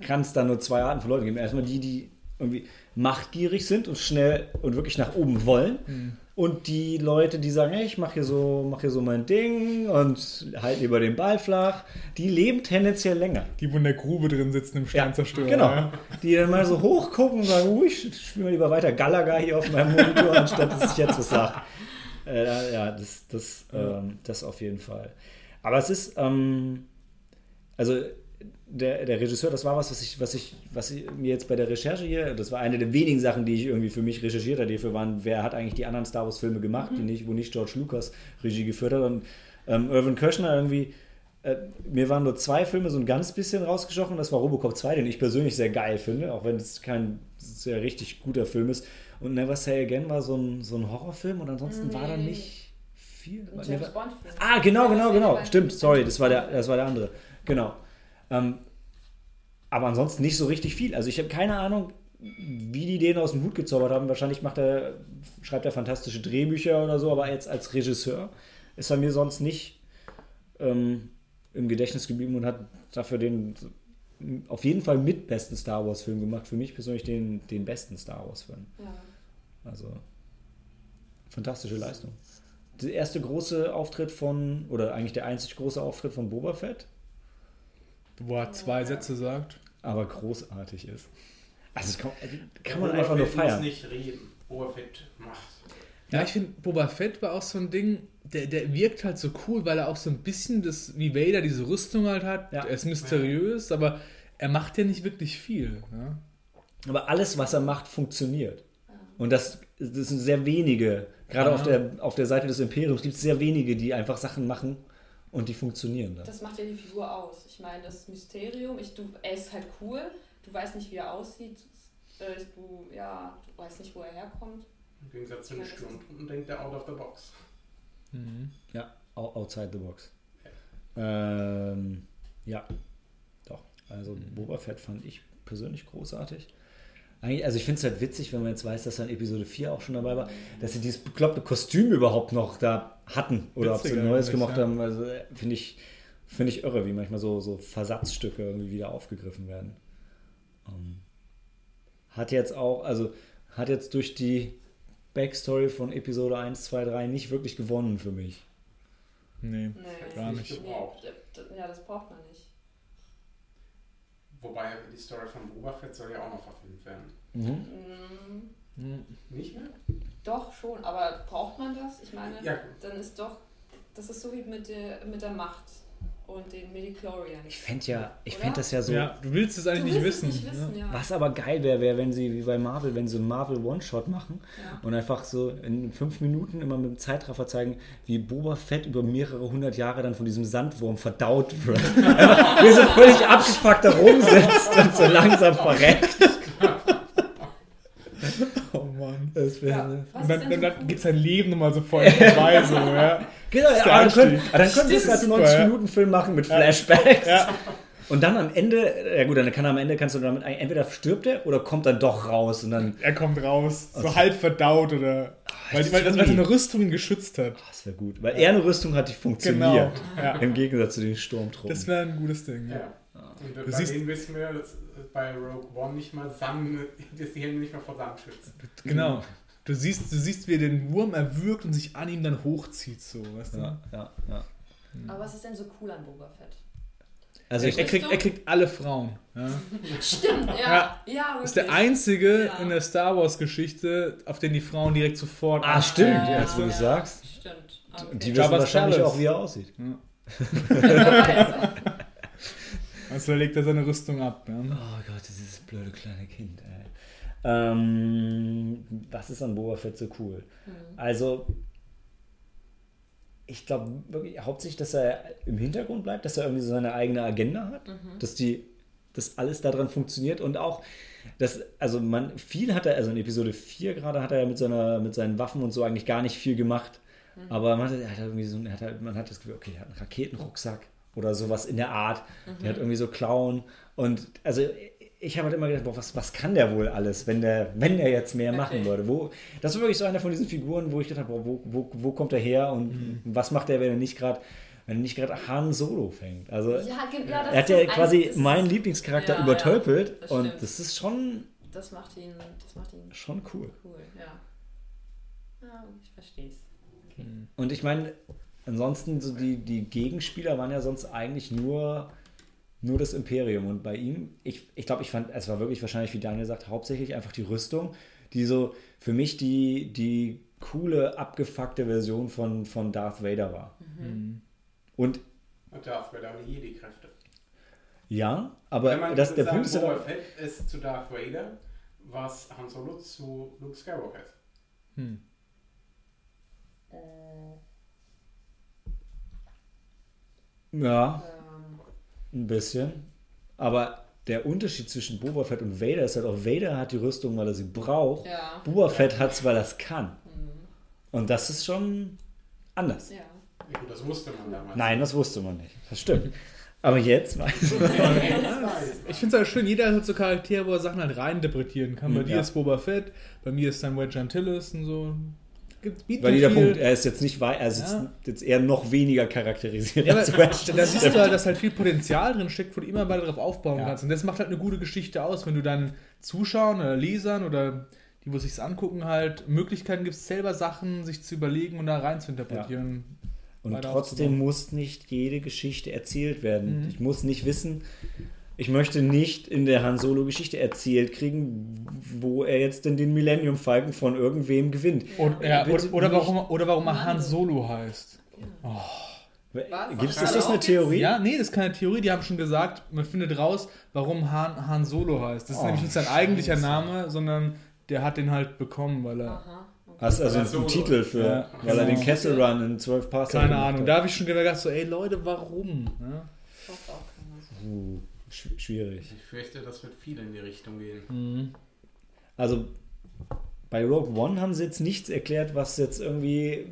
Speaker 1: kann es da nur zwei Arten von Leuten geben. Erstmal die, die irgendwie machtgierig sind und schnell und wirklich nach oben wollen.
Speaker 2: Mhm.
Speaker 1: Und die Leute, die sagen, hey, ich mache hier, so, mach hier so mein Ding und halt lieber den Ball flach, die leben tendenziell länger.
Speaker 2: Die, wo in der Grube drin sitzen im Sternzerstörer.
Speaker 1: Genau.
Speaker 2: Ja.
Speaker 1: Die dann mal so hochgucken und sagen, uh, ich spiele mal lieber weiter Galaga hier auf meinem Monitor, anstatt dass ich jetzt was sage. Äh, ja, das, das, ähm, das auf jeden Fall. Aber es ist, ähm, also der, der Regisseur, das war was, was ich, was ich, was ich mir jetzt bei der Recherche hier, das war eine der wenigen Sachen, die ich irgendwie für mich recherchiert habe, die dafür waren, wer hat eigentlich die anderen Star Wars Filme gemacht, die nicht, wo nicht George Lucas Regie geführt hat. Und ähm, Irvin Kirschner irgendwie, äh, mir waren nur zwei Filme so ein ganz bisschen rausgestochen. Das war Robocop 2, den ich persönlich sehr geil finde, auch wenn es kein sehr richtig guter Film ist. Und Never Say Again war so ein, so ein Horrorfilm und ansonsten war da
Speaker 3: Nee.
Speaker 1: nicht viel. Never-. Ah, genau, genau, genau. Stimmt, sorry, das war der, das war der andere. Genau. Ähm, aber ansonsten nicht so richtig viel. Also ich habe keine Ahnung, wie die den aus dem Hut gezaubert haben. Wahrscheinlich macht er, schreibt er fantastische Drehbücher oder so, aber jetzt als Regisseur ist er mir sonst nicht ähm, im Gedächtnis geblieben und hat dafür den auf jeden Fall mit besten Star Wars-Film gemacht. Für mich persönlich den, den besten Star Wars-Film.
Speaker 3: Ja.
Speaker 1: Also fantastische Leistung. Der erste große Auftritt von, oder eigentlich der einzig große Auftritt von Boba Fett,
Speaker 2: Wo er zwei Sätze sagt.
Speaker 1: aber großartig ist. Also kann, kann
Speaker 4: Ja,
Speaker 1: man
Speaker 4: Boba
Speaker 1: einfach nur
Speaker 4: Fett muss
Speaker 1: feiern.
Speaker 4: nicht reden. Boba Fett macht.
Speaker 2: Ja, ich finde, Boba Fett war auch so ein Ding, der, der wirkt halt so cool, weil er auch so ein bisschen das, wie Vader diese Rüstung halt hat.
Speaker 1: Ja.
Speaker 2: Er ist mysteriös, aber er macht ja nicht wirklich viel. Ja?
Speaker 1: Aber alles, was er macht, funktioniert. Und das, das sind sehr wenige, gerade
Speaker 2: Ja.
Speaker 1: auf, der, auf der Seite des Imperiums gibt es sehr wenige, die einfach Sachen machen und die funktionieren dann.
Speaker 3: Das macht ja die Figur aus. Ich meine, das Mysterium, ich, du, er ist halt cool, du weißt nicht, wie er aussieht, äh, du, ja, du weißt nicht, wo er herkommt.
Speaker 4: Im Gegensatz zu den
Speaker 3: Ja,
Speaker 4: Sturmtruppen denkt er out of the box.
Speaker 2: Mhm.
Speaker 1: Ja, ou- outside the box. Ähm, ja, doch. Also Boba Fett fand ich persönlich großartig. Eigentlich, also ich finde es halt witzig, wenn man jetzt weiß, dass er in Episode 4 auch schon dabei war, dass sie dieses bekloppte Kostüm überhaupt noch da hatten oder ob sie neues gemacht
Speaker 2: ja.
Speaker 1: haben. Also äh, finde ich, finde ich irre, wie manchmal so, so Versatzstücke irgendwie wieder aufgegriffen werden. Ähm, hat jetzt auch, also hat jetzt durch die Backstory von Episode 1, 2, 3 nicht wirklich gewonnen für mich.
Speaker 2: Nee.
Speaker 3: Nee,
Speaker 2: Gar
Speaker 4: nicht
Speaker 2: nicht.
Speaker 4: gebraucht.
Speaker 3: Nee, ja, das braucht man nicht.
Speaker 4: Wobei die Story von Boba Fett soll ja auch noch verfilmt werden.
Speaker 1: Mhm.
Speaker 2: Mhm.
Speaker 4: Nicht mehr?
Speaker 3: Doch, schon, aber braucht man das? Ich meine,
Speaker 4: Ja,
Speaker 3: dann ist doch, das ist so wie mit der, mit der Macht und den Midichlorians.
Speaker 1: Ich fände ja, ich fände das ja so.
Speaker 2: Ja, du willst es eigentlich
Speaker 3: du
Speaker 2: nicht
Speaker 3: willst
Speaker 2: wissen.
Speaker 3: nicht wissen, ja.
Speaker 1: Was aber geil wäre, wäre, wenn sie, wie bei Marvel, wenn sie einen Marvel One-Shot machen
Speaker 3: Ja.
Speaker 1: und einfach so in fünf Minuten immer mit dem Zeitraffer zeigen, wie Boba Fett über mehrere hundert Jahre dann von diesem Sandwurm verdaut wird. Wie er so völlig abgefuckt da rumsitzt und so langsam verreckt.
Speaker 2: Oh Mann.
Speaker 1: Das wäre.
Speaker 3: Ja.
Speaker 2: Und dann, dann,
Speaker 3: so
Speaker 2: dann geht sein Leben nochmal so voll vorbei, so, ja.
Speaker 1: Genau, ja, aber dann können, aber dann können sie es
Speaker 2: Das
Speaker 1: als
Speaker 2: ist super,
Speaker 1: 90
Speaker 2: ja.
Speaker 1: Minuten Film machen mit Flashbacks.
Speaker 2: Ja.
Speaker 1: Und dann am Ende, ja gut, dann kann er am Ende kannst du damit entweder stirbt er oder kommt dann doch raus und dann.
Speaker 2: Er kommt raus, so
Speaker 1: Also-
Speaker 2: halb verdaut oder. Weil,
Speaker 1: das
Speaker 2: weil,
Speaker 1: ist
Speaker 2: weil
Speaker 1: irgendwie-
Speaker 2: seine Rüstung geschützt hat.
Speaker 1: Ah, Das wäre gut, weil er eine Rüstung hat, die funktioniert.
Speaker 2: Genau. Ja.
Speaker 1: Im Gegensatz zu den Sturmtruppen.
Speaker 2: Das wäre ein gutes Ding. Ja.
Speaker 4: Ja. Und
Speaker 2: Du
Speaker 4: bei
Speaker 2: siehst-
Speaker 4: denen wissen wir, dass bei Rogue One nicht mal Sand, dass die Hände nicht mal vor Sand schützen.
Speaker 2: Genau. Du siehst, du siehst, wie er den Wurm erwürgt und sich an ihm dann hochzieht, so, weißt du?
Speaker 1: ja, ja, ja.
Speaker 3: Aber was ist denn so cool an Boba Fett?
Speaker 1: Also
Speaker 2: Er, kriegt, er kriegt alle Frauen. Ja.
Speaker 3: Stimmt, ja.
Speaker 2: Ja.
Speaker 3: Ja,
Speaker 2: ist der einzige
Speaker 3: Ja.
Speaker 2: in der Star Wars Geschichte, auf den die Frauen direkt sofort.
Speaker 1: ah, stimmt,
Speaker 3: Ja,
Speaker 1: jetzt wo du es sagst.
Speaker 3: Stimmt. Okay.
Speaker 1: Die wissen
Speaker 2: Jabba's
Speaker 1: wahrscheinlich
Speaker 2: Palace.
Speaker 1: auch, wie er aussieht.
Speaker 3: Wer weiß.
Speaker 2: Also legt er seine Rüstung ab. Ja.
Speaker 1: Oh Gott, dieses blöde kleine Kind, ey. Ähm, was ist an Boba Fett so cool? Also, ich glaube wirklich hauptsächlich, dass er im Hintergrund bleibt, dass er irgendwie so seine eigene Agenda hat, dass die, dass alles daran funktioniert und auch, dass, also man, viel hat er, also in Episode 4 gerade hat er ja mit, seiner, mit seinen Waffen und so eigentlich gar nicht viel gemacht, aber man hat, er hat irgendwie so, er hat, halt- man hat das Gefühl, okay, er hat einen Raketenrucksack oder sowas in der Art, der hat irgendwie so Klauen und also ich habe halt immer gedacht, boah, was, was kann der wohl alles, wenn der, wenn der jetzt mehr machen
Speaker 3: Okay.
Speaker 1: würde? Wo, das war wirklich so einer von diesen Figuren, wo ich gedacht habe, boah, wo, wo, wo kommt er her und was macht er, wenn er nicht gerade wenn er nicht gerade Han Solo fängt? Also
Speaker 3: Ja, ja,
Speaker 1: er hat
Speaker 3: ist
Speaker 1: ja quasi meinen
Speaker 3: ist-
Speaker 1: Lieblingscharakter
Speaker 3: Ja,
Speaker 1: übertölpelt
Speaker 3: das
Speaker 1: und das ist schon,
Speaker 3: Das macht ihn, das macht ihn
Speaker 1: schon cool.
Speaker 3: cool, ja. Ja, ich verstehe es.
Speaker 1: Und ich meine, ansonsten so die, die Gegenspieler waren ja sonst eigentlich nur, nur das Imperium. Und bei ihm, ich, ich glaube, ich fand, es war wirklich wahrscheinlich, wie Daniel sagt, hauptsächlich einfach die Rüstung, die so für mich die, die coole, abgefuckte Version von, von Darth Vader war. Und
Speaker 4: Und Darth Vader hat Jedi-Kräfte.
Speaker 1: ja, aber
Speaker 4: Wenn man
Speaker 1: das, der Punkt ist
Speaker 4: Boba Fett ist zu Darth Vader, was Han Solo zu Luke Skywalker ist.
Speaker 2: Hm.
Speaker 1: Ja,
Speaker 3: Ähm,
Speaker 1: ein bisschen. Aber der Unterschied zwischen Boba Fett und Vader ist halt auch, Vader hat die Rüstung, weil er sie braucht.
Speaker 3: ja.
Speaker 1: Boba Fett hat es, weil er es kann. Und das ist schon anders.
Speaker 3: Ja.
Speaker 4: Ja, das wusste man damals.
Speaker 1: Nein, das wusste man nicht. Das stimmt. Aber jetzt weiß ich.
Speaker 2: Ich finde es halt schön, jeder hat so Charaktere, wo er Sachen halt reininterpretieren kann. Bei
Speaker 1: Mhm,
Speaker 2: dir
Speaker 1: ja.
Speaker 2: ist Boba Fett, bei mir ist dann Wedge Antilles und so.
Speaker 1: Weil
Speaker 2: viel.
Speaker 1: Punkt, er ist jetzt nicht er ist
Speaker 2: Ja.
Speaker 1: jetzt, eher noch weniger charakterisiert
Speaker 2: Ja,
Speaker 1: als
Speaker 2: aber
Speaker 1: Wedge.
Speaker 2: da siehst du halt, dass halt viel Potenzial drin steckt, wo du immer weiter drauf aufbauen
Speaker 1: Ja.
Speaker 2: kannst. Und das macht halt eine gute Geschichte aus, wenn du dann Zuschauern oder Lesern oder die, wo sich's angucken, halt Möglichkeiten gibst, selber Sachen sich zu überlegen und da rein zu interpretieren.
Speaker 1: Und
Speaker 2: weiter
Speaker 1: trotzdem muss nicht jede Geschichte erzählt werden.
Speaker 2: Mhm.
Speaker 1: Ich muss nicht wissen, ich möchte nicht in der Han Solo Geschichte erzählt kriegen, wo er jetzt denn den Millennium Falcon von irgendwem gewinnt.
Speaker 2: Und, ja, oder, oder, warum, oder warum er Han. Solo heißt.
Speaker 1: Gibt's
Speaker 3: War
Speaker 1: ist
Speaker 3: das
Speaker 1: das eine Theorie?
Speaker 2: Ja, nee, das ist keine Theorie. Die haben schon gesagt, man findet raus, warum Han, Han Solo heißt. Das ist
Speaker 1: Oh,
Speaker 2: nämlich nicht sein eigentlicher
Speaker 1: Scheiße.
Speaker 2: Name, sondern der hat den halt bekommen, weil er.
Speaker 3: Aha. Okay.
Speaker 1: Hast also einen. Titel für,
Speaker 2: Ja,
Speaker 1: weil er den Kessel Run in 12 Parts
Speaker 2: Keine Ahnung. Da habe ich schon gedacht, so, ey Leute, warum? Ja?
Speaker 3: Braucht auch keiner.
Speaker 1: Uh, sch schwierig.
Speaker 4: Ich fürchte, das wird viel in die Richtung gehen.
Speaker 2: Mhm.
Speaker 1: Also bei Rogue One haben sie jetzt nichts erklärt, was jetzt irgendwie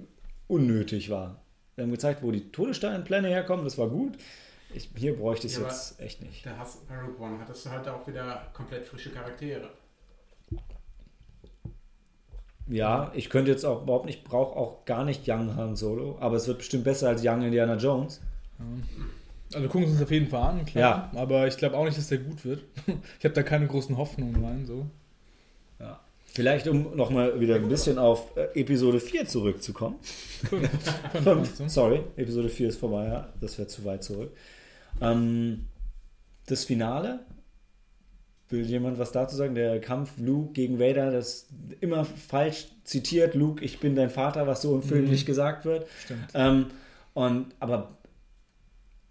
Speaker 1: unnötig war. Wir haben gezeigt, wo die Todessternpläne herkommen, das war gut. Ich, hier bräuchte ich es
Speaker 4: Ja,
Speaker 1: jetzt echt nicht.
Speaker 4: Da hast bei Rogue One hattest du halt auch wieder komplett frische Charaktere.
Speaker 1: Ja, ich könnte jetzt auch überhaupt nicht, brauche auch gar nicht Young Han Solo, aber es wird bestimmt besser als Young Indiana Jones.
Speaker 2: Also gucken wir uns auf jeden Fall an, klar. Aber ich glaube auch nicht, dass der gut wird. Ich habe da keine großen Hoffnungen rein. So.
Speaker 1: Ja. Vielleicht, um nochmal wieder ein bisschen auf äh, Episode 4 zurückzukommen.
Speaker 2: Fünf.
Speaker 1: Sorry, Episode 4 ist vorbei, ja. Das wäre zu weit zurück. Ähm, das Finale. Will jemand was dazu sagen? Der Kampf Luke gegen Vader, das immer falsch zitiert. Luke, ich bin dein Vater, was so im Film
Speaker 2: Mhm.
Speaker 1: nicht gesagt wird.
Speaker 2: Stimmt.
Speaker 1: Ähm, und aber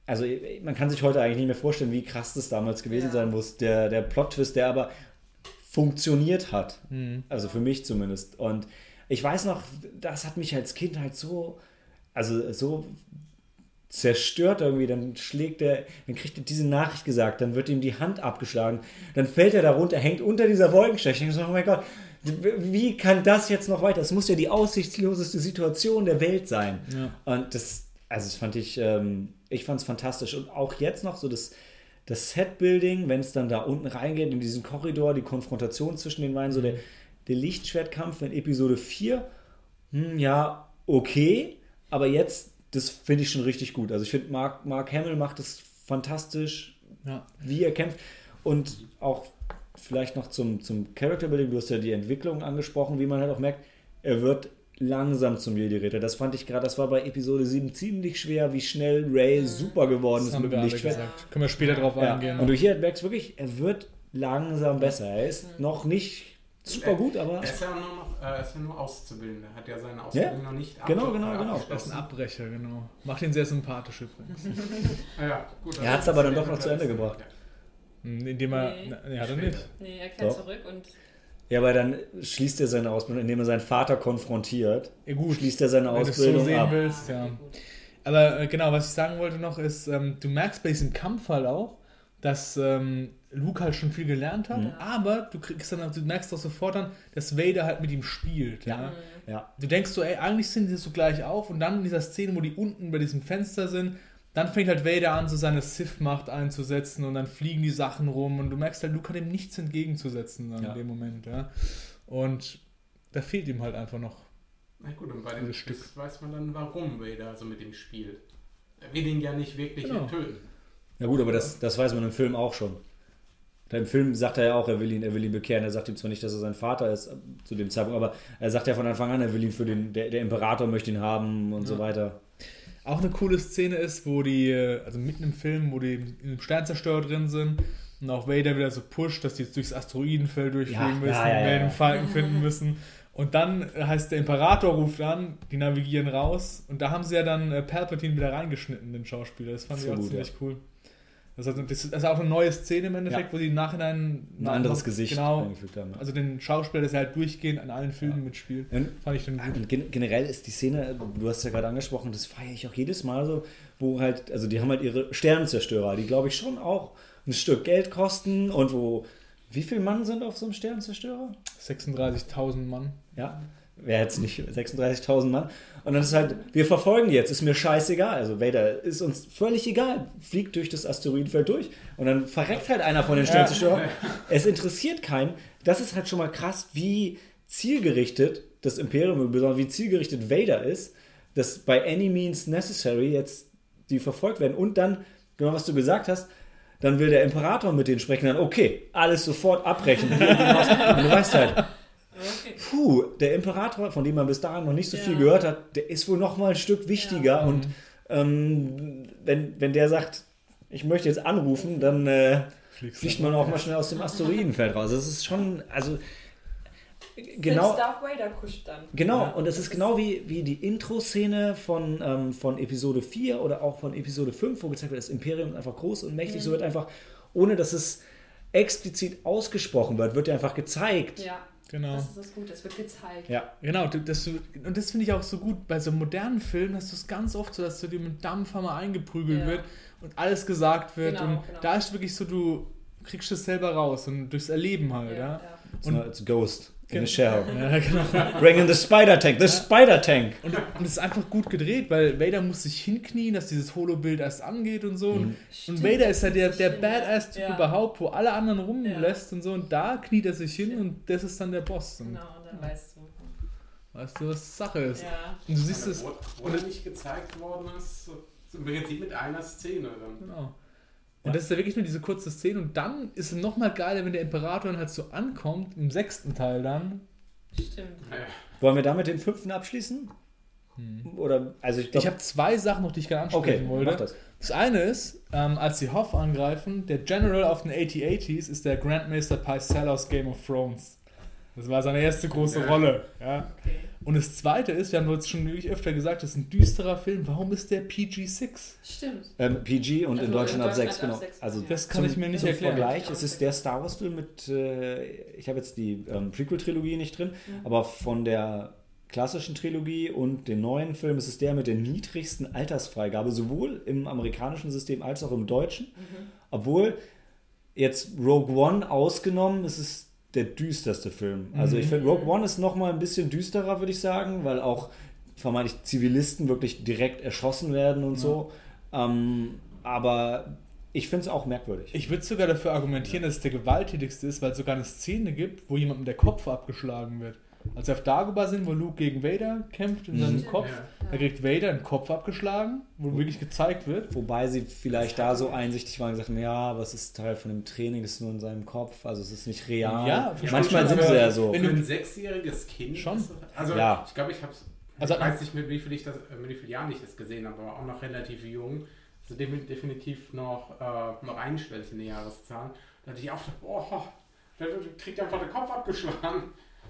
Speaker 1: also man kann sich heute eigentlich nicht mehr vorstellen, wie krass das damals gewesen
Speaker 3: Ja.
Speaker 1: sein muss. Der, der Plot-Twist, der aber funktioniert hat.
Speaker 2: Mhm.
Speaker 1: Also für mich zumindest. Und ich weiß noch, das hat mich als Kind halt so, also so zerstört irgendwie. Dann schlägt er, dann kriegt er diese Nachricht gesagt, dann wird ihm die Hand abgeschlagen, dann fällt er da runter, hängt unter dieser Wolkensteche. Ich denke so, oh mein Gott, wie kann das jetzt noch weiter? Das muss ja die aussichtsloseste Situation der Welt sein.
Speaker 2: Ja.
Speaker 1: Und das, also das fand ich, ähm, ich fand es fantastisch. Und auch jetzt noch so das, das Set-Building, wenn es dann da unten reingeht, in diesen Korridor, die Konfrontation zwischen den beiden, so der, der Lichtschwertkampf in Episode 4, hm, ja, okay, aber jetzt, das finde ich schon richtig gut. Also ich finde, Mark, Mark Hamill macht es fantastisch,
Speaker 2: Ja.
Speaker 1: wie er kämpft. Und auch vielleicht noch zum, zum Character Building, du hast ja die Entwicklung angesprochen, wie man halt auch merkt, er wird langsam zum Jedi-Ritter. Das fand ich gerade, das war bei Episode 7 ziemlich schwer, wie schnell Ray super geworden
Speaker 2: Das
Speaker 1: ist
Speaker 2: haben
Speaker 1: mit dem Lichtschwert.
Speaker 2: gesagt. Können wir später drauf
Speaker 1: Ja.
Speaker 2: eingehen.
Speaker 1: Und du hier merkst wirklich, er wird langsam besser. Er ist noch nicht super gut, aber
Speaker 4: Er ist ja nur noch, äh, er ist ja nur Auszubildender, hat ja seine Ausbildung noch nicht
Speaker 1: Genau, genau, genau.
Speaker 2: Das ist ein Abbrecher, genau. Macht ihn sehr sympathisch übrigens.
Speaker 4: Ja, gut,
Speaker 1: Er hat's
Speaker 4: also
Speaker 1: aber dann doch noch zu Ende gebracht.
Speaker 2: Hm, Indem er.
Speaker 3: Nee.
Speaker 2: Nee, nee hat er nicht.
Speaker 3: Nee, er kehrt zurück und
Speaker 1: ja, aber dann schließt er seine Ausbildung, indem er seinen Vater konfrontiert.
Speaker 2: Ja, gut.
Speaker 1: Schließt er seine
Speaker 2: Wenn du so
Speaker 1: ab.
Speaker 2: willst, ja. Aber äh, genau, was ich sagen wollte noch ist, ähm, du merkst bei diesem Kampf halt auch, dass ähm, Luke halt schon viel gelernt hat,
Speaker 1: Mhm.
Speaker 2: aber du kriegst dann, du merkst auch sofort dann, dass Vader halt mit ihm spielt. Ja.
Speaker 1: Ja.
Speaker 2: Du denkst so, ey, eigentlich sind die so gleich auf und dann in dieser Szene, wo die unten bei diesem Fenster sind, dann fängt halt Vader an, so seine Sith-Macht einzusetzen und dann fliegen die Sachen rum und du merkst halt, Luke hat ihm nichts entgegenzusetzen dann
Speaker 1: Ja.
Speaker 2: in dem Moment, ja. Und da fehlt ihm halt einfach noch.
Speaker 4: Na gut, und bei dem Stück weiß man dann, warum Vader so mit ihm spielt. Er will ihn ja nicht wirklich
Speaker 2: Genau.
Speaker 4: töten.
Speaker 1: Ja gut, aber das, das weiß man im Film auch schon. Im Film sagt er ja auch, er will ihn, er will ihn bekehren. Er sagt ihm zwar nicht, dass er sein Vater ist äh, zu dem Zeitpunkt, aber er sagt ja von Anfang an, er will ihn für den, der, der Imperator möchte ihn haben und so
Speaker 2: Ja.
Speaker 1: weiter.
Speaker 2: Auch eine coole Szene ist, wo die, also mitten im Film, wo die in einem Sternzerstörer drin sind und auch Vader wieder so pusht, dass die jetzt durchs Asteroidenfeld durchfliegen
Speaker 1: Ja,
Speaker 2: müssen,
Speaker 1: ja, ja, ja.
Speaker 2: den Falken finden müssen. Und dann heißt der Imperator ruft an, die navigieren raus und da haben sie ja dann äh, Palpatine wieder reingeschnitten, den Schauspieler. Das fand
Speaker 1: So
Speaker 2: ich auch
Speaker 1: gut,
Speaker 2: ziemlich cool. Das ist, also, das ist auch eine neue Szene im Endeffekt,
Speaker 1: Ja.
Speaker 2: wo sie im Nachhinein
Speaker 1: Ein anderes Gesicht
Speaker 2: genau,
Speaker 1: eingefügt haben. ja.
Speaker 2: also den Schauspieler, der halt durchgehend an allen Filmen mitspielt,
Speaker 1: Und
Speaker 2: fand ich dann gut.
Speaker 1: Und gen generell ist die Szene, du hast ja gerade angesprochen, das feiere ich auch jedes Mal so, wo halt, also die haben halt ihre Sternenzerstörer, die glaube ich schon auch ein Stück Geld kosten und wo, wie viele Mann sind auf so einem Sternenzerstörer?
Speaker 2: 36.000 Mann.
Speaker 1: Ja, wer jetzt nicht 36.000 Mann. Und dann ist halt, wir verfolgen die jetzt, ist mir scheißegal. Also Vader ist uns völlig egal, fliegt durch das Asteroidenfeld durch und dann verreckt halt einer von den Sternzerstörern. Es interessiert keinen. Das ist halt schon mal krass, wie zielgerichtet das Imperium, besonders wie zielgerichtet Vader ist, dass bei any means necessary jetzt die verfolgt werden. Und dann, genau was du gesagt hast, dann will der Imperator mit denen sprechen, dann okay, alles sofort abbrechen. Und du weißt halt,
Speaker 3: Okay.
Speaker 1: puh, der Imperator, von dem man bis dahin noch nicht so
Speaker 3: Ja.
Speaker 1: viel gehört hat, der ist wohl noch mal ein Stück wichtiger.
Speaker 3: Ja.
Speaker 1: Und ähm, wenn, wenn der sagt, ich möchte jetzt anrufen, dann äh, fliegt man auch mal schnell aus dem Asteroidenfeld raus. Das ist schon, also genau.
Speaker 3: Darth Vader kuscht dann.
Speaker 1: Genau,
Speaker 2: Ja.
Speaker 1: und es ist genau wie, wie die Intro-Szene von, ähm, von Episode 4 oder auch von Episode 5, wo gezeigt wird, das Imperium ist einfach groß und mächtig. So wird einfach, ohne dass es explizit ausgesprochen wird, wird ja einfach gezeigt.
Speaker 3: Ja,
Speaker 2: Genau.
Speaker 3: das ist das Gute. Es wird gezeigt.
Speaker 1: Ja.
Speaker 2: Genau, das, und das finde ich auch so gut. Bei so modernen Filmen hast du es ganz oft so, dass du dir mit Dampfhammer eingeprügelt
Speaker 3: Ja.
Speaker 2: wird und alles gesagt wird.
Speaker 3: Genau,
Speaker 2: und
Speaker 3: genau.
Speaker 2: da ist wirklich so, du kriegst es selber raus und durchs Erleben halt, ja.
Speaker 3: ja.
Speaker 1: It's, not- it's a ghost in a shell.
Speaker 2: Ja, genau.
Speaker 1: Bring in the Spider-Tank, the Spider-Tank.
Speaker 2: Und, und es ist einfach gut gedreht, weil Vader muss sich hinknien, dass dieses Holo-Bild erst angeht und so. Und, und
Speaker 3: Stimmt,
Speaker 2: Vader ist ja der, der
Speaker 3: ja.
Speaker 2: Badass-Typ
Speaker 3: Ja.
Speaker 2: überhaupt, wo alle anderen rumlässt
Speaker 3: Ja.
Speaker 2: und so. Und da kniet er sich hin und das ist dann der Boss. Und
Speaker 3: Genau, und dann weißt du.
Speaker 2: weißt du, was Sache ist.
Speaker 3: Ja.
Speaker 2: Und du siehst es.
Speaker 4: wo, wo er nicht gezeigt worden ist, so im Prinzip mit einer Szene dann.
Speaker 2: Genau. Und das ist ja wirklich nur diese kurze Szene. Und dann ist es nochmal geiler, wenn der Imperator dann halt so ankommt, im sechsten Teil dann.
Speaker 3: Stimmt.
Speaker 1: Wollen wir damit den fünften abschließen? Oder, also ich
Speaker 2: Ich habe zwei Sachen noch, die ich gerne
Speaker 1: okay,
Speaker 2: ansprechen wollte.
Speaker 1: mach das.
Speaker 2: Das eine ist, ähm, als sie Hoff angreifen, der General auf den AT-ATs ist der Grandmaster Pycelle aus Game of Thrones. Das war seine erste große
Speaker 4: Ja.
Speaker 2: Rolle. Ja.
Speaker 3: Okay.
Speaker 2: Und das zweite ist, wir haben jetzt schon wirklich öfter gesagt, das ist ein düsterer Film. Warum ist der PG-6?
Speaker 3: Stimmt.
Speaker 1: Ähm, PG und in
Speaker 3: Also
Speaker 1: Deutschland
Speaker 3: in
Speaker 1: ab 6,
Speaker 3: Deutschland
Speaker 1: genau.
Speaker 3: ab 6,
Speaker 1: Also
Speaker 3: ja.
Speaker 2: Das kann ich mir nicht
Speaker 1: zum
Speaker 2: erklären.
Speaker 1: Vergleich, es ist der Star Wars-Film mit, äh, ich habe jetzt die ähm, Prequel-Trilogie nicht drin,
Speaker 3: Mhm.
Speaker 1: aber von der klassischen Trilogie und den neuen Film ist es der mit der niedrigsten Altersfreigabe, sowohl im amerikanischen System als auch im deutschen.
Speaker 3: Mhm.
Speaker 1: Obwohl jetzt Rogue One ausgenommen, ist es der düsterste Film. Also ich
Speaker 2: Mhm.
Speaker 1: finde, Rogue One ist noch mal ein bisschen düsterer, würde ich sagen, weil auch vermeintlich Zivilisten wirklich direkt erschossen werden und so. Ähm, aber ich finde es auch merkwürdig.
Speaker 2: Ich würde sogar dafür argumentieren, dass es der gewalttätigste ist, weil es sogar eine Szene gibt, wo jemandem der Kopf abgeschlagen wird. Als wir auf Dagobah sind, wo Luke gegen Vader kämpft in seinem
Speaker 3: Stimmt.
Speaker 2: Kopf,
Speaker 4: Ja.
Speaker 2: da kriegt Vader einen Kopf abgeschlagen, wo wirklich gezeigt wird.
Speaker 1: Wobei sie vielleicht da so einsichtig waren und gesagt haben, ja, aber es ist Teil von dem Training, es ist nur in seinem Kopf, also es ist nicht real.
Speaker 2: Ja,
Speaker 1: Manchmal sind sie ja so.
Speaker 2: wenn du-
Speaker 4: ein sechsjähriges Kind.
Speaker 2: Schon.
Speaker 4: Also
Speaker 1: Ja.
Speaker 4: ich glaube, ich habe es.
Speaker 2: Also-
Speaker 4: ich weiß nicht, mit wie viel, ich das, äh, mit wie vielen Jahren ich das gesehen habe, aber auch noch relativ jung. Also defi- definitiv noch, äh, noch einstellig in der Jahreszahl. Da hatte ich auch gedacht, boah, der kriegt einfach den Kopf abgeschlagen.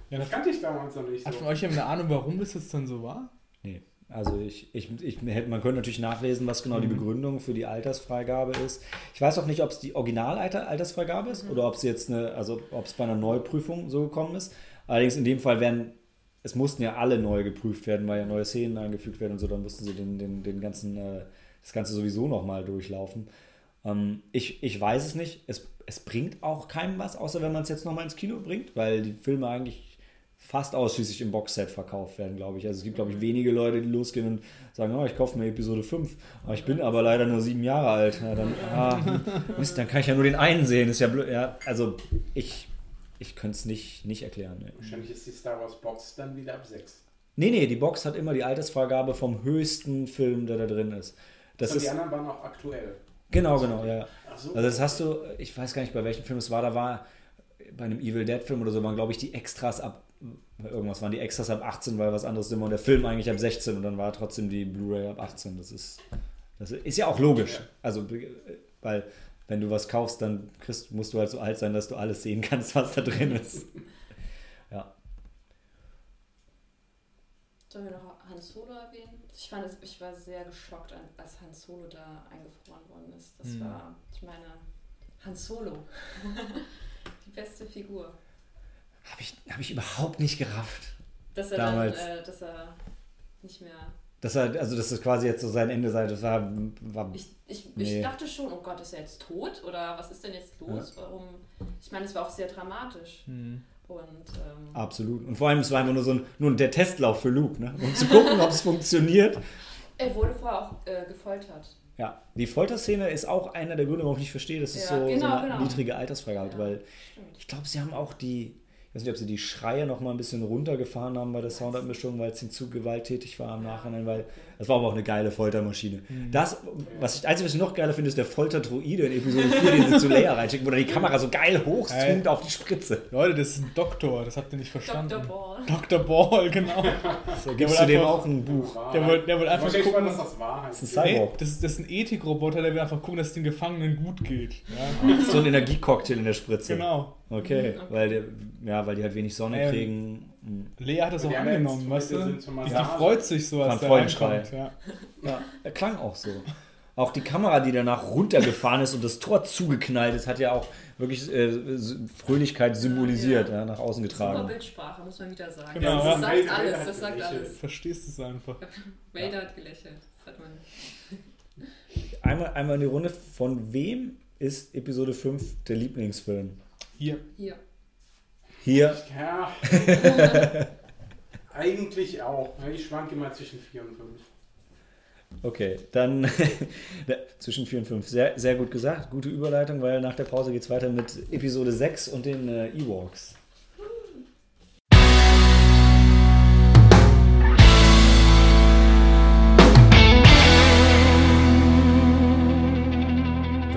Speaker 2: Ja,
Speaker 4: das kannte ich damals noch nicht
Speaker 2: Hat
Speaker 4: so.
Speaker 2: von euch eine Ahnung, warum das jetzt dann so war?
Speaker 1: Nee. Also ich, ich, ich hätte, man könnte natürlich nachlesen, was genau die Begründung für die Altersfreigabe ist. Ich weiß auch nicht, ob es die Original-Altersfreigabe ist oder ob es jetzt eine, also ob es bei einer Neuprüfung so gekommen ist. Allerdings in dem Fall werden, es mussten ja alle neu geprüft werden, weil ja neue Szenen eingefügt werden und so, dann mussten sie den, den, den ganzen, äh, das Ganze sowieso nochmal durchlaufen. Ähm, ich, ich weiß es nicht. Es, es bringt auch keinem was, außer wenn man es jetzt nochmal ins Kino bringt, weil die Filme eigentlich fast ausschließlich im Boxset verkauft werden, glaube ich. Also es gibt, glaube ich, wenige Leute, die losgehen und sagen, oh, ich kaufe mir Episode 5. Aber ich bin aber leider nur sieben Jahre alt. Ja, dann, ah, Mist, dann kann ich ja nur den einen sehen. Ist ja blöd. Ja, also ich, ich könnte es nicht, nicht erklären. Nee.
Speaker 4: Wahrscheinlich ist die Star Wars Box dann wieder ab 6.
Speaker 1: nee, nee, die Box hat immer die Altersfreigabe vom höchsten Film, der da drin ist. Das
Speaker 4: Und die
Speaker 1: ist
Speaker 4: anderen waren auch aktuell.
Speaker 1: genau, genau, ja.
Speaker 4: So.
Speaker 1: Also das hast du, ich weiß gar nicht, bei welchem Film es war, da war bei einem Evil Dead Film oder so, waren glaube ich die Extras ab, irgendwas waren die Extras ab 18, weil was anderes immer und der Film eigentlich ab 16 und dann war trotzdem die Blu-ray ab 18. Das ist, das ist ja auch logisch.
Speaker 4: Ja.
Speaker 1: Also, weil wenn du was kaufst, dann kriegst, musst du halt so alt sein, dass du alles sehen kannst, was da drin ist. Ja.
Speaker 3: Sollen wir noch Han Solo erwähnen? Ich, fand es, ich war sehr geschockt, als Han Solo da eingefroren worden ist. Das
Speaker 2: Hm.
Speaker 3: war, ich meine, Han Solo. Die beste Figur.
Speaker 1: Habe ich, hab ich überhaupt nicht gerafft.
Speaker 3: Dass er
Speaker 1: Damals.
Speaker 3: dann, äh, dass er nicht mehr.
Speaker 1: Dass er, also dass das quasi jetzt so sein Ende sei, das war, war
Speaker 3: Ich, ich,
Speaker 1: Nee.
Speaker 3: ich dachte schon, oh Gott, ist er jetzt tot? Oder was ist denn jetzt los? Warum? Ich meine, es war auch sehr dramatisch.
Speaker 2: Hm.
Speaker 3: Und ähm,
Speaker 1: Absolut. Und vor allem, es war einfach nur so ein, nur der Testlauf für Luke, ne? um zu gucken, ob es funktioniert.
Speaker 3: er wurde vorher auch äh, gefoltert.
Speaker 1: Ja, die Folterszene ist auch einer der Gründe, warum ich nicht verstehe, dass es
Speaker 3: Ja,
Speaker 1: so, so
Speaker 3: genau,
Speaker 1: eine
Speaker 3: genau.
Speaker 1: niedrige Altersfreigabe hat,
Speaker 3: Ja.
Speaker 1: weil
Speaker 3: Stimmt.
Speaker 1: ich glaube, sie haben auch die, weiß nicht, ob sie die Schreie noch mal ein bisschen runtergefahren haben bei der Soundabmischung, weil es ihnen zu gewalttätig war im Nachhinein, weil das war aber auch eine geile Foltermaschine.
Speaker 3: Mhm.
Speaker 1: Das, was ich, Einzige, was ich noch geiler finde, ist der Folterdroide in Episode 4, den sie zu Leia reinschicken, wo er die Kamera so geil hochzoomt auf die Spritze.
Speaker 2: Leute, das ist ein Doktor, das habt ihr nicht verstanden.
Speaker 3: Dr. Ball.
Speaker 2: Dr. Ball, genau.
Speaker 1: Da gibst
Speaker 2: wollte
Speaker 1: du dem auch ein Buch.
Speaker 2: Der wollte der wollte einfach gucken,
Speaker 4: gespannt, dass das wahr heißt.
Speaker 1: Das ist ein
Speaker 2: Nee, das, ist, das ist ein Ethikroboter, der will einfach gucken, dass es den Gefangenen gut geht. Ja?
Speaker 1: So ein Energiecocktail in der Spritze.
Speaker 2: Genau.
Speaker 1: Okay,
Speaker 3: Mhm, okay.
Speaker 1: weil, der, ja, weil die halt wenig Sonne
Speaker 2: Ähm,
Speaker 1: kriegen.
Speaker 2: Lea hat das auch
Speaker 4: die
Speaker 2: angenommen, weißt du? Die, die freut sich so, als der
Speaker 1: Freudenschrei.
Speaker 2: reinkommt. Ja.
Speaker 1: Ja, er klang auch so. Auch die Kamera, die danach runtergefahren ist und das Tor zugeknallt ist, hat ja auch wirklich äh, Fröhlichkeit symbolisiert,
Speaker 3: Ja.
Speaker 1: ja, nach außen
Speaker 3: Super
Speaker 1: getragen.
Speaker 3: Bildsprache, muss man wieder sagen.
Speaker 2: Genau,
Speaker 3: das sagt
Speaker 4: Vader
Speaker 3: alles, das sagt alles.
Speaker 2: Verstehst es einfach.
Speaker 3: Vader hat gelächelt. Das hat man.
Speaker 1: Einmal, einmal in die Runde, von wem ist Episode 5 der Lieblingsfilm?
Speaker 2: Hier.
Speaker 3: Hier.
Speaker 1: Hier,
Speaker 4: Ja. Eigentlich auch. Ich schwanke immer zwischen 4 und 5.
Speaker 1: okay, dann zwischen 4 und 5. Sehr, sehr gut gesagt, gute Überleitung, weil nach der Pause geht es weiter mit Episode 6 und den äh, Ewoks.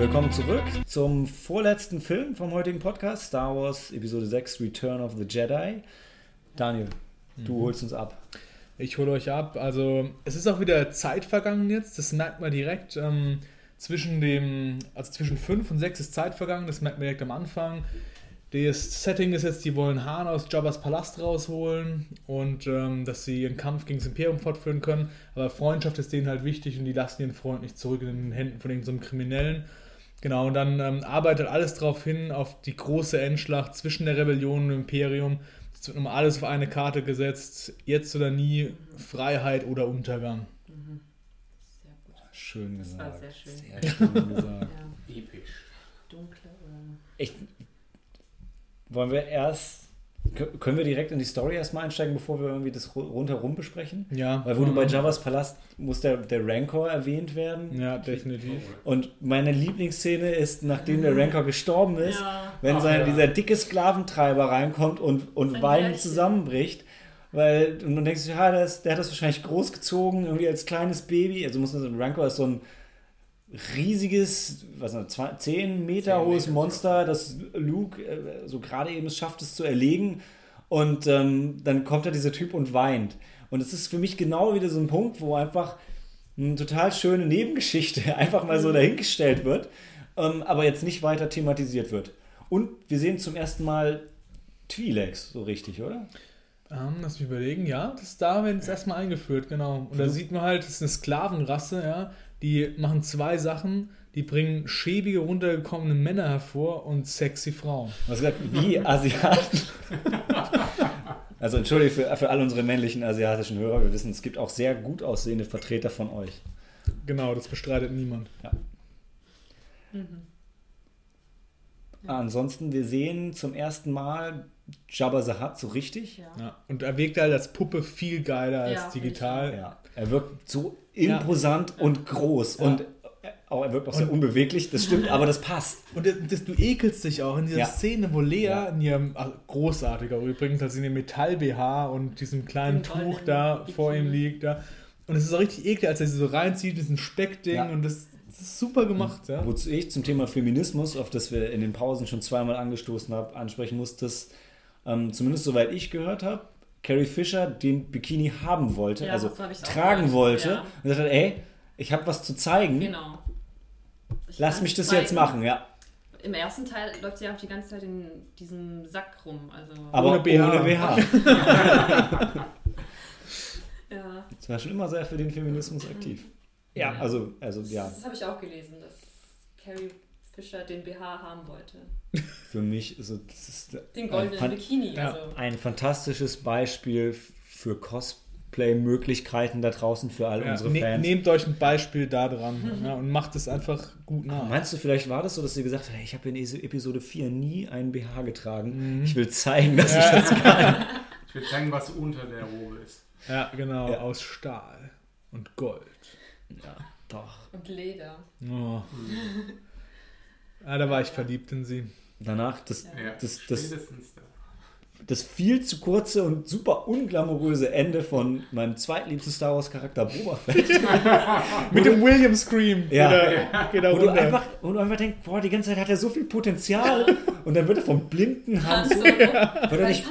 Speaker 1: Willkommen zurück zum vorletzten Film vom heutigen Podcast, Star Wars Episode 6 Return of the Jedi. Daniel, du holst uns ab.
Speaker 2: Ich hole euch ab. Also, es ist auch wieder Zeit vergangen jetzt. Das merkt man direkt. Ähm, zwischen dem, also zwischen 5 und 6 ist Zeit vergangen. Das merkt man direkt am Anfang. Das Setting ist jetzt, die wollen Hahn aus Jabba's Palast rausholen und ähm, dass sie ihren Kampf gegen das Imperium fortführen können. Aber Freundschaft ist denen halt wichtig und die lassen ihren Freund nicht zurück in den Händen von irgendeinem Kriminellen. Genau, und dann ähm, arbeitet alles darauf hin, auf die große Endschlacht zwischen der Rebellion und dem Imperium. Es wird nochmal alles auf eine Karte gesetzt. Jetzt oder nie, Freiheit oder Untergang.
Speaker 3: Sehr gut.
Speaker 1: Schön
Speaker 3: Das
Speaker 1: gesagt.
Speaker 3: war sehr schön.
Speaker 1: Sehr schön gesagt.
Speaker 3: Ja.
Speaker 4: Episch.
Speaker 3: Dunkle. Oder
Speaker 1: Ich, wollen wir erst, können wir direkt in die Story erstmal einsteigen, bevor wir irgendwie das ru- rundherum besprechen?
Speaker 2: Ja,
Speaker 1: Weil wo du bei Javas Palast muss der, der Rancor erwähnt werden.
Speaker 2: Ja, definitiv.
Speaker 1: Und meine Lieblingsszene ist, nachdem der Rancor gestorben ist,
Speaker 3: Ja.
Speaker 1: wenn
Speaker 4: Ach,
Speaker 1: sein,
Speaker 4: ja.
Speaker 1: dieser dicke Sklaventreiber reinkommt und, und weinend zusammenbricht. Weil, und dann denkst du, ja, der, ist, der hat das wahrscheinlich großgezogen, irgendwie als kleines Baby. Also muss man sagen, Rancor ist so ein riesiges, was noch, 10 Meter
Speaker 4: Zehn
Speaker 1: hohes
Speaker 4: Meter,
Speaker 1: Monster, das Luke äh, so gerade eben es schafft, es zu erlegen. Und ähm, dann kommt da dieser Typ und weint. Und es ist für mich genau wieder so ein Punkt, wo einfach eine total schöne Nebengeschichte einfach mal so dahingestellt wird, ähm, aber jetzt nicht weiter thematisiert wird. Und wir sehen zum ersten Mal Twi'leks, so richtig, oder?
Speaker 2: Ähm, lass mich überlegen, ja, das ist da, wenn es erstmal eingeführt, genau. Und da sieht man halt, das ist eine Sklavenrasse, ja, die machen zwei Sachen, die bringen schäbige, runtergekommene Männer hervor und sexy Frauen.
Speaker 1: Was gesagt, wie Asiaten. Also entschuldige für, für all unsere männlichen asiatischen Hörer, wir wissen, es gibt auch sehr gut aussehende Vertreter von euch.
Speaker 2: Genau, das bestreitet niemand.
Speaker 1: Ansonsten, wir sehen zum ersten Mal Jabba the Hutt so richtig.
Speaker 3: Ja.
Speaker 2: Ja. Und er wirkt halt als Puppe viel geiler als
Speaker 3: Ja,
Speaker 2: digital.
Speaker 1: Ja, er wirkt so imposant und groß
Speaker 2: Ja.
Speaker 1: und auch, er wirkt auch sehr
Speaker 2: Und-
Speaker 1: unbeweglich, das stimmt, aber das passt.
Speaker 2: Und das, das, du ekelst dich auch in dieser
Speaker 1: Ja.
Speaker 2: Szene, wo Lea
Speaker 1: Ja.
Speaker 2: in ihrem, also großartiger übrigens, als sie in dem Metall-BH und diesem kleinen Tuch da vor ihm liegt. Da. Und es ist auch richtig eklig, als er sie so reinzieht, diesen Speckding
Speaker 1: Ja.
Speaker 2: und das, das ist super gemacht. Ja.
Speaker 1: Wozu ich zum Thema Feminismus, auf das wir in den Pausen schon zweimal angestoßen haben, ansprechen muss, dass ähm, zumindest soweit ich gehört habe, Carrie Fisher den Bikini haben wollte,
Speaker 3: Ja,
Speaker 1: also tragen
Speaker 3: gehört.
Speaker 1: wollte
Speaker 3: Ja.
Speaker 1: und gesagt hat, ey, ich habe was zu zeigen,
Speaker 3: Genau. Ich
Speaker 1: lass mich das
Speaker 3: zeigen.
Speaker 1: jetzt machen, ja.
Speaker 3: Im ersten Teil läuft sie auch die ganze Zeit in diesem Sack rum. Also,
Speaker 1: Aber
Speaker 2: Ohne BH.
Speaker 1: ohne BH.
Speaker 3: ja.
Speaker 1: Das war schon immer sehr für den Feminismus aktiv. Ja, also, also ja,
Speaker 3: Das, das habe ich auch gelesen, dass Carrie Fisher den BH haben wollte.
Speaker 1: für mich ist es das ist
Speaker 3: Den
Speaker 1: ein,
Speaker 3: goldenen
Speaker 1: fan-
Speaker 3: Bikini.
Speaker 2: ja,
Speaker 3: Also.
Speaker 1: ein fantastisches Beispiel für Cos Crossplay-Möglichkeiten da draußen für all
Speaker 2: Ja,
Speaker 1: unsere
Speaker 2: ne,
Speaker 1: Fans.
Speaker 2: nehmt euch ein Beispiel da dran ja, und macht es einfach gut nach.
Speaker 1: Meinst du, vielleicht war das so, dass sie gesagt hat, hey, ich habe in Episode 4 nie einen BH getragen.
Speaker 2: Mhm.
Speaker 1: Ich will zeigen, dass ich das kann.
Speaker 4: Ich will zeigen, was unter der Robe ist.
Speaker 2: Ja, genau,
Speaker 1: Ja.
Speaker 2: aus Stahl und Gold.
Speaker 1: Ja, doch.
Speaker 3: Und Leder.
Speaker 2: Oh. Ah, da war ich verliebt in sie.
Speaker 1: Danach das,
Speaker 4: Ja,
Speaker 1: das, das, das viel zu kurze und super unglamouröse Ende von meinem zweitliebsten Star Wars Charakter Boba Fett.
Speaker 2: Mit dem William Scream.
Speaker 1: Ja.
Speaker 2: Geht er, geht er
Speaker 1: Wo du einfach, wo du einfach denkst, boah, die ganze Zeit hat er so viel Potenzial und dann wird er vom blinden Han
Speaker 3: Han
Speaker 1: Solo.
Speaker 3: Solo.
Speaker 1: Wird er
Speaker 3: Weil
Speaker 1: nicht,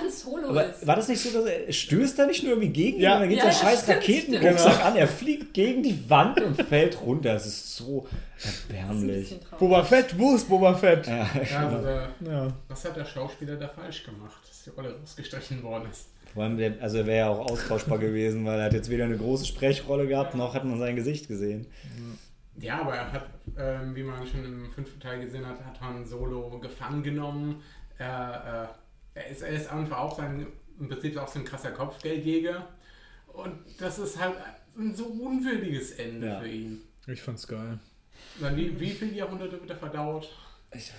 Speaker 1: aber
Speaker 3: ist.
Speaker 1: war das nicht so, dass er stößt da nicht nur irgendwie gegen ihn,
Speaker 2: Ja.
Speaker 1: und dann geht
Speaker 3: Ja, ja,
Speaker 1: scheiß
Speaker 3: stimmt,
Speaker 1: Raketenrucksack an, er fliegt gegen die Wand und fällt runter. Es ist so
Speaker 3: ist
Speaker 1: erbärmlich.
Speaker 3: traurig.
Speaker 2: Boba Fett, wo ist Boba Fett?
Speaker 1: Ja,
Speaker 4: Ja, also der,
Speaker 2: Ja.
Speaker 4: was hat der Schauspieler da falsch gemacht, dass die Rolle rausgestrichen worden ist?
Speaker 1: Vor allem, der, also er wäre ja auch austauschbar gewesen, weil er hat jetzt weder eine große Sprechrolle gehabt, noch hat man sein Gesicht gesehen.
Speaker 4: Ja, aber er hat, ähm, wie man schon im fünften Teil gesehen hat, hat Han Solo gefangen genommen. Er, äh, er, ist, er ist einfach auch sein, im Prinzip auch so ein krasser Kopfgeldjäger. Und das ist halt ein so unwürdiges Ende
Speaker 1: Ja.
Speaker 4: für ihn.
Speaker 2: Ich fand's geil.
Speaker 4: Dann wie, wie viele Jahrhunderte wird er verdauert?
Speaker 1: Ich,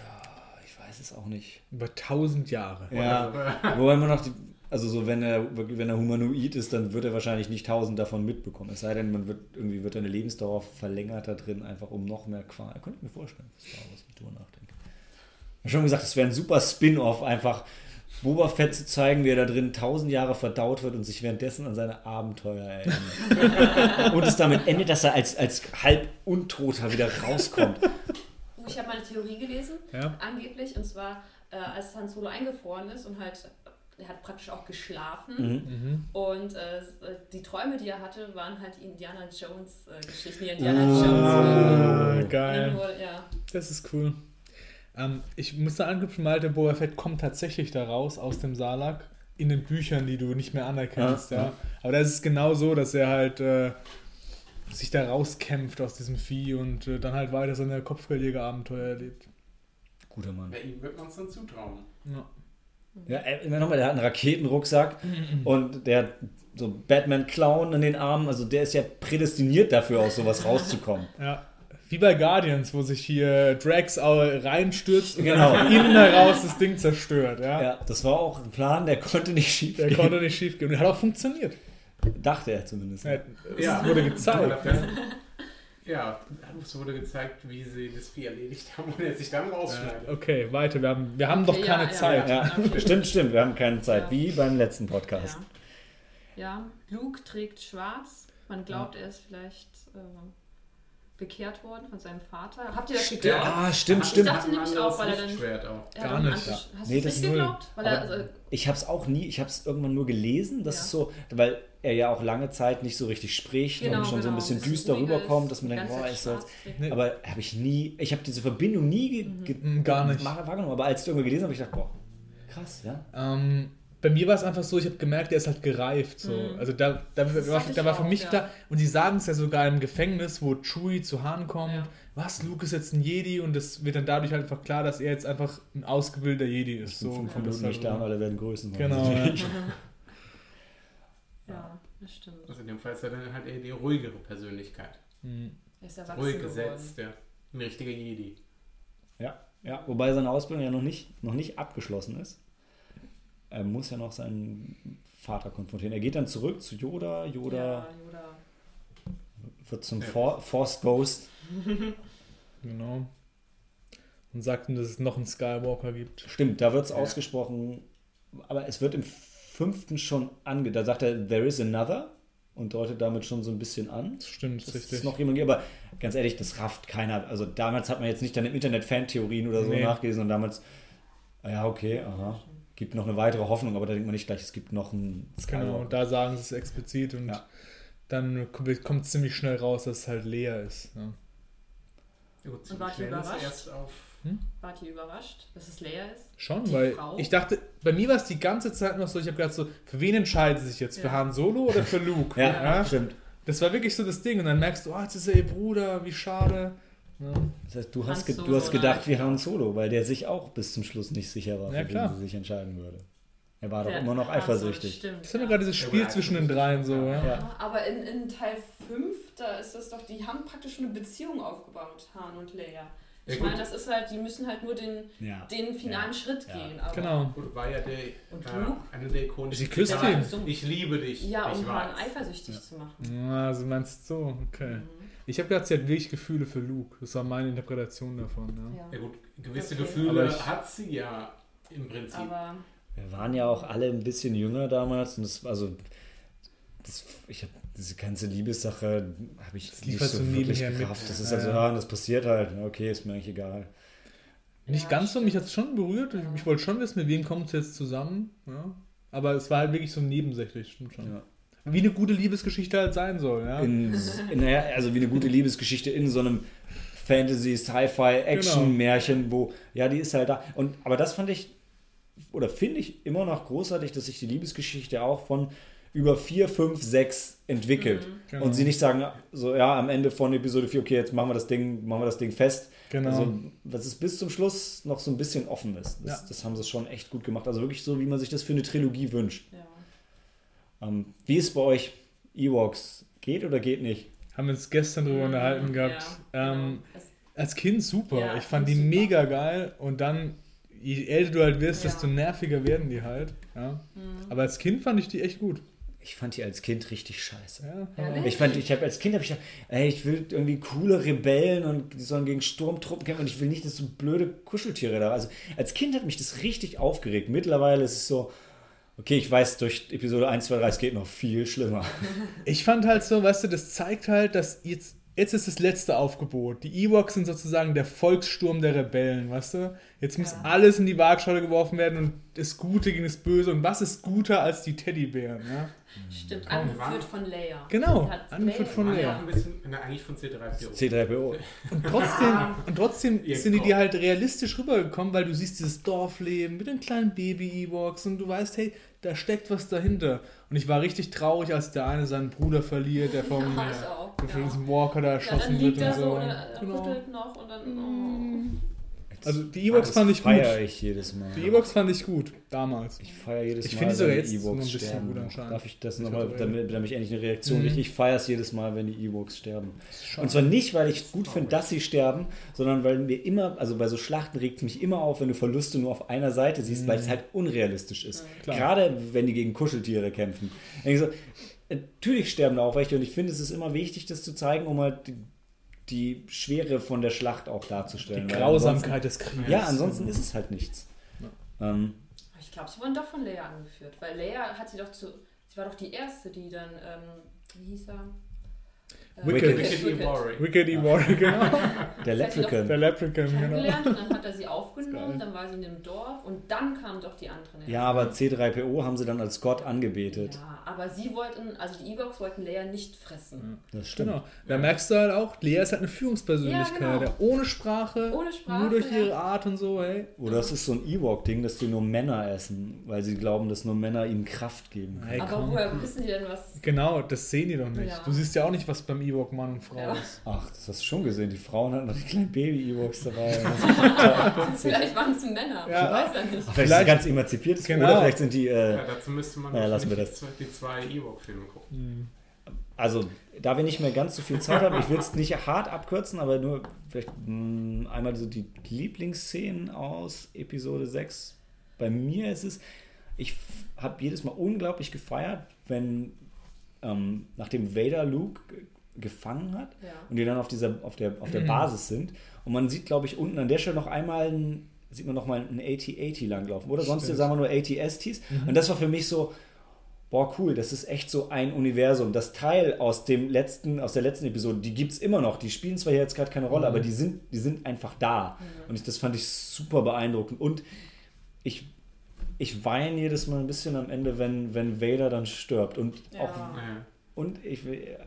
Speaker 1: ich weiß es auch nicht.
Speaker 2: Über tausend Jahre.
Speaker 1: Ja, wobei man noch, die, also so wenn er wenn er humanoid ist, dann wird er wahrscheinlich nicht tausend davon mitbekommen. Es sei denn, man wird irgendwie wird eine Lebensdauer verlängert da drin, einfach um noch mehr Qual. Könnte ich mir vorstellen, das war was ich drüber nachdenke. Ich habe schon gesagt, es wäre ein super Spin-off, einfach Boba Fett zu zeigen, wie er da drin tausend Jahre verdaut wird und sich währenddessen an seine Abenteuer erinnert. und es damit endet, dass er als, als halb Untoter wieder rauskommt.
Speaker 3: Ich habe mal eine Theorie gelesen,
Speaker 2: Ja.
Speaker 3: angeblich, und zwar, äh, als Han Solo eingefroren ist und halt, er hat praktisch auch geschlafen.
Speaker 2: Mhm.
Speaker 3: Und äh, die Träume, die er hatte, waren halt die Indiana Jones äh, Geschichten, die Indiana
Speaker 1: Ah.
Speaker 3: Jones.
Speaker 2: Ah, geil.
Speaker 3: Nur, ja.
Speaker 2: Das ist cool. Ähm, ich muss da anknüpfen, Malte, Boba Fett kommt tatsächlich da raus aus dem Salak in den Büchern, die du nicht mehr anerkennst.
Speaker 1: Ja,
Speaker 2: Ja,
Speaker 1: ja.
Speaker 2: Aber da ist es genau so, dass er halt äh, sich da rauskämpft aus diesem Vieh und äh, dann halt weiter seine Kopfgeldjäger-Abenteuer erlebt.
Speaker 1: Guter Mann.
Speaker 4: Bei ihm wird man es dann zutrauen.
Speaker 2: Ja.
Speaker 1: Ja, äh, immer nochmal, der hat einen Raketenrucksack und der hat so Batman-Clown in den Armen, also der ist ja prädestiniert dafür, aus sowas rauszukommen.
Speaker 2: ja. Wie bei Guardians, wo sich hier Drax auch reinstürzt und
Speaker 1: Genau.
Speaker 2: dann von innen heraus das Ding zerstört. Ja?
Speaker 1: Ja, das war auch ein Plan, der konnte nicht schief
Speaker 2: Der
Speaker 1: gehen.
Speaker 2: konnte nicht schief gehen. Und der hat auch funktioniert.
Speaker 1: Dachte er zumindest.
Speaker 2: Ja, es
Speaker 4: Ja.
Speaker 2: wurde gezeigt.
Speaker 4: Ja, ja, es wurde gezeigt, wie sie das Vieh erledigt haben und er sich dann rausschneidet.
Speaker 2: okay, weiter. Wir haben, wir haben
Speaker 3: Okay,
Speaker 2: doch keine
Speaker 3: ja,
Speaker 2: Zeit.
Speaker 1: Ja, stimmt, stimmt, wir haben keine Zeit,
Speaker 3: Ja.
Speaker 1: wie beim letzten Podcast.
Speaker 3: Ja. ja, Luke trägt schwarz. Man glaubt, er ist vielleicht äh, bekehrt worden von seinem Vater. Habt ihr das
Speaker 1: Stimmt.
Speaker 3: geglaubt?
Speaker 1: Ah, stimmt,
Speaker 3: Ich
Speaker 1: stimmt.
Speaker 3: dachte nämlich auch, weil er dann-
Speaker 4: Schwert auch.
Speaker 2: Gar nicht,
Speaker 1: ja.
Speaker 3: Hast
Speaker 1: Nee,
Speaker 3: du
Speaker 1: das
Speaker 3: es
Speaker 1: ist
Speaker 3: nicht
Speaker 2: null.
Speaker 3: geglaubt? Weil er, also,
Speaker 1: ich habe es auch nie, ich habe es irgendwann nur gelesen, das
Speaker 3: Ja.
Speaker 1: ist so, weil er ja auch lange Zeit nicht so richtig spricht
Speaker 3: genau,
Speaker 1: und schon so ein
Speaker 3: genau,
Speaker 1: bisschen düster rüberkommt, dass man denkt, boah, ist das.
Speaker 2: Nee.
Speaker 1: Aber habe ich nie, ich habe diese Verbindung nie ge
Speaker 2: Mm, gar nicht.
Speaker 1: wahr- wahrgenommen. Aber als ich irgendwann gelesen habe, habe ich gedacht, boah, krass, ja.
Speaker 2: Ähm, bei mir war es einfach so, ich habe gemerkt, er ist halt gereift. So.
Speaker 3: Mhm.
Speaker 2: Also da, da,
Speaker 3: Das
Speaker 2: war, da war für
Speaker 3: auch,
Speaker 2: mich
Speaker 3: ja.
Speaker 2: klar, und sie sagen es ja sogar im Gefängnis, wo Chewie zu Han kommt,
Speaker 3: Ja.
Speaker 2: was, Luke ist jetzt ein Jedi und es wird dann dadurch halt einfach klar, dass er jetzt einfach ein ausgebildeter Jedi ist.
Speaker 1: So
Speaker 2: So
Speaker 1: fünf Minuten
Speaker 2: halt
Speaker 1: nicht da alle werden Größen.
Speaker 2: Genau, ja.
Speaker 3: Ja, das stimmt.
Speaker 4: Also in dem Fall ist er dann halt eher die ruhigere Persönlichkeit.
Speaker 2: Mhm.
Speaker 3: Er ist erwachsen
Speaker 4: Ruhig gesetzt, ja. Ein richtiger Jedi.
Speaker 1: Ja, ja, wobei seine Ausbildung ja noch nicht, noch nicht abgeschlossen ist. Er muss ja noch seinen Vater konfrontieren. Er geht dann zurück zu Yoda. Yoda
Speaker 3: Ja, Yoda.
Speaker 1: wird zum. For Force Ghost.
Speaker 2: Genau. Und sagt ihm, dass es noch einen Skywalker gibt.
Speaker 1: Stimmt, da wird es
Speaker 4: Ja.
Speaker 1: ausgesprochen. Aber es wird im fünften schon ange... Da sagt er, there is another und deutet damit schon so ein bisschen an.
Speaker 2: Das stimmt,
Speaker 1: dass
Speaker 2: richtig.
Speaker 1: es noch jemand gibt. Aber ganz ehrlich, das rafft keiner. Also damals hat man jetzt nicht dann im Internet Fantheorien oder so
Speaker 2: Nee.
Speaker 1: nachgelesen und damals, ah ja, okay, aha. Gibt noch eine weitere Hoffnung, aber da denkt man nicht gleich, es gibt noch einen
Speaker 2: Genau,
Speaker 1: Skywalker.
Speaker 2: da sagen sie es explizit und
Speaker 1: Ja.
Speaker 2: dann kommt es ziemlich schnell raus, dass es halt leer ist. Ja.
Speaker 4: Gut,
Speaker 3: Und wart ihr überrascht?
Speaker 4: auf.
Speaker 3: Wart ihr überrascht, dass es leer ist?
Speaker 2: Schon,
Speaker 3: Die
Speaker 2: weil
Speaker 3: Frau?
Speaker 2: ich dachte, bei mir war es die ganze Zeit noch so, ich habe gedacht so, für wen entscheiden sie sich jetzt? Für
Speaker 3: Ja.
Speaker 2: Han Solo oder für Luke?
Speaker 1: Ja, stimmt.
Speaker 2: Das war wirklich so das Ding und dann merkst du, oh, jetzt ist er ihr Bruder, wie schade. Ja,
Speaker 1: Das heißt, du hast, du hast gedacht wie. Han Solo, weil der sich auch bis zum Schluss nicht sicher war,
Speaker 2: Ja,
Speaker 1: für
Speaker 2: klar.
Speaker 1: wen sie sich entscheiden würde. Er war doch
Speaker 3: Der-
Speaker 1: immer noch eifersüchtig.
Speaker 3: stimmt,
Speaker 2: Das ist ja
Speaker 3: ja.
Speaker 2: gerade dieses Spiel zwischen den dreien so, ja.
Speaker 1: Ja.
Speaker 3: Aber in, in Teil 5, da ist das doch, die haben praktisch schon eine Beziehung aufgebaut, Han und Leia. Ich
Speaker 4: Ja,
Speaker 3: meine, das ist halt, die müssen halt nur den,
Speaker 1: Ja.
Speaker 3: den finalen
Speaker 1: Ja.
Speaker 3: Schritt
Speaker 1: Ja.
Speaker 3: gehen. Aber
Speaker 2: Genau.
Speaker 4: Gut, war ja der,
Speaker 3: Und
Speaker 4: äh, eine der ikonischen
Speaker 2: Sie küsst
Speaker 3: ihn.
Speaker 4: Ich liebe dich.
Speaker 3: Ja, um Han eifersüchtig zu machen.
Speaker 2: Ah, also meinst du so, okay.
Speaker 3: Mhm.
Speaker 2: Ich habe gedacht, sie hat wirklich Gefühle für Luke. Das war meine Interpretation davon, ja.
Speaker 3: Ja.
Speaker 4: Ja gut, gewisse
Speaker 3: Okay.
Speaker 4: Gefühle
Speaker 2: ich-
Speaker 4: hat sie ja im Prinzip.
Speaker 3: Aber
Speaker 1: Wir waren ja auch alle ein bisschen jünger damals und das, also, das, ich habe diese ganze Liebessache habe ich
Speaker 2: Das
Speaker 1: nicht so wirklich gerafft. Das ist also,
Speaker 2: ja.
Speaker 1: ja, das passiert halt. Okay, ist mir eigentlich egal.
Speaker 2: Nicht
Speaker 3: Ja,
Speaker 2: ganz so, mich hat es schon berührt. Ich, ich wollte schon wissen, mit wem kommt es jetzt zusammen. Ja. Aber es war halt wirklich so nebensächlich, stimmt schon.
Speaker 1: Ja.
Speaker 2: Wie eine gute Liebesgeschichte halt sein soll, ja.
Speaker 1: In, in, naja, also wie eine gute Liebesgeschichte in so einem Fantasy, Sci-Fi, Action-Märchen, wo, ja, die ist halt da. Und, aber das fand ich, oder finde ich immer noch großartig, dass sich die Liebesgeschichte auch von über 4, 5, 6 entwickelt.
Speaker 2: Genau.
Speaker 1: Und sie nicht sagen, so, ja, am Ende von Episode 4, okay, jetzt machen wir das Ding, machen wir das Ding fest.
Speaker 2: Genau.
Speaker 1: Also, dass es bis zum Schluss noch so ein bisschen offen ist. Das,
Speaker 2: Ja.
Speaker 1: das haben sie schon echt gut gemacht. Also wirklich so, wie man sich das für eine Trilogie wünscht.
Speaker 3: ja.
Speaker 1: Ähm, wie ist bei euch Ewoks? Geht oder geht nicht?
Speaker 2: Haben wir uns gestern drüber unterhalten
Speaker 3: Mhm,
Speaker 2: gehabt.
Speaker 3: Ja,
Speaker 2: ähm,
Speaker 3: genau. Es-
Speaker 2: Als Kind super.
Speaker 3: Ja,
Speaker 2: ich fand die
Speaker 3: super.
Speaker 2: mega geil. Und dann, je älter du halt wirst,
Speaker 3: Ja.
Speaker 2: desto nerviger werden die halt. Ja.
Speaker 3: Mhm.
Speaker 2: Aber als Kind fand ich die echt gut.
Speaker 1: Ich fand die als Kind richtig scheiße.
Speaker 2: Ja.
Speaker 3: Ehrlich?
Speaker 1: Ich fand, ich habe als Kind habe ich gedacht, ey, ich will irgendwie coole Rebellen und die sollen gegen Sturmtruppen kämpfen und ich will nicht, dass so blöde Kuscheltiere da. Also als Kind hat mich das richtig aufgeregt. Mittlerweile ist es so, okay, ich weiß durch Episode 1, 2, 3, es geht noch viel schlimmer.
Speaker 2: Ich fand halt so, weißt du, das zeigt halt, dass jetzt, jetzt ist das letzte Aufgebot. Die Ewoks sind sozusagen der Volkssturm der Rebellen, weißt du? Jetzt muss
Speaker 3: Ja.
Speaker 2: alles in die Waagschale geworfen werden und das Gute gegen das Böse. Und was ist guter als die Teddybären, ja?
Speaker 3: Stimmt,
Speaker 4: Komm,
Speaker 3: angeführt von Leia.
Speaker 2: Genau, angeführt
Speaker 3: Leia-
Speaker 2: von Leia.
Speaker 4: ja auch ein bisschen, na, eigentlich von C3PO.
Speaker 1: C3PO.
Speaker 2: Und trotzdem, und trotzdem sind die dir halt realistisch rübergekommen, weil du siehst dieses Dorfleben mit den kleinen Baby-Ewoks und du weißt, hey, da steckt was dahinter. Und ich war richtig traurig, als der eine seinen Bruder verliert, der vom,
Speaker 3: Ja, ich auch,
Speaker 2: der von
Speaker 3: ja.
Speaker 2: diesem Walker da
Speaker 3: Ja,
Speaker 2: erschossen
Speaker 3: dann
Speaker 2: wird
Speaker 3: liegt er
Speaker 2: und
Speaker 3: so
Speaker 2: so.
Speaker 3: und er
Speaker 2: Genau.
Speaker 3: rüttelt noch und dann. Oh.
Speaker 2: Also die Ewoks
Speaker 1: Das
Speaker 2: fand ich gut.
Speaker 1: feiere ich jedes Mal.
Speaker 2: Die Ewoks fand ich gut, damals.
Speaker 1: Ich feiere jedes
Speaker 2: Ich
Speaker 1: Mal,
Speaker 2: finde die sogar
Speaker 1: wenn
Speaker 2: jetzt
Speaker 1: die
Speaker 2: noch ein bisschen
Speaker 1: sterben.
Speaker 2: gut anscheinend.
Speaker 1: Darf ich das
Speaker 2: Ich
Speaker 1: nochmal, damit, damit ich endlich eine Reaktion
Speaker 2: Mhm.
Speaker 1: kriege? Ich feiere es jedes Mal, wenn die Ewoks sterben. Und zwar nicht, weil ich gut finde, dass sie sterben, sondern weil mir immer, also bei so Schlachten regt es mich immer auf, wenn du Verluste nur auf einer Seite siehst, weil es halt unrealistisch ist.
Speaker 2: Mhm. Klar.
Speaker 1: Gerade wenn die gegen Kuscheltiere kämpfen. Ich natürlich sterben da auch welche und ich finde, es ist immer wichtig, das zu zeigen, um halt die, Schwere von der Schlacht auch darzustellen.
Speaker 2: Die Grausamkeit des Krieges.
Speaker 1: Ja, ansonsten ist es halt nichts. Ähm,
Speaker 3: Ich glaube, sie wurden doch von Leia angeführt, weil Leia hat sie doch zu. Sie war doch die erste, die dann. Ähm, wie hieß er? Äh,
Speaker 2: Wicked.
Speaker 4: Wicked.
Speaker 2: Wicked Ivory, genau.
Speaker 1: der
Speaker 3: Das heißt, sie
Speaker 1: Leprechaun.
Speaker 2: Der Leprechaun, genau.
Speaker 3: und dann hat er sie aufgenommen, dann war sie in einem Dorf und dann kamen doch die anderen.
Speaker 1: Ja, aber C3PO haben sie dann als Gott angebetet.
Speaker 3: Ja, aber sie wollten, also die Ewoks wollten Leia nicht fressen.
Speaker 1: Das stimmt.
Speaker 2: Genau. Da merkst du halt auch, Lea ist halt eine Führungspersönlichkeit.
Speaker 3: Ja, genau.
Speaker 2: ohne Sprache,
Speaker 3: Ohne Sprache,
Speaker 2: nur durch
Speaker 3: ja.
Speaker 2: ihre Art und so, hey.
Speaker 1: Oder es ist so ein Ewok-Ding, dass die nur Männer essen, weil sie glauben, dass nur Männer ihnen Kraft geben können.
Speaker 2: Hey,
Speaker 3: aber
Speaker 2: komm.
Speaker 3: woher wissen die denn was?
Speaker 2: Genau, das sehen die doch nicht.
Speaker 3: Ja.
Speaker 2: Du siehst ja auch nicht, was beim Ewok Mann und Frau
Speaker 3: Ja.
Speaker 2: ist.
Speaker 1: Ach, das hast du schon gesehen. Die Frauen hatten noch die kleinen Baby-Ewoks dabei.
Speaker 3: Vielleicht waren es Männer.
Speaker 2: Ja.
Speaker 3: Ich weiß ja nicht.
Speaker 1: vielleicht
Speaker 2: Vielleicht-
Speaker 1: ganz emanzipiert.
Speaker 2: Genau.
Speaker 1: Oder vielleicht sind die. Äh,
Speaker 4: Ja, dazu müsste man
Speaker 1: Naja, lassen wir das.
Speaker 4: die zwei Ewok-Filme gucken.
Speaker 1: also, da wir nicht mehr ganz so viel Zeit haben, ich will es nicht hart abkürzen, aber nur vielleicht mh, einmal so die Lieblingsszenen aus Episode 6. Bei mir ist es, ich habe jedes Mal unglaublich gefeiert, wenn ähm, nachdem Vader Luke ge- gefangen hat
Speaker 3: Ja.
Speaker 1: und die dann auf dieser auf der auf der Basis sind. Und man sieht glaube ich unten an der Stelle noch einmal ein, sieht man noch mal ein AT-AT langlaufen oder sonst sagen wir nur AT-STs und das war für mich so boah cool das ist echt so ein Universum das Teil aus dem letzten aus der letzten Episode die gibt es immer noch die spielen zwar jetzt gerade keine Rolle aber die sind die sind einfach da und ich, das fand ich super beeindruckend und ich ich weine jedes Mal ein bisschen am Ende, wenn, wenn Vader dann stirbt. Und
Speaker 3: Ja.
Speaker 1: auch und ich will.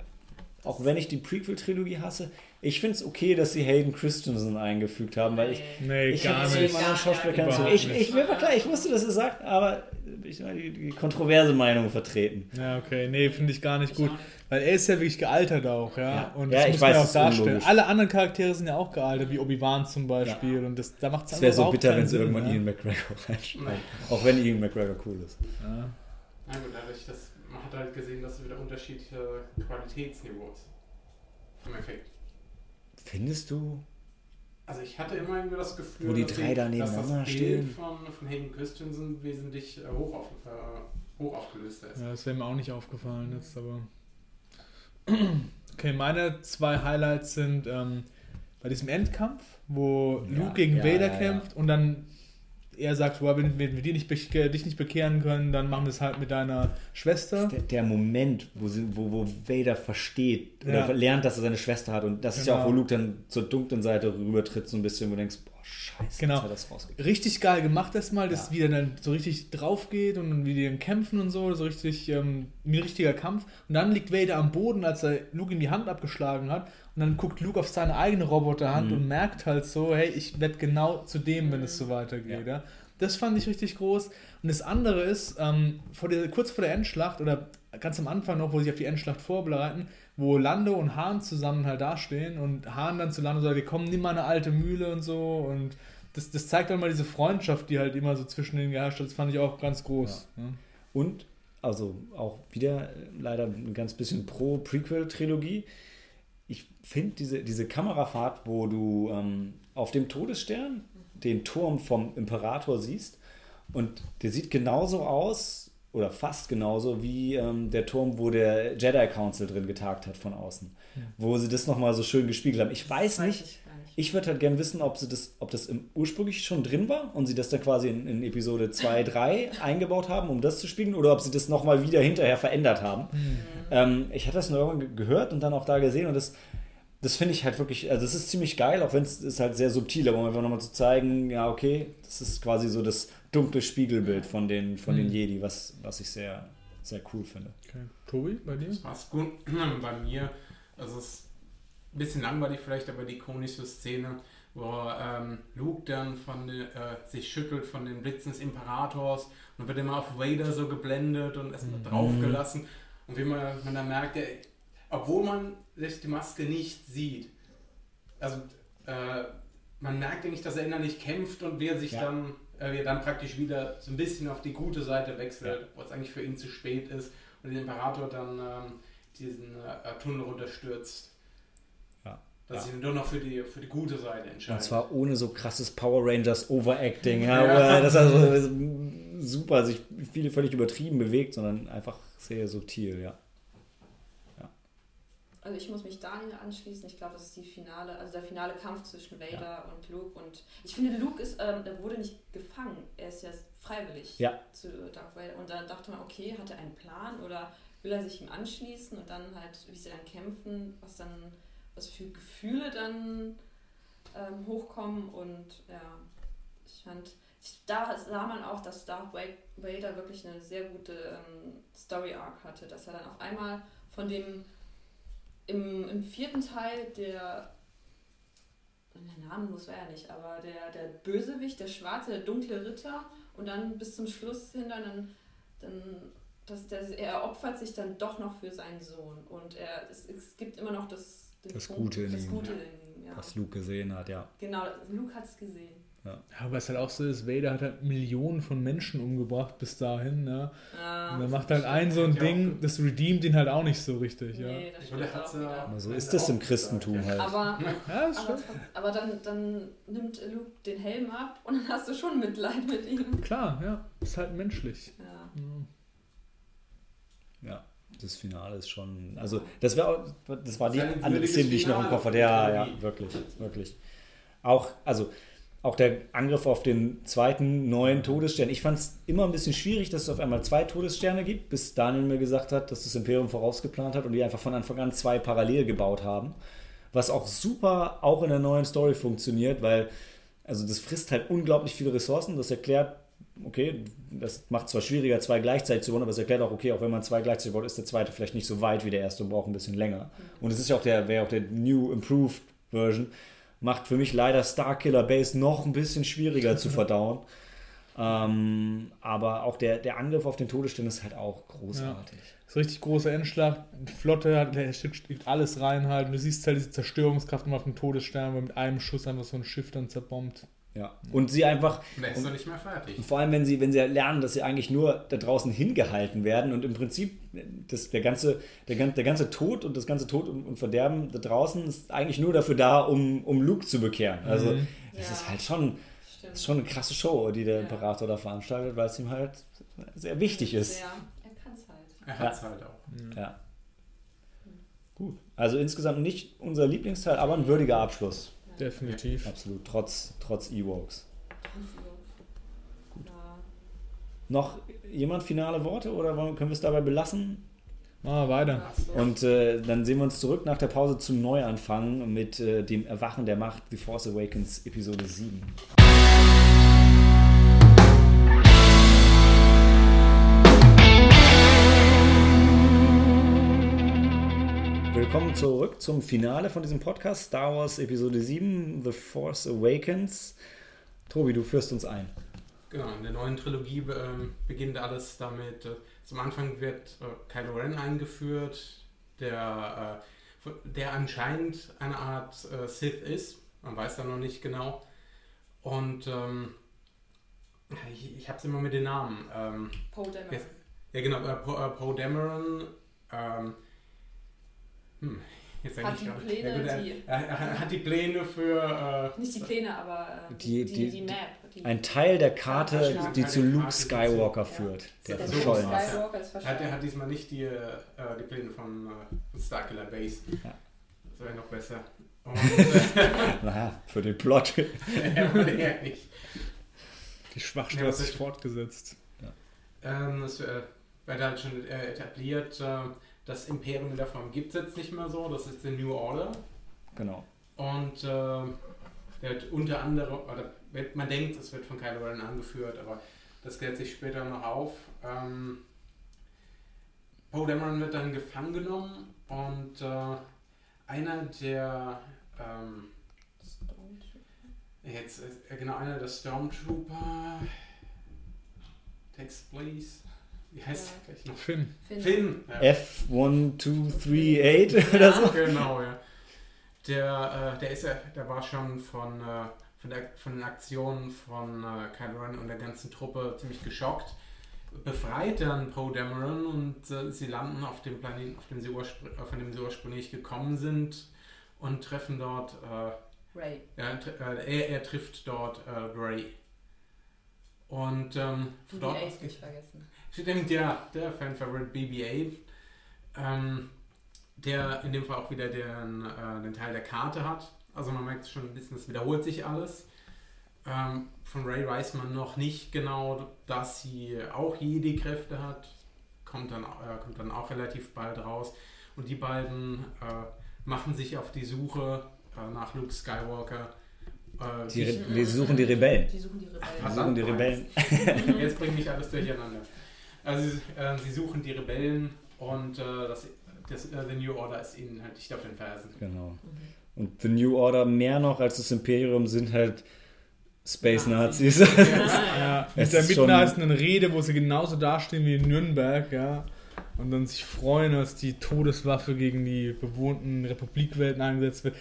Speaker 1: auch wenn ich die Prequel-Trilogie hasse, ich finde es okay, dass sie Hayden Christensen eingefügt haben, weil ich,
Speaker 2: Nee,
Speaker 1: ich
Speaker 2: gar
Speaker 1: zu
Speaker 2: nicht.
Speaker 1: dem anderen Schauspieler Ahnung. Ich,
Speaker 2: nicht.
Speaker 1: ich, mir war klar, ich wusste, dass er sagt, aber ich will die, die kontroverse Meinung vertreten.
Speaker 2: Ja, okay. Nee, finde ich gar nicht
Speaker 3: Ich
Speaker 2: gut. Weil er ist ja wirklich gealtert auch, ja.
Speaker 1: Ja.
Speaker 2: Und
Speaker 1: Ja,
Speaker 2: das
Speaker 1: ich
Speaker 2: muss
Speaker 1: weiß,
Speaker 2: man ja
Speaker 1: das
Speaker 2: auch darstellen.
Speaker 1: unlogisch.
Speaker 2: Alle anderen Charaktere sind ja auch gealtert, wie Obi-Wan zum Beispiel. Und das, da macht es
Speaker 1: Es wäre so bitter, wenn sie irgendwann Ian McGregor reinschneiden.
Speaker 4: Nein.
Speaker 1: Auch wenn Ian McGregor cool ist.
Speaker 2: Ja.
Speaker 4: Na gut, dadurch, dass man hat halt gesehen, dass es wieder unterschiedliche Qualitätsniveaus im Effekt.
Speaker 1: Findest du?
Speaker 4: Also ich hatte immer irgendwie das Gefühl,
Speaker 1: Wo die
Speaker 4: dass
Speaker 1: drei
Speaker 4: die-
Speaker 1: da
Speaker 4: dass
Speaker 1: nebeneinander
Speaker 4: das Bild
Speaker 1: stehen.
Speaker 4: von, von Hayden Christensen wesentlich äh, hoch, auf, äh, hoch aufgelöster ist.
Speaker 2: Ja, das wäre mir auch nicht aufgefallen jetzt, aber. Okay, meine zwei Highlights sind ähm, bei diesem Endkampf, wo
Speaker 1: Ja,
Speaker 2: Luke gegen
Speaker 1: ja,
Speaker 2: Vader
Speaker 1: ja, ja.
Speaker 2: kämpft und dann er sagt, "Boah, wenn, wir die nicht, dich nicht bekehren können, dann machen wir es halt mit deiner Schwester.
Speaker 1: Der, der Moment, wo, sie, wo, wo Vader versteht oder
Speaker 2: Ja.
Speaker 1: lernt, dass er seine Schwester hat. Und das ist ja auch, wo
Speaker 2: Genau.
Speaker 1: Luke dann zur dunklen Seite rübertritt, so ein bisschen, wo du denkst, scheiße,
Speaker 2: Genau.
Speaker 1: hat das rausgekriegt.
Speaker 2: Richtig geil gemacht erstmal, dass
Speaker 1: Ja.
Speaker 2: wie er dann so richtig drauf geht und wie die dann kämpfen und so, so richtig ähm, wie ein richtiger Kampf. Und dann liegt Vader am Boden, als er Luke in die Hand abgeschlagen hat. Und dann guckt Luke auf seine eigene Roboterhand
Speaker 1: Mhm.
Speaker 2: und merkt halt so, hey, ich werde genau zu dem, wenn es so weitergeht. Ja. Das fand ich richtig groß. Und das andere ist, ähm, vor der, kurz vor der Endschlacht oder ganz am Anfang noch, wo sie sich auf die Endschlacht vorbereiten, wo Lando und Hahn zusammen halt dastehen und Hahn dann zu Lando sagt, komm, nimm mal eine alte Mühle und so und das, das zeigt dann mal diese Freundschaft, die halt immer so zwischen denen geherrscht hat. Das fand ich auch ganz groß. Ja.
Speaker 1: Und, also auch wieder leider ein ganz bisschen pro Prequel-Trilogie. Ich finde diese, diese Kamerafahrt, wo du ähm, auf dem Todesstern den Turm vom Imperator siehst und der sieht genauso aus oder fast genauso wie ähm, der Turm, wo der Jedi Council drin getagt hat von außen. Wo sie das nochmal so schön gespiegelt haben. Ich weiß
Speaker 3: Weiß
Speaker 1: nicht,
Speaker 3: ich nicht.
Speaker 1: ich würde halt gerne wissen, ob, sie das, ob das im ursprünglich schon drin war und sie das dann quasi in, in Episode 2, 3 eingebaut haben, um das zu spiegeln, oder ob sie das nochmal wieder hinterher verändert haben. Ähm, ich hatte das nur irgendwann ge- gehört und dann auch da gesehen und das, das finde ich halt wirklich, also das ist ziemlich geil, auch wenn es ist halt sehr subtil, aber um einfach nochmal zu zeigen, ja, okay, das ist quasi so das dunkle Spiegelbild von den, von den
Speaker 2: Mhm.
Speaker 1: Jedi, was, was ich sehr, sehr cool finde.
Speaker 2: Okay. Tobi, bei dir?
Speaker 4: Das war's gut. Bei mir, also es ist ein bisschen langweilig vielleicht, aber die ikonische Szene, wo ähm, Luke dann von den, äh, sich schüttelt von den Blitzen des Imperators und wird immer auf Vader so geblendet und erstmal
Speaker 1: Mhm.
Speaker 4: draufgelassen. Und wie man, man dann merkt, er, obwohl man sich die Maske nicht sieht, also äh, man merkt eigentlich, dass er innerlich kämpft und wie er sich
Speaker 1: Ja.
Speaker 4: dann, äh, wie er dann praktisch wieder so ein bisschen auf die gute Seite wechselt, wo es eigentlich für ihn zu spät ist und der Imperator dann ähm, diesen äh, Tunnel runterstürzt.
Speaker 1: Ja.
Speaker 4: Dass
Speaker 1: Ja.
Speaker 4: sich nur noch für die, für die gute Seite
Speaker 1: Und
Speaker 4: entscheidet.
Speaker 1: zwar ohne so krasses Power Rangers Overacting, ja,
Speaker 4: Ja.
Speaker 1: wo er das also super sich viele völlig übertrieben bewegt, sondern einfach sehr subtil, ja.
Speaker 3: Also ich muss mich Daniel anschließen. Ich glaube, das ist die finale, also der finale Kampf zwischen Vader und Luke. Und ich finde, Luke ist, ähm, der wurde nicht gefangen. Er ist ja freiwillig
Speaker 1: Ja.
Speaker 3: zu Darth Vader. Und dann dachte man, okay, hat er einen Plan oder will er sich ihm anschließen und dann halt, wie sie dann kämpfen, was dann, was für Gefühle dann ähm, hochkommen. Und ja, ich fand, ich, da sah man auch, dass Darth Vader wirklich eine sehr gute ähm, Story Arc hatte, dass er dann auf einmal von dem im, im vierten Teil der, der namenlos war er nicht, aber der, der Bösewicht, der schwarze, der dunkle Ritter und dann bis zum Schluss hin dann, dann das, der, er opfert sich dann doch noch für seinen Sohn und er, es, es gibt immer noch das,
Speaker 1: Das Gute in
Speaker 3: das
Speaker 1: ihm,
Speaker 3: Gute in ihm, ja.
Speaker 1: Was Luke gesehen hat, ja.
Speaker 3: Genau, Luke hat es gesehen.
Speaker 2: Ja, aber es halt auch so ist, Vader hat halt Millionen von Menschen umgebracht bis dahin, ne?
Speaker 3: Ja,
Speaker 2: Und dann macht halt ein so ein
Speaker 4: Ja,
Speaker 2: Ding, das redeemt ihn halt auch nicht so richtig, ja.
Speaker 3: nee,
Speaker 4: ja-
Speaker 3: wieder.
Speaker 1: Aber so ist das im Christentum halt.
Speaker 3: Aber,
Speaker 2: Ja, das
Speaker 3: aber, aber dann, dann nimmt Luke den Helm ab und dann hast du schon Mitleid mit ihm.
Speaker 2: Klar, ja. Ist halt menschlich.
Speaker 3: Ja.
Speaker 2: Ja.
Speaker 1: Ja, das Finale ist schon. Also, das, wär, auch- das war die andere Szene, die ich noch im Kopf hatte. Ja, ja, wirklich, wirklich. Auch, also, auch der Angriff auf den zweiten neuen Todesstern. Ich fand es immer ein bisschen schwierig, dass es auf einmal zwei Todessterne gibt, bis Daniel mir gesagt hat, dass das Imperium vorausgeplant hat und die einfach von Anfang an zwei parallel gebaut haben. Was auch super auch in der neuen Story funktioniert, weil also das frisst halt unglaublich viele Ressourcen. Das erklärt okay, das macht zwar schwieriger, zwei gleichzeitig zu bauen, aber es erklärt auch, okay, auch wenn man zwei gleichzeitig baut, ist der zweite vielleicht nicht so weit wie der erste und braucht ein bisschen länger. Und es ist ja auch der, wäre auch der New Improved Version, macht für mich leider Starkiller Base noch ein bisschen schwieriger zu verdauen. Ähm, aber auch der, der Angriff auf den Todesstern ist halt auch großartig.
Speaker 2: Das ist richtig großer Endschlag, Flotte, hat- der steckt alles rein halt. Und du siehst halt diese Zerstörungskraft immer auf dem Todesstern, wo mit einem Schuss einfach so ein Schiff dann zerbombt.
Speaker 1: Ja. Und sie einfach,
Speaker 4: Und ist noch nicht mehr fertig.
Speaker 1: vor allem wenn sie, wenn sie lernen, dass sie eigentlich nur da draußen hingehalten werden und im Prinzip das, der, ganze, der, der ganze Tod und das ganze Tod und, und Verderben da draußen ist eigentlich nur dafür da, um, um Luke zu bekehren. Also
Speaker 2: Mhm.
Speaker 1: es
Speaker 3: Ja.
Speaker 1: ist halt schon,
Speaker 3: Stimmt.
Speaker 1: ist schon eine krasse Show, die der
Speaker 3: Ja.
Speaker 1: Imperator da veranstaltet, weil es ihm halt sehr wichtig ist.
Speaker 3: Ja, er kann es halt.
Speaker 4: Er hat es halt auch.
Speaker 1: Ja. Gut. Also insgesamt nicht unser Lieblingsteil, aber ein würdiger Abschluss.
Speaker 2: Definitiv.
Speaker 1: Absolut, trotz, trotz Ewoks.
Speaker 3: Ja.
Speaker 1: Noch jemand finale Worte oder können wir es dabei belassen?
Speaker 2: Wir weiter.
Speaker 1: Und äh, dann sehen wir uns zurück nach der Pause zum Neuanfang mit äh, dem Erwachen der Macht, The Force Awakens Episode 7. Willkommen zurück zum Finale von diesem Podcast, Star Wars Episode 7, The Force Awakens. Tobi, du führst uns ein.
Speaker 4: Genau, in der neuen Trilogie ähm, beginnt alles damit. Äh, zum Anfang wird äh, Kylo Ren eingeführt, der, äh, der anscheinend eine Art äh, Sith ist. Man weiß da noch nicht genau. Und ähm, ich, ich habe es immer mit den Namen. Ähm,
Speaker 3: Poe Dameron.
Speaker 4: Ja, genau, äh, Poe äh, Poe Dameron. Ähm, hm, jetzt
Speaker 3: Hat die Pläne,
Speaker 4: ja, gut, er, er, er hat die Pläne für. Äh,
Speaker 3: Nicht die Pläne, aber äh,
Speaker 1: Die-
Speaker 3: die,
Speaker 1: die-
Speaker 3: die, Map. Die,
Speaker 1: Ein Teil der Karte,
Speaker 3: Ja,
Speaker 1: die
Speaker 4: Teil
Speaker 1: zu Luke
Speaker 4: Karte,
Speaker 1: Skywalker
Speaker 3: ja.
Speaker 1: führt, der
Speaker 3: der
Speaker 1: verschollen ist.
Speaker 3: Skywalker ist
Speaker 4: hat, er hat diesmal nicht die, äh, die Pläne von äh, Starkiller Base.
Speaker 1: Ja.
Speaker 4: Das wäre noch besser. Und äh,
Speaker 1: Naja, für den Plot.
Speaker 4: er wurde eher nicht.
Speaker 2: Die Schwachstelle
Speaker 4: Ja,
Speaker 2: hat sich
Speaker 4: das-
Speaker 2: fortgesetzt.
Speaker 4: Ähm, es äh, wird halt schon äh, etabliert, äh, das Imperium in der Form gibt es jetzt nicht mehr so, das ist die New Order.
Speaker 1: Genau.
Speaker 4: Und äh, der wird unter anderem, oder wird, man denkt, es wird von Kylo Ren angeführt, aber das klärt sich später noch auf. Ähm, Poe Dameron wird dann gefangen genommen und äh, einer der ähm, jetzt äh, genau einer der Stormtrooper Text please wie heißt
Speaker 3: Ja.
Speaker 4: der gleich noch
Speaker 2: Finn.
Speaker 3: Finn.
Speaker 4: Finn ja.
Speaker 1: F1238 oder so.
Speaker 4: Genau, ja. Der, äh, der ist ja, der war schon von, äh, von, der, von den Aktionen von äh, Kylo Ren und der ganzen Truppe ziemlich geschockt. Befreit dann Poe Dameron und äh, sie landen auf dem Planeten, auf dem sie äh, von dem sie ursprünglich gekommen sind und treffen dort, äh,
Speaker 3: Ray.
Speaker 4: äh, er, er trifft dort äh, Rey. Und ähm, von dort
Speaker 3: BB-8
Speaker 4: aus
Speaker 3: nicht vergessen.
Speaker 4: Stimmt, ja, der Fan-Favorite BB-8. Ähm, der in dem Fall auch wieder den, äh, den Teil der Karte hat. Also man merkt schon ein bisschen, es wiederholt sich alles. Ähm, von Ray weiß man noch nicht genau, dass sie auch Jedi-Kräfte hat. Kommt dann, äh, kommt dann auch relativ bald raus. Und die beiden äh, machen sich auf die Suche äh, nach Luke Skywalker. Äh,
Speaker 1: Die, wir suchen die Rebellen.
Speaker 3: Die suchen die
Speaker 1: Wir
Speaker 3: Rebellen.
Speaker 1: suchen die Rebellen.
Speaker 4: Jetzt bringe ich alles durcheinander. Also sie, äh, sie suchen die Rebellen und äh, das, das, äh, The New Order ist ihnen halt nicht auf den Fersen.
Speaker 1: Genau. Und The New Order mehr noch als das Imperium sind halt Space Nazis.
Speaker 2: Ja, mit
Speaker 1: Es
Speaker 2: der
Speaker 1: ist schon-
Speaker 2: mitreißenden Rede, wo sie genauso dastehen wie in Nürnberg, ja. Und dann sich freuen, dass die Todeswaffe gegen die bewohnten Republikwelten eingesetzt wird.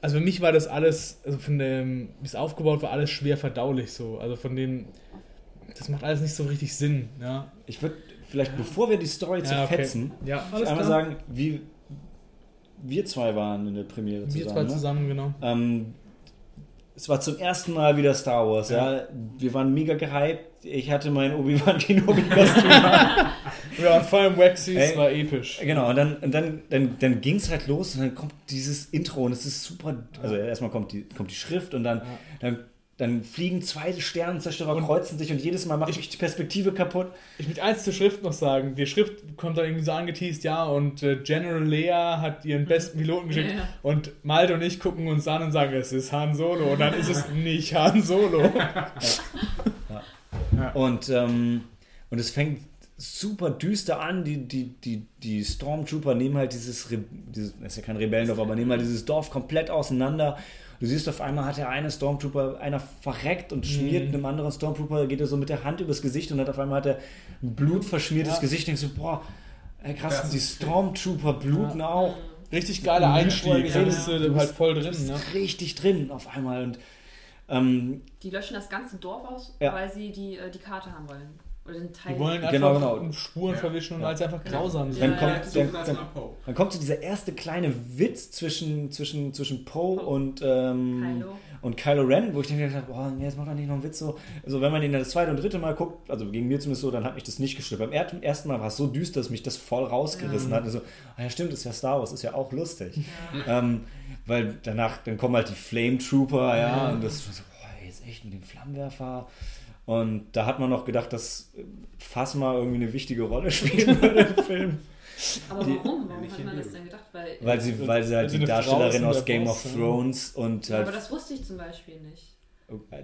Speaker 2: Also für mich war das alles, also von dem, wie es aufgebaut war, alles schwer verdaulich so. Also von dem, das macht alles nicht so richtig Sinn, ja.
Speaker 1: Ich würde vielleicht, bevor wir die Story
Speaker 2: Ja, okay.
Speaker 1: zerfetzen,
Speaker 2: Ja,
Speaker 1: ich einmal sagen, wie wir zwei waren in der Premiere
Speaker 2: Wir
Speaker 1: zusammen.
Speaker 2: zwei
Speaker 1: ne?
Speaker 2: zusammen, genau.
Speaker 1: Ähm, es war zum ersten Mal wieder Star Wars, ja.
Speaker 2: Ja.
Speaker 1: Wir waren mega gehypt. Ich hatte mein Obi-Wan Kenobi-Kostüm.
Speaker 2: Wir waren voll im Waxy, es war episch.
Speaker 1: genau, und dann, und dann, dann, dann ging es halt los und dann kommt dieses Intro und es ist super. Also erstmal kommt die, kommt die Schrift und dann,
Speaker 2: Ja.
Speaker 1: dann, dann fliegen zwei Sternenzerstörer,
Speaker 2: Und-
Speaker 1: kreuzen sich und jedes Mal macht mich die Perspektive kaputt.
Speaker 2: Ich will eins zur Schrift noch sagen. Die Schrift kommt dann irgendwie so angeteased, ja, und äh, General Lea hat ihren besten Piloten geschickt.
Speaker 3: Ja, ja.
Speaker 2: Und Malte und ich gucken uns an und sagen, es ist Han Solo. Und dann ist es nicht Han Solo.
Speaker 4: Ja,
Speaker 2: Ja.
Speaker 1: Und, ähm, und es fängt super düster an. Die, die, die, die Stormtrooper nehmen halt dieses, Re dieses, das ist ja kein Rebellendorf, aber nehmen halt dieses Dorf komplett auseinander. Du siehst auf einmal hat der eine Stormtrooper, einer verreckt und schmiert
Speaker 2: Mhm.
Speaker 1: einem anderen Stormtrooper, geht er so mit der Hand übers Gesicht und hat auf einmal hat er ein blutverschmiertes
Speaker 2: Ja.
Speaker 1: Gesicht. Denkst du, boah, ey, krass,
Speaker 4: Das
Speaker 1: die
Speaker 4: ist-
Speaker 1: Stormtrooper bluten auch.
Speaker 2: Richtig geiler
Speaker 1: Ja,
Speaker 2: Einstieg. bist
Speaker 1: ja.
Speaker 2: du
Speaker 1: Du
Speaker 2: halt voll
Speaker 1: Du
Speaker 2: drin.
Speaker 1: bist
Speaker 2: Ne?
Speaker 1: richtig drin auf einmal. Und ähm,
Speaker 3: Die löschen das ganze Dorf aus,
Speaker 1: Ja.
Speaker 3: weil sie die, äh, die Karte haben wollen. Oder den Teil.
Speaker 2: Die wollen einfach
Speaker 1: Genau, genau.
Speaker 2: Spuren
Speaker 4: Ja.
Speaker 2: verwischen und
Speaker 1: Ja.
Speaker 2: sie einfach grausam sind.
Speaker 1: Dann
Speaker 3: Ja,
Speaker 1: kommt,
Speaker 3: ja,
Speaker 1: dann, dann, dann kommt so dieser erste kleine Witz zwischen, zwischen, zwischen Poe und, ähm,
Speaker 3: Kylo.
Speaker 1: und Kylo Ren, wo ich dann gedacht habe, boah, nee, jetzt macht er nicht noch einen Witz so. Also wenn man ihn das zweite und dritte Mal guckt, also gegen mir zumindest so, dann hat mich das nicht gestört. Beim er- ersten Mal war es so düster, dass mich das voll rausgerissen hat. Also, ah ja stimmt, ist ja Star Wars, ist ja auch lustig. Ähm, weil danach, dann kommen halt die Flame Trooper, ja, und das so, boah, jetzt echt mit dem Flammenwerfer. Und da hat man noch gedacht, dass Phasma irgendwie eine wichtige Rolle spielen würde im Film.
Speaker 3: Aber
Speaker 1: die-
Speaker 3: warum? Warum hat man
Speaker 4: dem.
Speaker 3: das denn gedacht? Weil,
Speaker 1: Weil sie, weil sie halt die Darstellerin aus Game
Speaker 2: Boss,
Speaker 1: of
Speaker 2: ja.
Speaker 1: Thrones und
Speaker 3: ja, aber
Speaker 1: halt
Speaker 3: das wusste ich zum Beispiel nicht.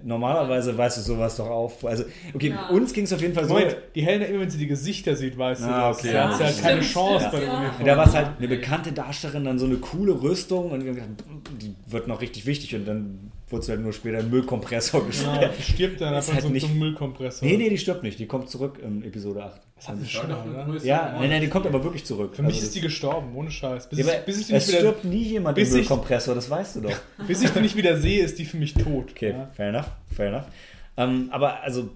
Speaker 1: normalerweise weißt du sowas doch auf. Also, okay,
Speaker 3: Ja.
Speaker 1: uns ging es auf jeden Fall so.
Speaker 2: Moment, die Helena immer, wenn sie die Gesichter sieht, weißt du
Speaker 1: Ah,
Speaker 2: das.
Speaker 1: okay,
Speaker 2: Da
Speaker 1: ja.
Speaker 2: hat sie halt keine. Chance
Speaker 1: Ja.
Speaker 2: bei der
Speaker 3: Ja.
Speaker 2: Uniform.
Speaker 1: Da war es halt eine bekannte Darstellerin, dann so eine coole Rüstung und wir haben gedacht, die wird noch richtig wichtig und dann wurde sie halt nur später im Müllkompressor
Speaker 2: Ja,
Speaker 1: gestellt.
Speaker 2: die stirbt dann
Speaker 1: Ist
Speaker 2: einfach
Speaker 1: halt
Speaker 2: so
Speaker 1: nicht-
Speaker 2: zum Müllkompressor.
Speaker 1: Nee, nee, die stirbt nicht. Die kommt zurück in Episode 8.
Speaker 2: Das hat mich
Speaker 4: Soll
Speaker 2: schon, oder?
Speaker 1: Ja, nein, nein, die kommt aber wirklich zurück.
Speaker 2: Für mich
Speaker 1: Also
Speaker 2: ist die gestorben, ohne Scheiß. Bis,
Speaker 1: Ja,
Speaker 2: ich,
Speaker 1: aber
Speaker 2: bis, ich
Speaker 1: es
Speaker 2: nicht wieder,
Speaker 1: stirbt nie jemand
Speaker 2: bis
Speaker 1: im
Speaker 2: ich-
Speaker 1: Müllkompressor, das weißt du doch.
Speaker 2: bis ich die nicht wieder sehe, ist die für mich tot.
Speaker 1: Okay,
Speaker 2: Ja.
Speaker 1: fair enough, fair enough. Ähm, aber also,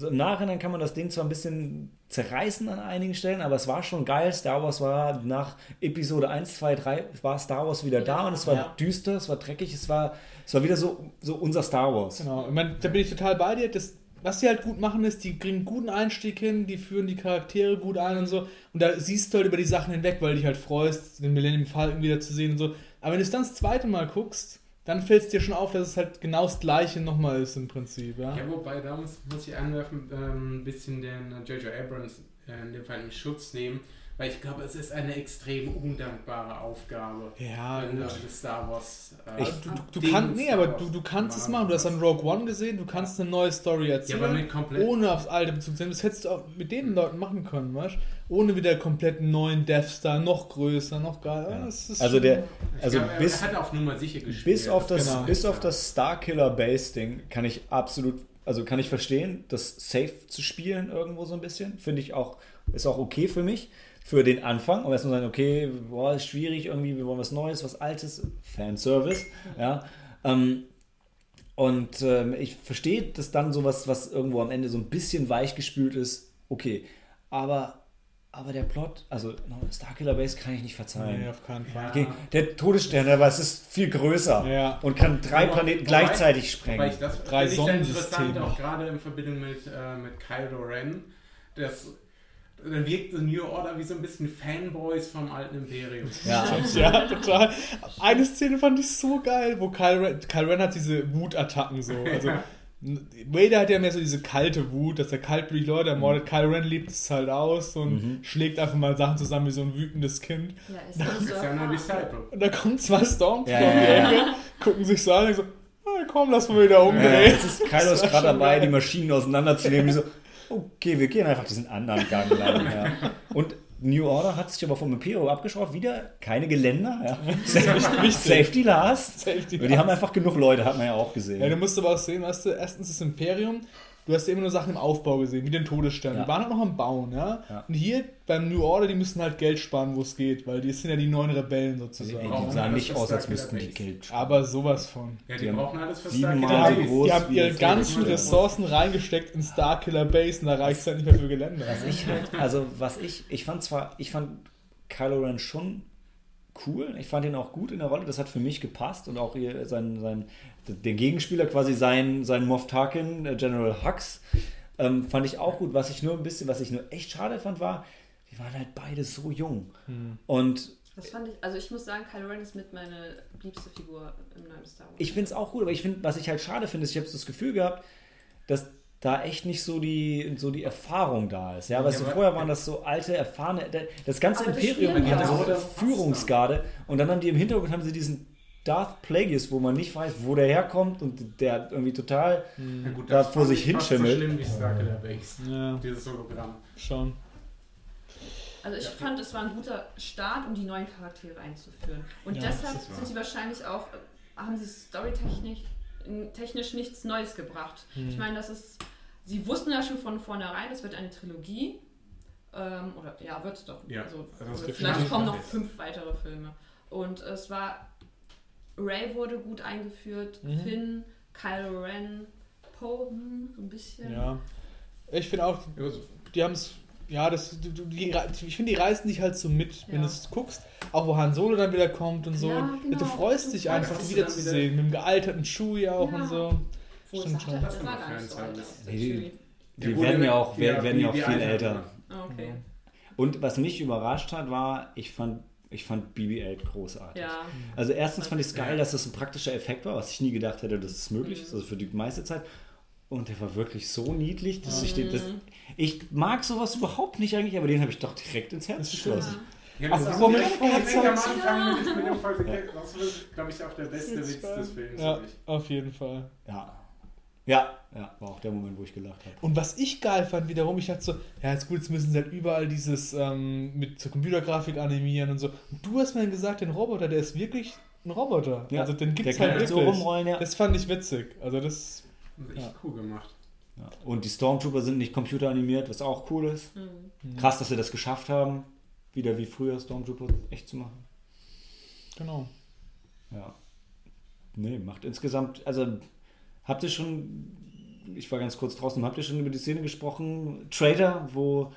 Speaker 1: so im Nachhinein kann man das Ding zwar ein bisschen zerreißen an einigen Stellen, aber es war schon geil. Star Wars war nach Episode 1, 2, 3 war Star Wars wieder da und es war
Speaker 2: Ja.
Speaker 1: düster, es war dreckig, es war, es war wieder so, so unser Star Wars.
Speaker 2: Genau, ich meine, da bin ich total bei dir. Das, was die halt gut machen, ist, die kriegen einen guten Einstieg hin, die führen die Charaktere gut ein und so. Und da siehst du halt über die Sachen hinweg, weil du dich halt freust, den Millennium Falcon wieder zu sehen und so. Aber wenn du es dann das zweite Mal guckst, dann fällt es dir schon auf, dass es halt genau das gleiche nochmal ist im Prinzip. Ja?
Speaker 4: Ja, wobei, da muss, muss ich anwerfen, ähm, ein bisschen den äh, J.J. Abrams äh, in dem Fall in Schutz nehmen, weil ich glaube, es ist eine extrem undankbare Aufgabe.
Speaker 2: Ja,
Speaker 4: wenn,
Speaker 2: gut.
Speaker 4: Star Wars. Äh,
Speaker 2: Aber du, du, du, kannst, nee,
Speaker 4: Star
Speaker 2: aber du, du kannst es
Speaker 4: machen.
Speaker 2: Du hast dann Rogue One gesehen, du kannst eine neue Story
Speaker 4: Ja,
Speaker 2: erzählen.
Speaker 4: aber mit komplett.
Speaker 2: ohne aufs alte Bezug zu nehmen. Das hättest du auch mit den Leuten machen können, weißt du? Ohne wieder komplett einen neuen Death Star, noch größer, noch geiler.
Speaker 1: Ja.
Speaker 2: Das ist
Speaker 1: Also der,
Speaker 4: Ich
Speaker 1: also
Speaker 4: glaube, er
Speaker 1: bis,
Speaker 4: hat auf Nummer sicher gespielt.
Speaker 1: bis auf das,
Speaker 2: Genau.
Speaker 1: bis auf das Starkiller Base Ding kann ich absolut, also kann ich verstehen, das safe zu spielen irgendwo so ein bisschen, finde ich auch, ist auch okay für mich, für den Anfang, aber erstmal sagen, okay, boah, ist schwierig irgendwie, wir wollen was Neues, was Altes, Fanservice, ja, ähm, und ähm, ich verstehe das dann sowas, was irgendwo am Ende so ein bisschen weichgespült ist, okay, aber aber der Plot, also no, Starkiller Base kann ich nicht verzeihen.
Speaker 2: Nee, auf keinen Fall.
Speaker 1: Okay, der Todesstern, aber es ist viel größer
Speaker 2: Ja.
Speaker 1: und kann drei
Speaker 4: Wobei-
Speaker 1: Planeten
Speaker 4: wobei-
Speaker 1: gleichzeitig sprengen.
Speaker 4: ich das
Speaker 2: Drei
Speaker 4: ich
Speaker 2: Sonnensysteme.
Speaker 4: interessant, auch gerade in Verbindung mit, äh, mit Kylo Ren. Das, dann wirkt The New Order wie so ein bisschen Fanboys vom alten Imperium.
Speaker 1: Ja,
Speaker 2: Ja, total. Eine Szene fand ich so geil, wo Kylo Ren, Kylo Ren hat diese Wutattacken so. Also, Vader hat ja mehr so diese kalte Wut, dass er kaltblütig Leute ermordet. Kylo Ren lebt es halt aus und schlägt einfach mal Sachen zusammen wie so ein wütendes Kind.
Speaker 3: Ja, ist nicht so
Speaker 4: Das ist ja nur. Disciple.
Speaker 2: Und da kommen zwei Stormtrooper
Speaker 1: Ja,
Speaker 2: die
Speaker 1: ja, ja.
Speaker 2: Ecke, gucken sich so an und so, ah, komm, lass mal wieder
Speaker 1: Ja,
Speaker 2: umdrehen.
Speaker 1: jetzt ist Kylo ist gerade dabei,
Speaker 2: geil.
Speaker 1: die Maschinen auseinanderzunehmen. Die so, okay, wir gehen einfach diesen anderen Gang lang. Ja. Und New Order hat sich aber vom Imperium abgeschraubt. Wieder keine Geländer. Ja. Safety, Safety last.
Speaker 2: Safety
Speaker 1: Die haben einfach genug Leute, hat man ja auch gesehen.
Speaker 2: Ja, du musst aber auch sehen, weißt du, erstens das Imperium, du hast ja immer nur Sachen im Aufbau gesehen, wie den Todesstern.
Speaker 1: Ja.
Speaker 2: Die waren halt noch am Bauen, ja?
Speaker 1: Ja.
Speaker 2: Und hier beim New Order, die müssen halt Geld sparen, wo es geht, weil die sind ja die neuen Rebellen sozusagen.
Speaker 1: Ey,
Speaker 4: brauchen
Speaker 1: die sahen nicht aus, als
Speaker 4: Starkiller
Speaker 1: müssten die. Geld
Speaker 2: Aber sowas von.
Speaker 4: Ja, die,
Speaker 1: Die haben
Speaker 4: brauchen alles für
Speaker 2: haben,
Speaker 4: Base.
Speaker 1: groß
Speaker 2: die haben ihre ganzen. Ressourcen reingesteckt in Starkiller Base und da reicht es halt nicht mehr für Gelände.
Speaker 1: Was ich halt, also was ich, ich fand zwar, ich fand Kylo Ren schon cool, ich fand ihn auch gut in der Rolle, das hat für mich gepasst und auch ihr, sein, sein, der Gegenspieler, quasi sein, sein Moff Tarkin, äh, General Hux, ähm, fand ich auch gut. Was ich nur ein bisschen, was ich nur echt schade fand, war, die waren halt beide so jung. Und
Speaker 3: Das fand ich, also ich muss sagen, Kylo Ren ist mit meine liebste Figur im neuen Star Wars.
Speaker 1: ich finde es auch gut, aber ich finde, was ich halt schade finde, ist, ich habe das Gefühl gehabt, dass da echt nicht so die, so die Erfahrung da ist. Ja, weißt
Speaker 4: Ja, aber-
Speaker 1: vorher waren das so alte, erfahrene, das ganze
Speaker 3: Aber
Speaker 1: Imperium hatte so eine Führungsgarde und dann haben die im Hintergrund haben sie diesen Darth Plagueis, wo man nicht weiß, wo der herkommt und der irgendwie total
Speaker 4: Na gut,
Speaker 1: Da
Speaker 4: das
Speaker 1: vor sich
Speaker 4: ich fast
Speaker 1: hinschimmelt.
Speaker 4: So schlimm wie Starkiller Base.
Speaker 2: Ja,
Speaker 4: Dieses Hologramm.
Speaker 2: schon.
Speaker 3: Also ich fand, es war ein guter Start, um die neuen Charaktere einzuführen. Und
Speaker 2: Ja,
Speaker 3: deshalb
Speaker 4: das ist
Speaker 3: sind sie wahrscheinlich auch, haben sie storytechnisch technisch nichts Neues gebracht. Ich meine, das ist, sie wussten ja schon von vornherein, es wird eine Trilogie. Ähm, oder ja, wird es doch.
Speaker 4: Ja,
Speaker 3: also,
Speaker 4: das wird
Speaker 3: vielleicht kommen noch fünf weitere Filme. Und es war, Ray wurde gut eingeführt,
Speaker 2: Mhm.
Speaker 3: Finn, Kylo Ren, Poe, hm, so ein bisschen.
Speaker 2: Ja. Ich finde auch, die haben es. Ja, das, du- die, ich finde, die reißen dich halt so mit, wenn
Speaker 3: Ja.
Speaker 2: du es guckst. Auch wo Han Solo dann wieder kommt und so.
Speaker 3: Ja, genau.
Speaker 2: Du freust
Speaker 3: Du
Speaker 2: dich
Speaker 3: freust
Speaker 2: einfach, die
Speaker 4: dann
Speaker 2: wiederzusehen. Mit dem gealterten Chewie auch
Speaker 3: Ja.
Speaker 2: und so.
Speaker 3: Wo
Speaker 2: Stimmt schon.
Speaker 3: das war gar nicht so alt.
Speaker 1: Die-. Die werden ja auch, werden, werden ja auch viel
Speaker 4: er
Speaker 1: älter.
Speaker 3: Ah, Okay.
Speaker 1: Und was mich überrascht hat, war, ich fand, ich fand BB-8 großartig.
Speaker 3: Ja.
Speaker 1: Also erstens fand ich es geil, dass das ein praktischer Effekt war, was ich nie gedacht hätte, dass es möglich
Speaker 3: Mhm.
Speaker 1: ist, also für die meiste Zeit. Und der war wirklich so niedlich, dass ich den, das,
Speaker 3: Mhm.
Speaker 1: ich mag sowas überhaupt nicht eigentlich, aber den habe ich doch direkt ins Herz geschlossen.
Speaker 4: Ja,
Speaker 2: Ach,
Speaker 4: das ist
Speaker 2: wo
Speaker 4: auch direkt, am Anfang mit, dem Volk, das ist, glaube ich, auch der beste Witz des Films.
Speaker 2: Ja, auf jeden Fall.
Speaker 1: Ja. Ja, ja, war auch der Moment, wo ich gelacht habe.
Speaker 2: Und was ich geil fand wiederum, ich dachte so, ja, jetzt gut, jetzt müssen sie halt überall dieses ähm, mit zur Computergrafik animieren und so. Und du hast mir dann gesagt, den Roboter, der ist wirklich ein Roboter.
Speaker 1: Ja,
Speaker 2: also den gibt
Speaker 1: der
Speaker 2: halt
Speaker 1: halt so
Speaker 2: wirklich.
Speaker 1: rumrollen, ja.
Speaker 2: Das fand ich witzig. Also das,
Speaker 4: Das echt
Speaker 2: Ja.
Speaker 4: cool gemacht.
Speaker 1: ja. Und die Stormtrooper sind nicht computeranimiert, was auch cool ist.
Speaker 3: Mhm.
Speaker 1: Krass, dass sie das geschafft haben, wieder wie früher Stormtrooper echt zu machen.
Speaker 2: genau.
Speaker 1: Ja. Nee, macht insgesamt, also habt ihr schon, ich war ganz kurz draußen, habt ihr schon über die Szene gesprochen, Trader, wo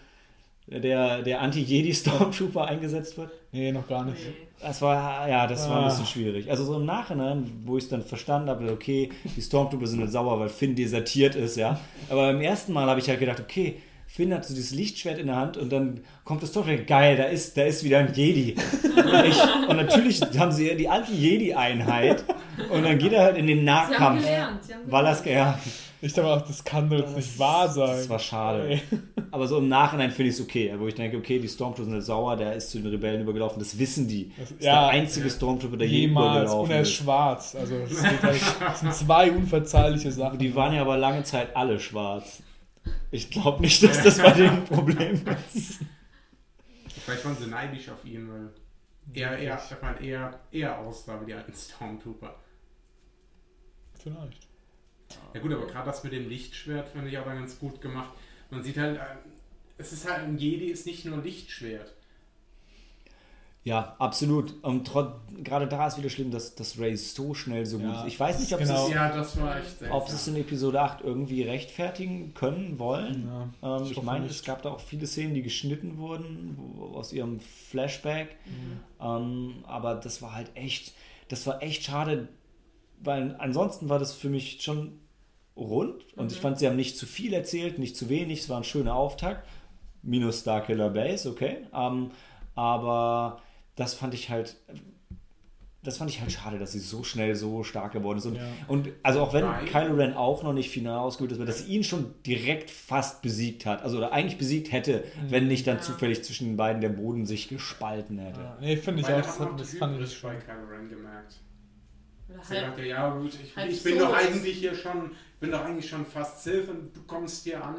Speaker 1: der, der Anti-Jedi-Stormtrooper eingesetzt wird?
Speaker 2: Nee, noch gar nicht.
Speaker 1: Das war, ja, das war ein
Speaker 2: Ah.
Speaker 1: bisschen schwierig. Also so im Nachhinein, wo ich es dann verstanden habe, okay, die Stormtrooper sind jetzt sauer, weil Finn desertiert ist, ja. Aber beim ersten Mal habe ich halt gedacht, okay, Finn hat so dieses Lichtschwert in der Hand und dann kommt das Stormtrooper, geil, da ist, da ist wieder ein Jedi. Und, ich, und natürlich haben sie die Anti-Jedi-Einheit und dann geht er halt in den
Speaker 3: Sie haben
Speaker 1: Nahkampf,
Speaker 3: gelernt. Sie haben
Speaker 1: weil
Speaker 3: gelernt.
Speaker 1: ja,
Speaker 2: Ich dachte auch, das kann doch jetzt nicht wahr sein.
Speaker 1: das war schade.
Speaker 2: Ey.
Speaker 1: Aber so im Nachhinein finde ich es okay, wo ich denke, okay, die Stormtrooper sind halt sauer, der ist zu den Rebellen übergelaufen, das wissen die.
Speaker 2: Das-
Speaker 1: Das ist
Speaker 2: ja.
Speaker 1: der einzige Stormtrooper, der je
Speaker 2: Jemals. Und
Speaker 1: übergelaufen
Speaker 2: er ist
Speaker 1: ist.
Speaker 2: schwarz. Also geht halt, das sind zwei unverzeihliche Sachen.
Speaker 1: Die waren ja aber lange Zeit alle schwarz. Ich glaube nicht, dass das bei denen ein Problem ist.
Speaker 4: Vielleicht waren sie neidisch auf ihn, weil er, er, ich meine, eher, eher aussah wie die alten Stormtrooper.
Speaker 2: Vielleicht.
Speaker 4: Ja gut, aber gerade das mit dem Lichtschwert finde ich auch dann ganz gut gemacht. Man sieht halt, äh, es ist halt, ein Jedi ist nicht nur ein Lichtschwert.
Speaker 1: Ja, absolut. Und trotz, gerade da ist wieder schlimm, dass, dass Ray so schnell so gut
Speaker 2: Ja,
Speaker 1: ist. Ich weiß nicht, ob
Speaker 2: genau.
Speaker 1: sie es-
Speaker 4: Ja, das war echt seltsam.
Speaker 1: ob sie es in Episode 8 irgendwie rechtfertigen können, wollen.
Speaker 2: Ja,
Speaker 1: Ähm,
Speaker 2: ich
Speaker 1: ich meine,
Speaker 2: nicht.
Speaker 1: es gab da auch viele Szenen, die geschnitten wurden aus ihrem Flashback. Ähm, aber das war halt echt, das war echt schade, weil ansonsten war das für mich schon rund und ich fand, sie haben nicht zu viel erzählt, nicht zu wenig, es war ein schöner Auftakt. Minus Starkiller Base, okay. Ähm, aber das fand ich halt. Das fand ich halt schade, dass sie so schnell so stark geworden ist. Und,
Speaker 2: Ja.
Speaker 1: und also auch wenn
Speaker 4: Nein.
Speaker 1: Kylo Ren auch noch nicht final ausgebildet ist, dass sie ihn schon direkt fast besiegt hat. Also oder eigentlich besiegt hätte, wenn nicht dann
Speaker 3: Ja.
Speaker 1: zufällig zwischen den beiden der Boden sich gespalten hätte.
Speaker 2: Ja, nee, finde ich auch.
Speaker 4: da
Speaker 2: Das, das fand ich
Speaker 4: bei. Kylo Ren gemerkt.
Speaker 3: Oder
Speaker 4: Sie dachte, ja gut, ich, ich bin
Speaker 3: so
Speaker 4: doch eigentlich hier schon, bin doch eigentlich schon fast Sith und du kommst hier an,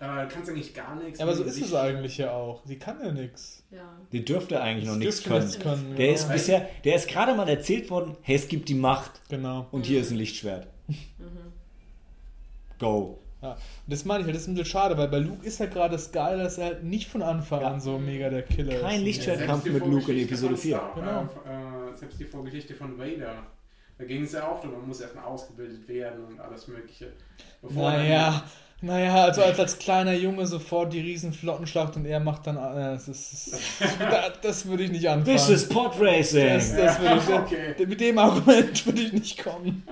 Speaker 4: äh, kannst eigentlich gar nichts.
Speaker 2: Ja, aber so ist es eigentlich ja auch. Sie kann ja nichts.
Speaker 3: ja.
Speaker 1: Die dürfte eigentlich noch nichts können.
Speaker 2: können.
Speaker 1: Der
Speaker 2: genau.
Speaker 1: ist bisher, der ist gerade mal erzählt worden, hey, es gibt die Macht
Speaker 2: Genau.
Speaker 1: und hier ist ein Lichtschwert. Go.
Speaker 2: Ja. Und das meine ich halt, das ist ein bisschen schade, weil bei Luke ist halt gerade das Geile, dass er halt nicht von Anfang
Speaker 1: Ja.
Speaker 2: an so mega der Killer
Speaker 1: Kein
Speaker 2: ist.
Speaker 1: Lichtschwert.
Speaker 4: Ja,
Speaker 1: Kampf
Speaker 4: selbst die
Speaker 1: mit Luke in Episode
Speaker 4: von
Speaker 1: 4.
Speaker 4: Star-
Speaker 2: Genau.
Speaker 4: Äh, selbst die Vorgeschichte von Vader. Da ging es ja auch darum, man muss erstmal ausgebildet werden und alles Mögliche. Bevor
Speaker 2: Naja, naja, also als, als kleiner Junge sofort die riesen Flottenschlacht und er macht dann, äh, das, ist, das, das, würde ich nicht anfangen.
Speaker 1: This is Pod Racing.
Speaker 2: das, das würde ich,
Speaker 4: Okay.
Speaker 2: Mit dem Argument würde ich nicht kommen.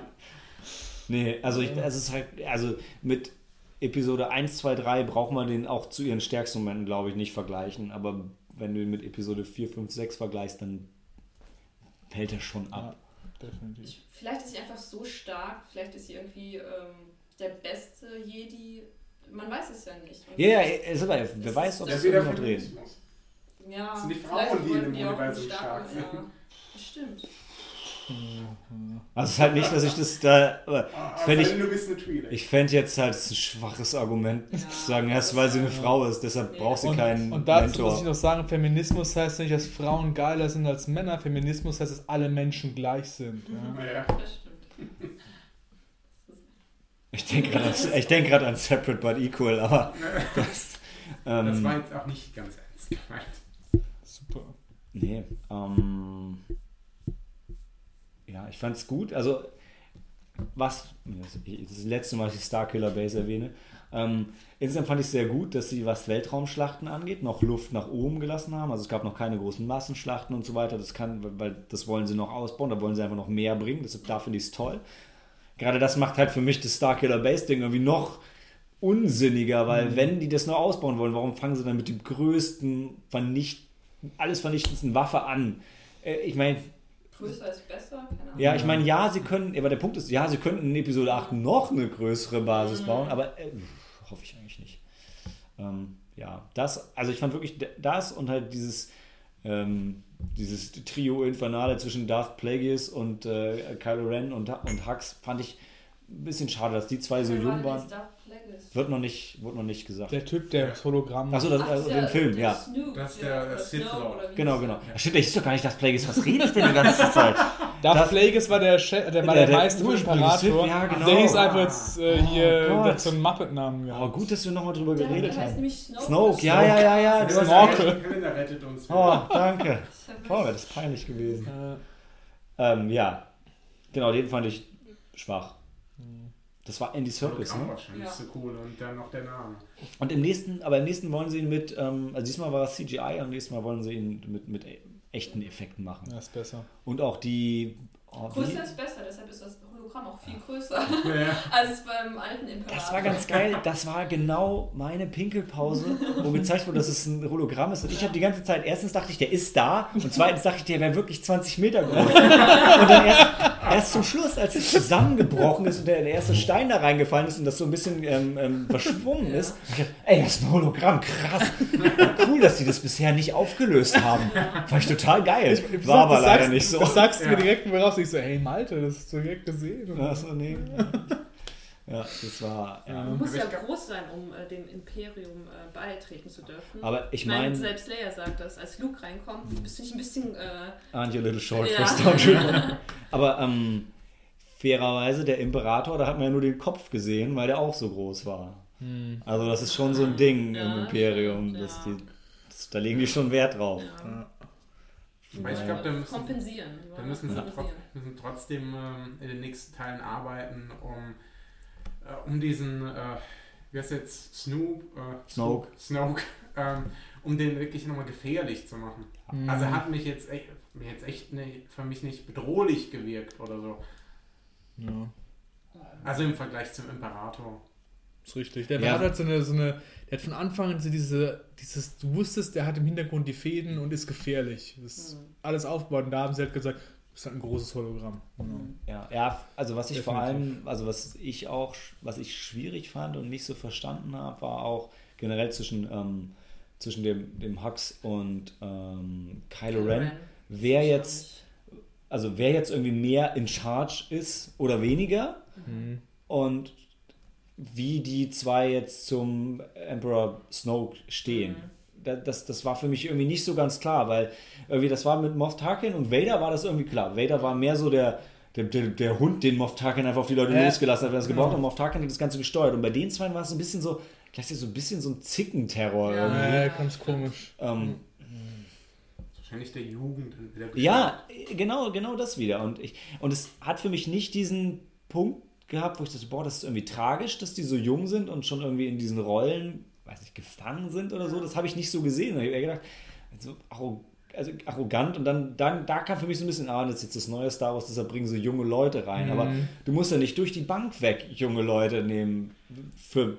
Speaker 1: Nee, also ich, es ist halt, also mit Episode 1, 2, 3 braucht man den auch zu ihren stärksten Momenten, glaube ich, nicht vergleichen. Aber wenn du ihn mit Episode 4, 5, 6 vergleichst, dann fällt er schon ab.
Speaker 2: Definitiv.
Speaker 3: Ich, vielleicht ist sie einfach so stark, vielleicht ist sie irgendwie ähm, der beste Jedi. Man weiß es ja nicht. Und
Speaker 1: Ja, ja, ist aber, wer weiß, ob es
Speaker 4: wieder
Speaker 1: irgendwo.
Speaker 4: Feminismus.
Speaker 3: Ja,
Speaker 4: sind die
Speaker 3: vielleicht
Speaker 4: Frauen, die in dem Universum
Speaker 3: stark-
Speaker 4: stark sind.
Speaker 3: Ja, das stimmt.
Speaker 1: Also es ist halt nicht, dass ich das da. aber fänd ich,
Speaker 4: eine Twi'lek.
Speaker 1: ich fände jetzt halt ein schwaches Argument
Speaker 3: Ja.
Speaker 1: zu sagen, erst weil sie eine Frau ist, deshalb braucht sie
Speaker 2: Und,
Speaker 1: keinen
Speaker 2: und dazu
Speaker 1: Mentor.
Speaker 2: muss ich noch sagen, Feminismus heißt nicht, dass Frauen geiler sind als Männer. Feminismus heißt, dass alle Menschen gleich sind. Ja.
Speaker 4: Ja.
Speaker 3: Das stimmt.
Speaker 1: Ich denke gerade an, ich denk an Separate but Equal, aber das. Ähm,
Speaker 4: Das war jetzt auch nicht ganz ernst gemeint.
Speaker 2: Super.
Speaker 1: Nee, ähm. Ja, ich fand's gut. Also, was. Das ist das letzte Mal, dass ich Starkiller Base erwähne. Ähm, insgesamt fand ich sehr gut, dass sie, was Weltraumschlachten angeht, noch Luft nach oben gelassen haben. Also, es gab noch keine großen Massenschlachten und so weiter. Das kann, weil das wollen sie noch ausbauen, da wollen sie einfach noch mehr bringen. Deshalb, da finde ich es toll. Gerade das macht halt für mich das Starkiller Base Ding irgendwie noch unsinniger, weil wenn die das noch ausbauen wollen, warum fangen sie dann mit dem größten, vernicht, alles vernichtendsten Waffe an? Äh, ich meine,
Speaker 3: Größer ist besser, keine Ahnung.
Speaker 1: ja, ich meine, ja, sie können, aber der Punkt ist, ja, sie könnten in Episode 8 noch eine größere Basis bauen, aber äh, hoffe ich eigentlich nicht. Ähm, ja, das, also ich fand wirklich das und halt dieses, ähm, dieses Trio Infernale zwischen Darth Plagueis und äh, Kylo Ren und, und Hux fand ich ein bisschen schade, dass die zwei so jung
Speaker 3: denn
Speaker 1: waren.
Speaker 3: Darth?
Speaker 1: Wird noch nicht, wird noch nicht gesagt.
Speaker 2: Der Typ, der das Hologramm
Speaker 1: Achso, das,
Speaker 3: Ach,
Speaker 1: also
Speaker 3: der-
Speaker 1: den Film,
Speaker 3: der
Speaker 1: ja.
Speaker 3: Snoop,
Speaker 4: Das ist
Speaker 3: der-
Speaker 4: der
Speaker 3: oder
Speaker 4: Sith Lord.
Speaker 1: Genau, genau.
Speaker 3: der?
Speaker 1: Ja, Stimmt, der hieß doch gar nicht das Plagueis. Was rede ich denn die ganze Zeit?
Speaker 2: Darth
Speaker 1: Das-
Speaker 2: Plagueis war der, Chef, der, war
Speaker 1: Der-
Speaker 2: der,
Speaker 1: der ursprüngliche
Speaker 2: Imperator.
Speaker 1: Ja, genau.
Speaker 2: Der hieß einfach jetzt äh,
Speaker 1: Oh
Speaker 2: hier, der einen Muppet-Namen
Speaker 1: Aber
Speaker 2: gehabt.
Speaker 1: gut, dass wir nochmal drüber
Speaker 3: Der,
Speaker 1: geredet
Speaker 3: der heißt
Speaker 1: haben.
Speaker 3: nämlich Snoke.
Speaker 1: Snoke, ja, ja, ja, ja. Du
Speaker 2: Snorkel.
Speaker 4: rettet uns.
Speaker 1: Oh, danke.
Speaker 3: Das
Speaker 1: Boah, wäre das peinlich gewesen.
Speaker 2: Äh,
Speaker 1: Ähm, ja, genau, den fand ich schwach. Das war Andy Serkis,
Speaker 4: Hologramm
Speaker 1: ne?
Speaker 4: wahrscheinlich
Speaker 3: Ja.
Speaker 4: so cool und dann noch der Name.
Speaker 1: Und im nächsten, aber im nächsten wollen sie ihn mit, ähm, also diesmal war es CGI und nächstes Mal wollen sie ihn mit, mit e- echten Effekten machen.
Speaker 2: ja, ist besser.
Speaker 1: Und auch die. Oh,
Speaker 3: Größer ist besser, deshalb ist das Hologramm auch viel größer
Speaker 4: Ja.
Speaker 3: als beim alten Imperator.
Speaker 1: Das war ganz geil. Das war genau meine Pinkelpause, wo gezeigt wurde, dass es ein Hologramm ist. Und ich habe die ganze Zeit, erstens dachte ich, der ist da. Und zweitens dachte ich, der wäre wirklich 20 Meter groß. Und dann erst, erst zum Schluss, als es zusammengebrochen ist und der, der erste Stein da reingefallen ist und das so ein bisschen ähm, ähm, verschwommen ist, hab ich gedacht, ey, das ist ein Hologramm, krass. Cool, dass die das bisher nicht aufgelöst haben. Fand ich total geil. War aber
Speaker 2: das
Speaker 1: leider
Speaker 2: sagst,
Speaker 1: nicht so.
Speaker 2: Das sagst du
Speaker 4: Ja.
Speaker 2: mir direkt voraus. Ich so, hey Malte, das hast du direkt gesehen.
Speaker 1: Achso, nee. Ja, das war. Ja.
Speaker 3: Man muss ja groß sein, um äh, dem Imperium äh, beitreten zu dürfen.
Speaker 1: Aber ich
Speaker 3: meine,
Speaker 1: meine,
Speaker 3: selbst Leia sagt das, als Luke reinkommt, bist du nicht ein bisschen. Äh,
Speaker 1: aren't you a little short
Speaker 3: Ja.
Speaker 1: for Stormtrooper? Aber ähm, fairerweise, der Imperator, da hat man ja nur den Kopf gesehen, weil der auch so groß war.
Speaker 2: Hm.
Speaker 1: Also das ist schon so ein Ding
Speaker 3: Ja,
Speaker 1: im Imperium.
Speaker 3: stimmt,
Speaker 1: dass die, das, da legen die schon Wert drauf.
Speaker 3: ja,
Speaker 4: Aber ich glaube, da müssen,
Speaker 3: kompensieren.
Speaker 4: da müssen sie tro müssen trotzdem ähm, in den nächsten Teilen arbeiten, um, äh, um diesen, äh, wie heißt jetzt, Snoop? Äh,
Speaker 1: Snoke.
Speaker 4: Snoke, ähm, um den wirklich nochmal gefährlich zu machen.
Speaker 2: Mhm.
Speaker 4: Also hat mich jetzt echt, jetzt echt ne, für mich nicht bedrohlich gewirkt oder so.
Speaker 2: Ja,
Speaker 4: Also im Vergleich zum Imperator.
Speaker 2: ist richtig. Der
Speaker 1: Ja.
Speaker 2: hat halt so eine, so eine, der hat von Anfang an so diese, dieses, du wusstest, der hat im Hintergrund die Fäden und ist gefährlich. Das ist
Speaker 3: Mhm.
Speaker 2: alles aufgebaut und da haben sie halt gesagt, das ist halt ein großes Hologramm. Genau.
Speaker 1: Ja, ja, also was ich vor
Speaker 2: Definitiv.
Speaker 1: allem, also was ich auch, was ich schwierig fand und nicht so verstanden habe, war auch generell zwischen, ähm, zwischen dem, dem Hux und ähm, Kylo Ren, wer jetzt, also wer jetzt irgendwie mehr in Charge ist oder weniger
Speaker 2: Mhm.
Speaker 1: und wie die zwei jetzt zum Emperor Snoke stehen. Da- Das, das war für mich irgendwie nicht so ganz klar, weil irgendwie das war mit Moff Tarkin und Vader war das irgendwie klar. Vader war mehr so der, der, der, der Hund, den Moff Tarkin einfach auf die Leute
Speaker 2: Ja.
Speaker 1: losgelassen hat, wenn er es gebraucht hat. Und Moff Tarkin hat das Ganze gesteuert. Und bei den zwei war es ein bisschen so, gleichzeitig so ein bisschen so ein Zickenterror.
Speaker 3: Ja.
Speaker 1: irgendwie.
Speaker 2: Ja, ganz komisch.
Speaker 1: Ähm,
Speaker 4: Wahrscheinlich der Jugend wieder
Speaker 1: Ja, genau, genau das wieder. Und, ich, und es hat für mich nicht diesen Punkt gehabt, wo ich dachte, boah, das ist irgendwie tragisch, dass die so jung sind und schon irgendwie in diesen Rollen, weiß nicht, gefangen sind oder so. Das habe ich nicht so gesehen. Da habe ich eher gedacht, so arro- also arrogant und dann, dann da kam für mich so ein bisschen, ah, das ist jetzt das neue Star Wars, deshalb bringen sie junge Leute rein. Aber
Speaker 2: Mhm.
Speaker 1: du musst ja nicht durch die Bank weg junge Leute nehmen. Für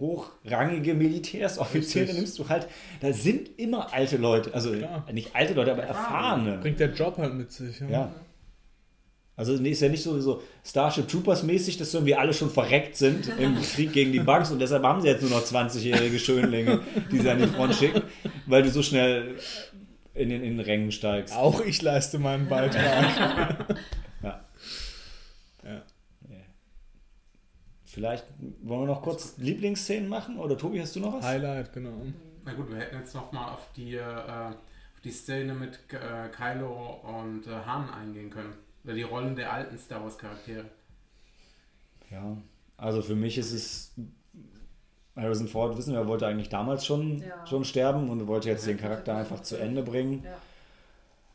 Speaker 1: hochrangige Militärs, Offiziere
Speaker 2: Richtig.
Speaker 1: nimmst du halt, da sind immer alte Leute, also
Speaker 2: Klar.
Speaker 1: nicht alte Leute, aber erfahrene.
Speaker 2: Bringt der Job halt mit sich. Ja.
Speaker 1: Ja. Also nee, ist ja nicht so, so Starship Troopers mäßig, dass irgendwie alle schon verreckt sind im Krieg gegen die Bugs und deshalb haben sie jetzt nur noch 20-jährige Schönlinge, die sie an die Front schicken, weil du so schnell in den, in den Rängen steigst.
Speaker 2: Auch ich leiste meinen Beitrag.
Speaker 1: Ja.
Speaker 2: Ja.
Speaker 1: Vielleicht wollen wir noch kurz Lieblingsszenen machen? Oder Tobi, hast du noch was?
Speaker 2: Highlight, genau.
Speaker 4: Na gut, wir hätten jetzt nochmal auf die, äh, auf die Szene mit äh, Kylo und äh, Han eingehen können. Oder die Rollen der alten Star Wars Charaktere.
Speaker 1: Ja, also für mich ist es. Harrison Ford, wissen wir, wollte eigentlich damals schon,
Speaker 3: Ja.
Speaker 1: schon sterben und wollte jetzt den Charakter einfach zu Ende bringen.
Speaker 3: Ja.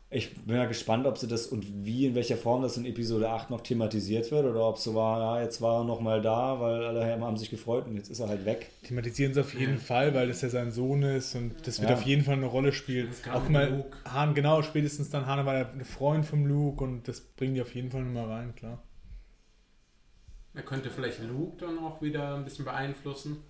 Speaker 1: Ich bin ja gespannt, ob sie das und wie, in welcher Form das in Episode 8 noch thematisiert wird oder ob so war, ja, jetzt war er noch mal da, weil alle haben sich gefreut und jetzt ist er halt weg.
Speaker 2: Thematisieren sie auf jeden Fall, weil das ja sein Sohn ist und das wird
Speaker 1: Ja.
Speaker 2: auf jeden Fall eine Rolle spielen. Auch mal
Speaker 4: Luke.
Speaker 2: Han, genau, spätestens dann Han war der ein Freund vom Luke und das bringen die auf jeden Fall nochmal rein, klar.
Speaker 4: Er könnte vielleicht Luke dann auch wieder ein bisschen beeinflussen.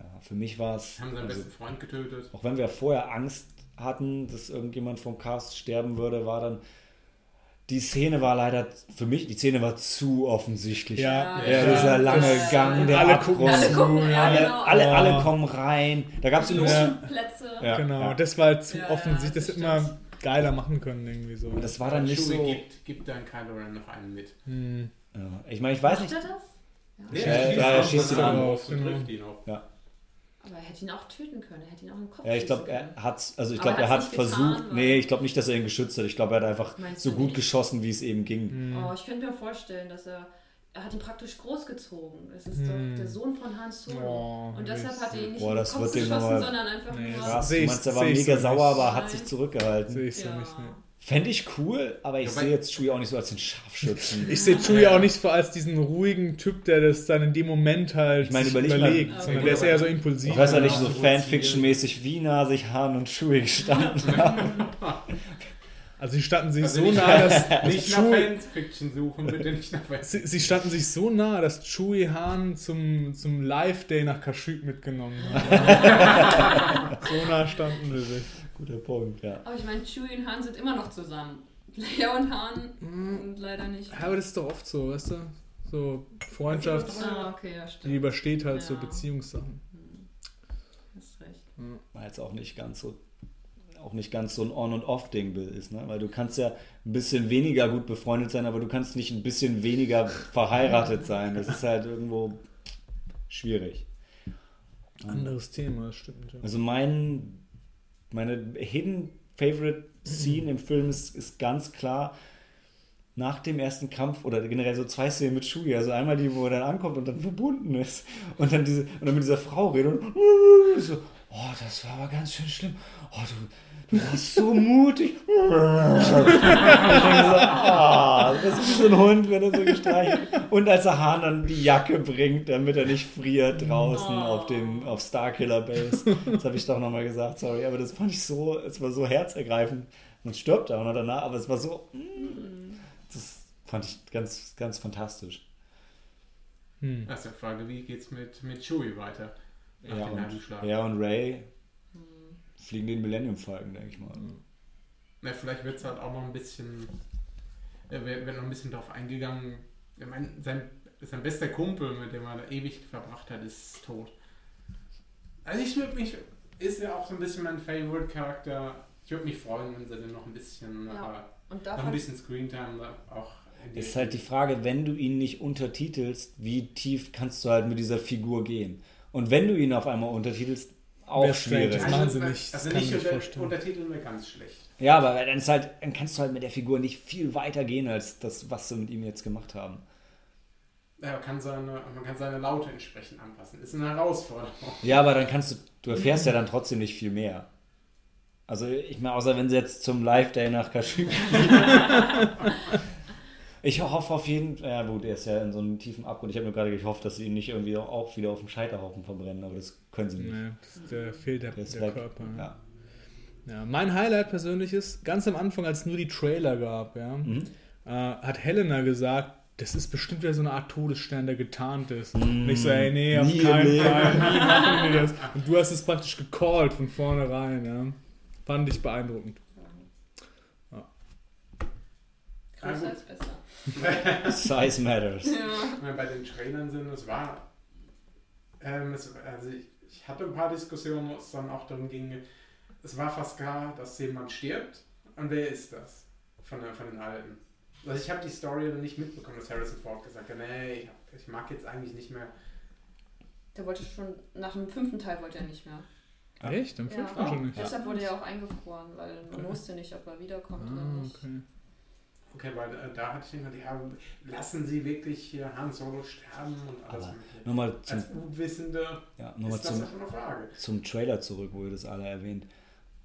Speaker 1: Ja, für mich war es,
Speaker 4: Haben seinen
Speaker 1: also,
Speaker 4: besten Freund getötet.
Speaker 1: auch wenn wir vorher Angst hatten, dass irgendjemand vom Cast sterben würde, war dann die Szene war leider für mich, die Szene war zu offensichtlich.
Speaker 2: Ja,
Speaker 1: Ja, dieser lange
Speaker 2: das-
Speaker 1: Gang, der
Speaker 2: alle
Speaker 1: Abgrund.
Speaker 2: gucken
Speaker 3: Alle gucken, ja,
Speaker 2: Ja,
Speaker 3: genau.
Speaker 1: alle, alle kommen rein. Da gab es nur.
Speaker 2: Ja.
Speaker 3: Plätze.
Speaker 1: Ja.
Speaker 2: genau, das war zu
Speaker 3: Ja,
Speaker 2: offensichtlich. Das
Speaker 3: das
Speaker 2: hätte man geiler machen können, irgendwie so.
Speaker 1: Und das war dann nicht
Speaker 4: Chewie
Speaker 1: so.
Speaker 4: Gibt, gibt dann Kylo Ren noch einen mit.
Speaker 2: Hm.
Speaker 1: Ja, ich meine, ich weiß
Speaker 3: Macht
Speaker 1: nicht.
Speaker 3: er das?
Speaker 1: Ja,
Speaker 4: er
Speaker 1: ja,
Speaker 4: auf
Speaker 1: schießt ihn
Speaker 4: dann
Speaker 2: an. Genau.
Speaker 4: auch.
Speaker 3: Aber er hätte ihn auch töten können. Er hätte ihn auch im Kopf
Speaker 1: Ja, ich glaube, er hat, also ich glaube,
Speaker 3: er
Speaker 1: hat
Speaker 3: getan,
Speaker 1: versucht.
Speaker 3: weil-
Speaker 1: nee, ich glaube nicht, dass er ihn geschützt hat. Ich glaube, er hat einfach so gut
Speaker 3: nicht?
Speaker 1: geschossen, wie es eben ging.
Speaker 2: Hm.
Speaker 3: Oh, ich könnte mir vorstellen, dass er. Er hat ihn praktisch großgezogen. Es ist
Speaker 2: Hm.
Speaker 3: doch der Sohn von Han Solo.
Speaker 2: Oh,
Speaker 3: und deshalb hat er ihn nicht
Speaker 1: Boah,
Speaker 3: in den
Speaker 1: das
Speaker 3: Kopf
Speaker 1: wird
Speaker 3: geschossen, sondern einfach
Speaker 2: Nee,
Speaker 3: nur.
Speaker 1: Krass, du meinst, er war mega
Speaker 2: so
Speaker 1: sauer,
Speaker 2: nicht.
Speaker 1: aber hat sich zurückgehalten.
Speaker 2: Sehe ich so
Speaker 3: ja.
Speaker 2: nicht. Ne.
Speaker 1: Fände ich cool, aber ich
Speaker 4: Ja,
Speaker 1: sehe jetzt Chewie auch nicht so als den Scharfschützen.
Speaker 2: Ich sehe Chewie auch nicht so als diesen ruhigen Typ, der das dann in dem Moment halt
Speaker 1: Ich meine, mal-
Speaker 2: überlegt,
Speaker 3: Okay.
Speaker 2: sondern der ist eher so impulsiv.
Speaker 1: Ich weiß ja nicht,
Speaker 4: Ja,
Speaker 1: so Fanfiction-mäßig, wie nah sich Han und Chewie gestanden haben.
Speaker 2: Also sie standen sich
Speaker 4: Also
Speaker 2: so nah, dass,
Speaker 4: nicht nach
Speaker 2: Chewie,
Speaker 4: Fanfiction suchen, bitte nicht nach Fanfiction.
Speaker 2: sie, sie standen sich so nah, dass Chewie Han zum, zum Live-Day nach Kashyyyk mitgenommen hat. so nah standen sie sich.
Speaker 1: Guter Punkt, ja.
Speaker 3: Aber ich meine, Chewie und Han sind immer noch zusammen. Leia und Han und leider nicht.
Speaker 2: Ja, aber das ist doch oft so, weißt du? So Freundschaft,
Speaker 3: Ah, okay, ja,
Speaker 2: die übersteht halt so
Speaker 3: Ja.
Speaker 2: Beziehungssachen.
Speaker 3: Hast recht.
Speaker 1: Weil jetzt auch nicht ganz so auch nicht ganz so ein On- und Off-Ding ist, ne? Weil du kannst ja ein bisschen weniger gut befreundet sein, aber du kannst nicht ein bisschen weniger verheiratet sein. Das ist halt irgendwo schwierig.
Speaker 2: Anderes Thema, das stimmt. Ja.
Speaker 1: Also mein meine Hidden Favorite Scene im Film ist, ist ganz klar nach dem ersten Kampf oder generell so zwei Szenen mit Chewie. Also einmal die, wo er dann ankommt und dann verbunden ist und dann diese und dann mit dieser Frau redet und so, oh, das war aber ganz schön schlimm. Oh, du, du warst so mutig. ah, das ist wie so ein Hund, wenn er so gestreichelt. Und als der Hahn dann die Jacke bringt, damit er nicht friert draußen
Speaker 3: Oh.
Speaker 1: auf dem auf Starkiller Base. Das habe ich doch nochmal gesagt, sorry, aber das fand ich so, es war so herzergreifend. Man stirbt da und danach, aber es war so, mm, das fand ich ganz, ganz fantastisch.
Speaker 2: Hm.
Speaker 4: Das ist die Frage, wie geht's mit, mit Chewie weiter? Nach
Speaker 1: Ja
Speaker 4: dem
Speaker 1: und, ja, und Ray fliegen den Millennium Falcon, denke ich mal.
Speaker 4: Na, vielleicht wird es halt auch noch ein bisschen, äh, wird, wird noch ein bisschen darauf eingegangen. Ich meine, sein, sein bester Kumpel, mit dem er da ewig verbracht hat, ist tot. Also ich würde mich, ist ja auch so ein bisschen mein Favorite-Charakter. Ich würde mich freuen, wenn sie den noch ein bisschen,
Speaker 3: Ja.
Speaker 4: äh,
Speaker 3: Und
Speaker 4: noch ein bisschen Screentime da auch
Speaker 1: Ist halt die Frage, wenn du ihn nicht untertitelst, wie tief kannst du halt mit dieser Figur gehen? Und wenn du ihn auf einmal untertitelst, auch schwierig.
Speaker 2: Das machen sie nicht, das
Speaker 4: Also
Speaker 2: kann
Speaker 4: nicht
Speaker 2: ich mir
Speaker 4: unter,
Speaker 2: vorstellen.
Speaker 4: untertiteln wir ganz schlecht.
Speaker 1: Ja, aber dann, ist halt, dann kannst du halt mit der Figur nicht viel weiter gehen, als das, was sie mit ihm jetzt gemacht haben.
Speaker 4: Ja, man, kann seine, man kann seine Laute entsprechend anpassen. Ist eine Herausforderung.
Speaker 1: Ja, aber dann kannst du, du erfährst ja dann trotzdem nicht viel mehr. Also ich meine, außer wenn sie jetzt zum Live-Day nach Kashyyyk fliegen. Ich hoffe auf jeden Fall, ja gut, er ist ja in so einem tiefen Abgrund. Ich habe nur gerade gehofft, dass sie ihn nicht irgendwie auch wieder auf dem Scheiterhaufen verbrennen, aber das können sie nicht.
Speaker 2: Nee, das, der fehlt der,
Speaker 1: Der
Speaker 2: der. Körper. Ja.
Speaker 1: Ja.
Speaker 2: Ja, mein Highlight persönlich ist, ganz am Anfang, als es nur die Trailer gab, ja,
Speaker 1: Mhm.
Speaker 2: äh, hat Helena gesagt, das ist bestimmt wieder so eine Art Todesstern, der getarnt ist.
Speaker 1: Mm.
Speaker 2: Und ich so, ey, nee, auf
Speaker 1: Nie
Speaker 2: keinen. Fall, nie machen wir das. Und du hast es praktisch gecallt von vornherein, ja. Fand ich beeindruckend.
Speaker 3: Größer ist besser.
Speaker 1: Size matters.
Speaker 3: Ja.
Speaker 4: wenn wir bei den Trainern sind, es war, ähm, es, also ich, ich hatte ein paar Diskussionen, wo es dann auch darum ging, es war fast klar, dass jemand stirbt. Und wer ist das? Von, der, von den Alten. Also ich habe die Story dann nicht mitbekommen, dass Harrison Ford gesagt hat, nee, ich, ich mag jetzt eigentlich nicht mehr.
Speaker 3: Der wollte schon, nach dem fünften Teil wollte er nicht mehr.
Speaker 1: Ja.
Speaker 2: Echt? Im
Speaker 3: Ja.
Speaker 2: fünften schon nicht.
Speaker 3: Deshalb wurde er auch eingefroren, weil man wusste nicht, ob er wiederkommt oder
Speaker 2: Ah,
Speaker 3: nicht.
Speaker 2: okay.
Speaker 4: Okay, weil äh, da hatte ich gedacht, ja, lassen Sie wirklich hier Han Solo sterben und alles
Speaker 1: Aber. Nochmal zum,
Speaker 4: Als Unwissende
Speaker 1: ja, nochmal
Speaker 4: ist das
Speaker 1: zum,
Speaker 4: ja schon eine Frage.
Speaker 1: zum Trailer zurück, wo ihr das alle erwähnt.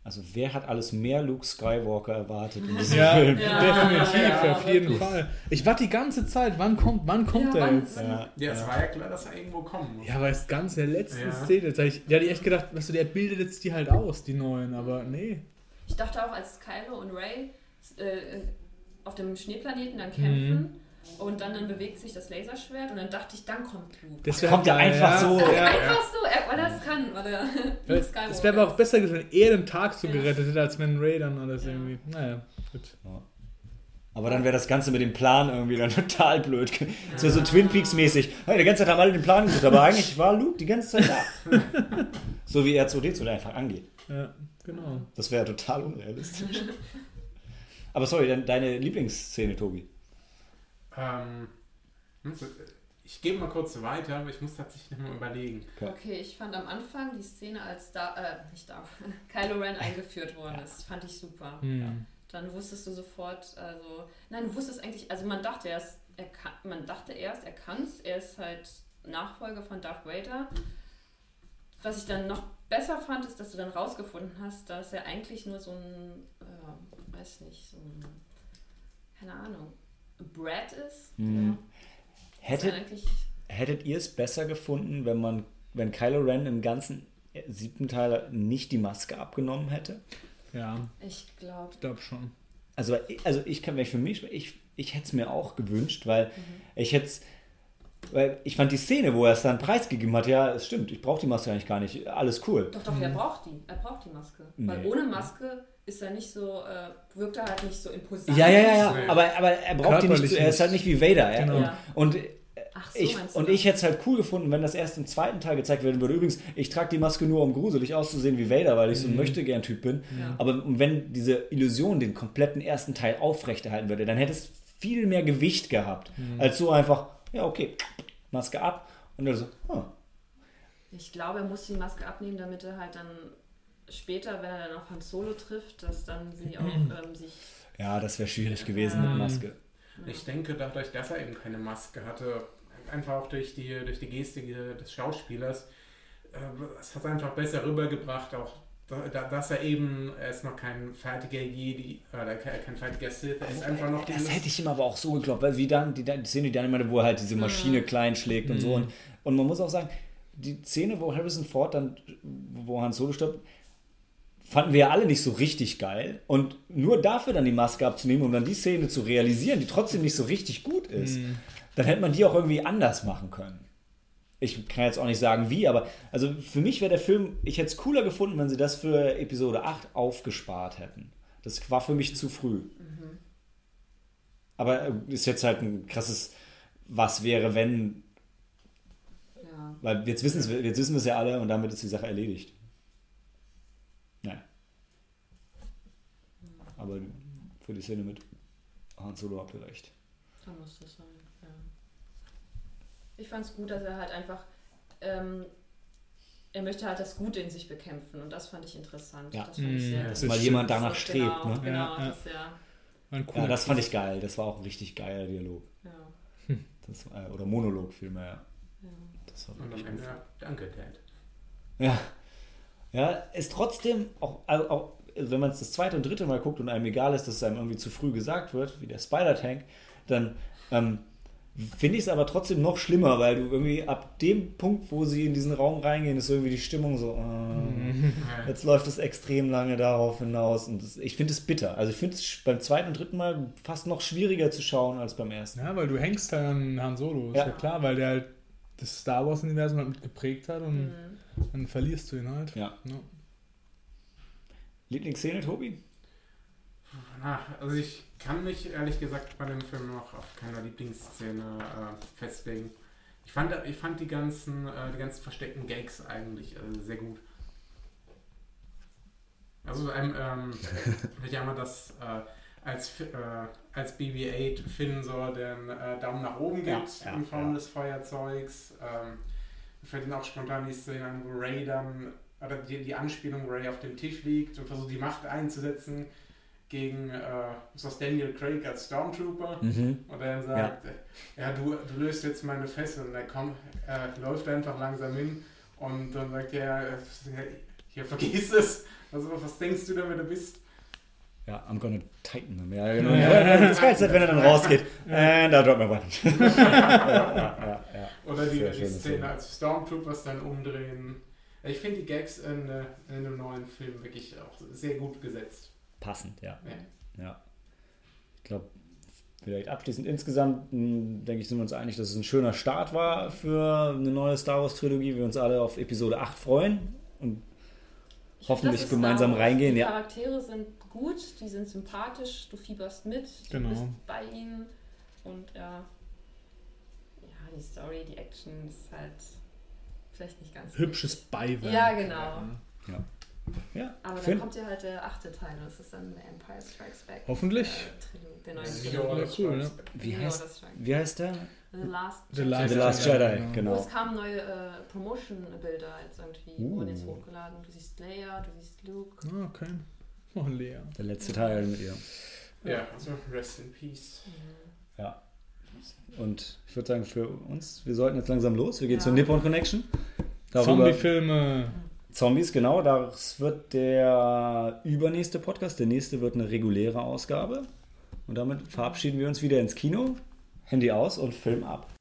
Speaker 1: Also wer hat alles mehr Luke Skywalker erwartet in diesem
Speaker 2: Ja,
Speaker 1: Film?
Speaker 3: Ja.
Speaker 2: definitiv,
Speaker 3: Ja,
Speaker 2: auf jeden
Speaker 3: wirklich.
Speaker 2: Fall. Ich warte die ganze Zeit, wann kommt, wann kommt
Speaker 3: wann-
Speaker 2: jetzt?
Speaker 1: Ja,
Speaker 4: Ja, es war ja klar, dass er irgendwo kommen muss.
Speaker 2: Ja, aber es ganz in der letzten
Speaker 4: Ja.
Speaker 2: Szene, da hab ich, da hatte ich echt gedacht, weißt du, der bildet jetzt die halt aus, die neuen, aber nee.
Speaker 3: Ich dachte auch, als Kylo und Ray äh, auf dem Schneeplaneten dann kämpfen und dann, dann bewegt sich das Laserschwert und dann dachte ich, dann kommt Luke.
Speaker 2: Das
Speaker 1: Kommt ja einfach so.
Speaker 2: Ja,
Speaker 3: Einfach so, er, weil er es kann, weil er
Speaker 2: Es wäre aber auch besser gewesen, wenn er den Tag so
Speaker 3: Ja.
Speaker 2: gerettet hätte, als wenn Ray dann alles
Speaker 3: Ja.
Speaker 2: irgendwie. Naja, gut.
Speaker 1: Aber dann wäre das Ganze mit dem Plan irgendwie dann total blöd. Das wäre so Twin Peaks-mäßig. Hey, die ganze Zeit haben alle den Plan gesucht, aber eigentlich war Luke die ganze Zeit da. so wie R2D2 der einfach angeht.
Speaker 2: Ja, genau.
Speaker 1: Das wäre total unrealistisch. Aber sorry, dann deine Lieblingsszene, Tobi.
Speaker 4: Ähm, hm, ich gebe mal kurz weiter, aber ich muss tatsächlich noch mal überlegen.
Speaker 3: Okay, ich fand am Anfang die Szene, als da, äh, nicht da, Kylo Ren eingeführt worden ist, fand ich super.
Speaker 2: Hm.
Speaker 3: Dann wusstest du sofort, also, nein, du wusstest eigentlich, also man dachte erst, er kann, man dachte erst, er kann's, er ist halt Nachfolger von Darth Vader. Was ich dann noch besser fand, ist, dass du dann rausgefunden hast, dass er eigentlich nur so ein, äh, weiß nicht, so ein, keine Ahnung, Brad ist.
Speaker 1: Mhm.
Speaker 3: Ja.
Speaker 1: Hättet,
Speaker 3: eigentlich,
Speaker 1: hättet ihr es besser gefunden, wenn man, wenn Kylo Ren im ganzen siebten Teil nicht die Maske abgenommen hätte?
Speaker 2: Ja,
Speaker 3: ich glaube,
Speaker 2: ich glaube schon.
Speaker 1: Also, also ich kann mich für mich, ich, ich hätte es mir auch gewünscht, weil ich hätte weil ich fand die Szene, wo er es dann preisgegeben hat, ja, es stimmt, ich brauche die Maske eigentlich gar nicht, alles cool.
Speaker 3: Doch, doch, er braucht die. Er braucht die Maske. Weil
Speaker 1: Nee.
Speaker 3: ohne Maske ist er nicht so, äh, wirkt er halt nicht so imposant.
Speaker 1: Ja, ja, ja, ja,
Speaker 4: Nee.
Speaker 1: aber, aber er braucht die nicht, zu, er ist halt nicht wie Vader. Er,
Speaker 2: Genau.
Speaker 3: Ja.
Speaker 1: Und, und
Speaker 3: Ach so,
Speaker 1: ich,
Speaker 3: meinst du
Speaker 1: und
Speaker 3: das?
Speaker 1: ich hätte es halt cool gefunden, wenn das erst im zweiten Teil gezeigt werden würde. Übrigens, ich trage die Maske nur, um gruselig auszusehen wie Vader, weil ich so ein Möchtegern-Typ bin.
Speaker 3: Ja.
Speaker 1: Aber wenn diese Illusion den kompletten ersten Teil aufrechterhalten würde, dann hätte es viel mehr Gewicht gehabt, als so einfach, ja, okay, Maske ab. Und dann so, hm,
Speaker 3: Ich glaube, er muss die Maske abnehmen, damit er halt dann später, wenn er dann auf Han Solo trifft, dass dann sie auch ähm, sich.
Speaker 1: ja, das wäre schwierig gewesen
Speaker 3: Ja.
Speaker 1: mit Maske.
Speaker 4: Ich denke, dadurch, dass er eben keine Maske hatte, einfach auch durch die, durch die Gestik des Schauspielers, äh, es hat einfach besser rübergebracht, auch dass er eben, er ist noch kein fertiger Jedi, oder kein, fertiger Sith, er ist einfach noch
Speaker 1: Das hätte ich ihm aber auch so geglaubt, weil wie dann, die, die Szene, die dann immer, wo er halt diese Maschine klein schlägt und so. Und, und man muss auch sagen, die Szene, wo Harrison Ford dann, wo Han Solo stirbt, fanden wir ja alle nicht so richtig geil. Und nur dafür dann die Maske abzunehmen, um dann die Szene zu realisieren, die trotzdem nicht so richtig gut ist, dann hätte man die auch irgendwie anders machen können. Ich kann jetzt auch nicht sagen wie, aber also für mich wäre der Film, ich hätte es cooler gefunden, wenn sie das für Episode 8 aufgespart hätten. Das war für mich zu früh. Aber äh, ist jetzt halt ein krasses Was wäre, wenn,
Speaker 3: Ja.
Speaker 1: weil jetzt wissen, jetzt wissen wir es ja alle und damit ist die Sache erledigt. Naja. Aber für die Szene mit Han Solo habt ihr recht.
Speaker 3: Da muss das sein. Ich fand es gut, dass er halt einfach. Ähm, er möchte halt das Gute in sich bekämpfen und das fand ich interessant.
Speaker 1: Ja.
Speaker 3: Das fand ich sehr
Speaker 2: das
Speaker 1: Dass
Speaker 2: ist
Speaker 1: mal jemand danach
Speaker 3: So,
Speaker 1: strebt.
Speaker 3: Genau,
Speaker 1: Ne?
Speaker 3: genau
Speaker 2: Ja,
Speaker 3: das ja.
Speaker 1: Ja, das fand ich geil. Das war auch ein richtig geiler Dialog.
Speaker 3: ja,
Speaker 1: Das, war- äh, oder Monolog vielmehr. ja.
Speaker 3: ja.
Speaker 1: Das war
Speaker 4: Und
Speaker 1: wirklich
Speaker 4: am. Ende, danke, Dad.
Speaker 1: Ja. Ja, ist trotzdem auch, also auch wenn man es das zweite und dritte Mal guckt und einem egal ist, dass es einem irgendwie zu früh gesagt wird, wie der Spider-Tank, dann ähm, finde ich es aber trotzdem noch schlimmer, weil du irgendwie ab dem Punkt, wo sie in diesen Raum reingehen, ist irgendwie die Stimmung so, äh, jetzt läuft es extrem lange darauf hinaus und das, ich finde es bitter. Also ich finde es beim zweiten und dritten Mal fast noch schwieriger zu schauen als beim ersten.
Speaker 2: Ja, weil du hängst halt an Han Solo, ist ja,
Speaker 1: Ja.
Speaker 2: klar, weil der halt das Star Wars-Universum halt mit geprägt hat und
Speaker 3: Mhm.
Speaker 2: dann verlierst du ihn halt.
Speaker 1: Ja.
Speaker 2: Ja.
Speaker 1: Lieblingsszene, Tobi?
Speaker 4: Also ich kann mich ehrlich gesagt bei dem Film noch auf keine Lieblingsszene äh, festlegen. Ich fand, ich fand die ganzen, äh, die ganzen versteckten Gags eigentlich äh, sehr gut. Also ähm, ähm, ich habe mal das äh, als, äh, als BB-8 Finn so den äh, Daumen nach oben
Speaker 1: Ja,
Speaker 4: gibt
Speaker 1: ja,
Speaker 4: in Form
Speaker 1: ja.
Speaker 4: des Feuerzeugs. Ähm, fällt ihnen auch spontan die Szene an, wo Ray dann, oder die, die Anspielung, wo Ray auf dem Tisch liegt und versucht die Macht einzusetzen gegen äh, ist das Daniel Craig als Stormtrooper.
Speaker 1: Mhm.
Speaker 4: Und er dann sagt, ja, du, du löst jetzt meine Fesseln. Und er kommt, er läuft einfach langsam hin und dann sagt er, äh, hier vergiss es. Also was denkst du denn, wer du bist?
Speaker 1: Ja, I'm gonna tighten them. Ja, genau. Das Geilste, wenn er dann rausgeht. And I drop my weapon. ja, ja, ja, ja.
Speaker 4: Oder die, die Szene. als Stormtroopers dann umdrehen. Ich finde die Gags in, äh, in dem neuen Film wirklich auch sehr gut gesetzt.
Speaker 1: Passend, ja.
Speaker 4: Ja.
Speaker 1: Ja. Ich glaube, vielleicht abschließend insgesamt, mh, denke ich, sind wir uns einig, dass es ein schöner Start war für eine neue Star Wars Trilogie. Wir uns alle auf Episode 8 freuen und
Speaker 3: Ich
Speaker 1: Hoffentlich gemeinsam
Speaker 3: Wars.
Speaker 1: reingehen,
Speaker 3: die
Speaker 1: ja.
Speaker 3: Charaktere sind gut, die sind sympathisch, du fieberst mit, du
Speaker 2: Genau.
Speaker 3: bist bei ihnen und ja, ja, die Story, die Action ist halt vielleicht nicht ganz
Speaker 2: Hübsches Beiwerk.
Speaker 3: Ja, genau.
Speaker 1: ja,
Speaker 3: Aber dann kommt ja halt der achte Teil und das ist dann der Empire Strikes Back.
Speaker 2: Hoffentlich.
Speaker 3: Äh, Trilo- der neue
Speaker 4: Ja,
Speaker 3: Trilogie.
Speaker 4: das
Speaker 2: cool, ne?
Speaker 1: wie heißt, wie heißt der?
Speaker 3: The Last
Speaker 2: The
Speaker 3: Jedi.
Speaker 2: Last
Speaker 1: The Last
Speaker 2: Jedi,
Speaker 1: Jedi,
Speaker 2: genau.
Speaker 3: Oh, es kamen neue äh, Promotion-Bilder jetzt irgendwie,
Speaker 1: Uh.
Speaker 3: wurden jetzt hochgeladen. Du siehst Leia, du siehst Luke.
Speaker 2: Ah, okay. Oh, Lea.
Speaker 1: Der letzte Teil mit ihr.
Speaker 4: Ja, also rest in peace.
Speaker 1: Ja. Und ich würde sagen, für uns, wir sollten jetzt langsam los. Wir gehen
Speaker 3: Ja.
Speaker 1: zur Nippon Connection.
Speaker 2: Zombie-Filme.
Speaker 1: Zombies, genau. Das wird der übernächste Podcast. Der nächste wird eine reguläre Ausgabe. Und damit verabschieden wir uns wieder ins Kino. Handy aus und Film ab.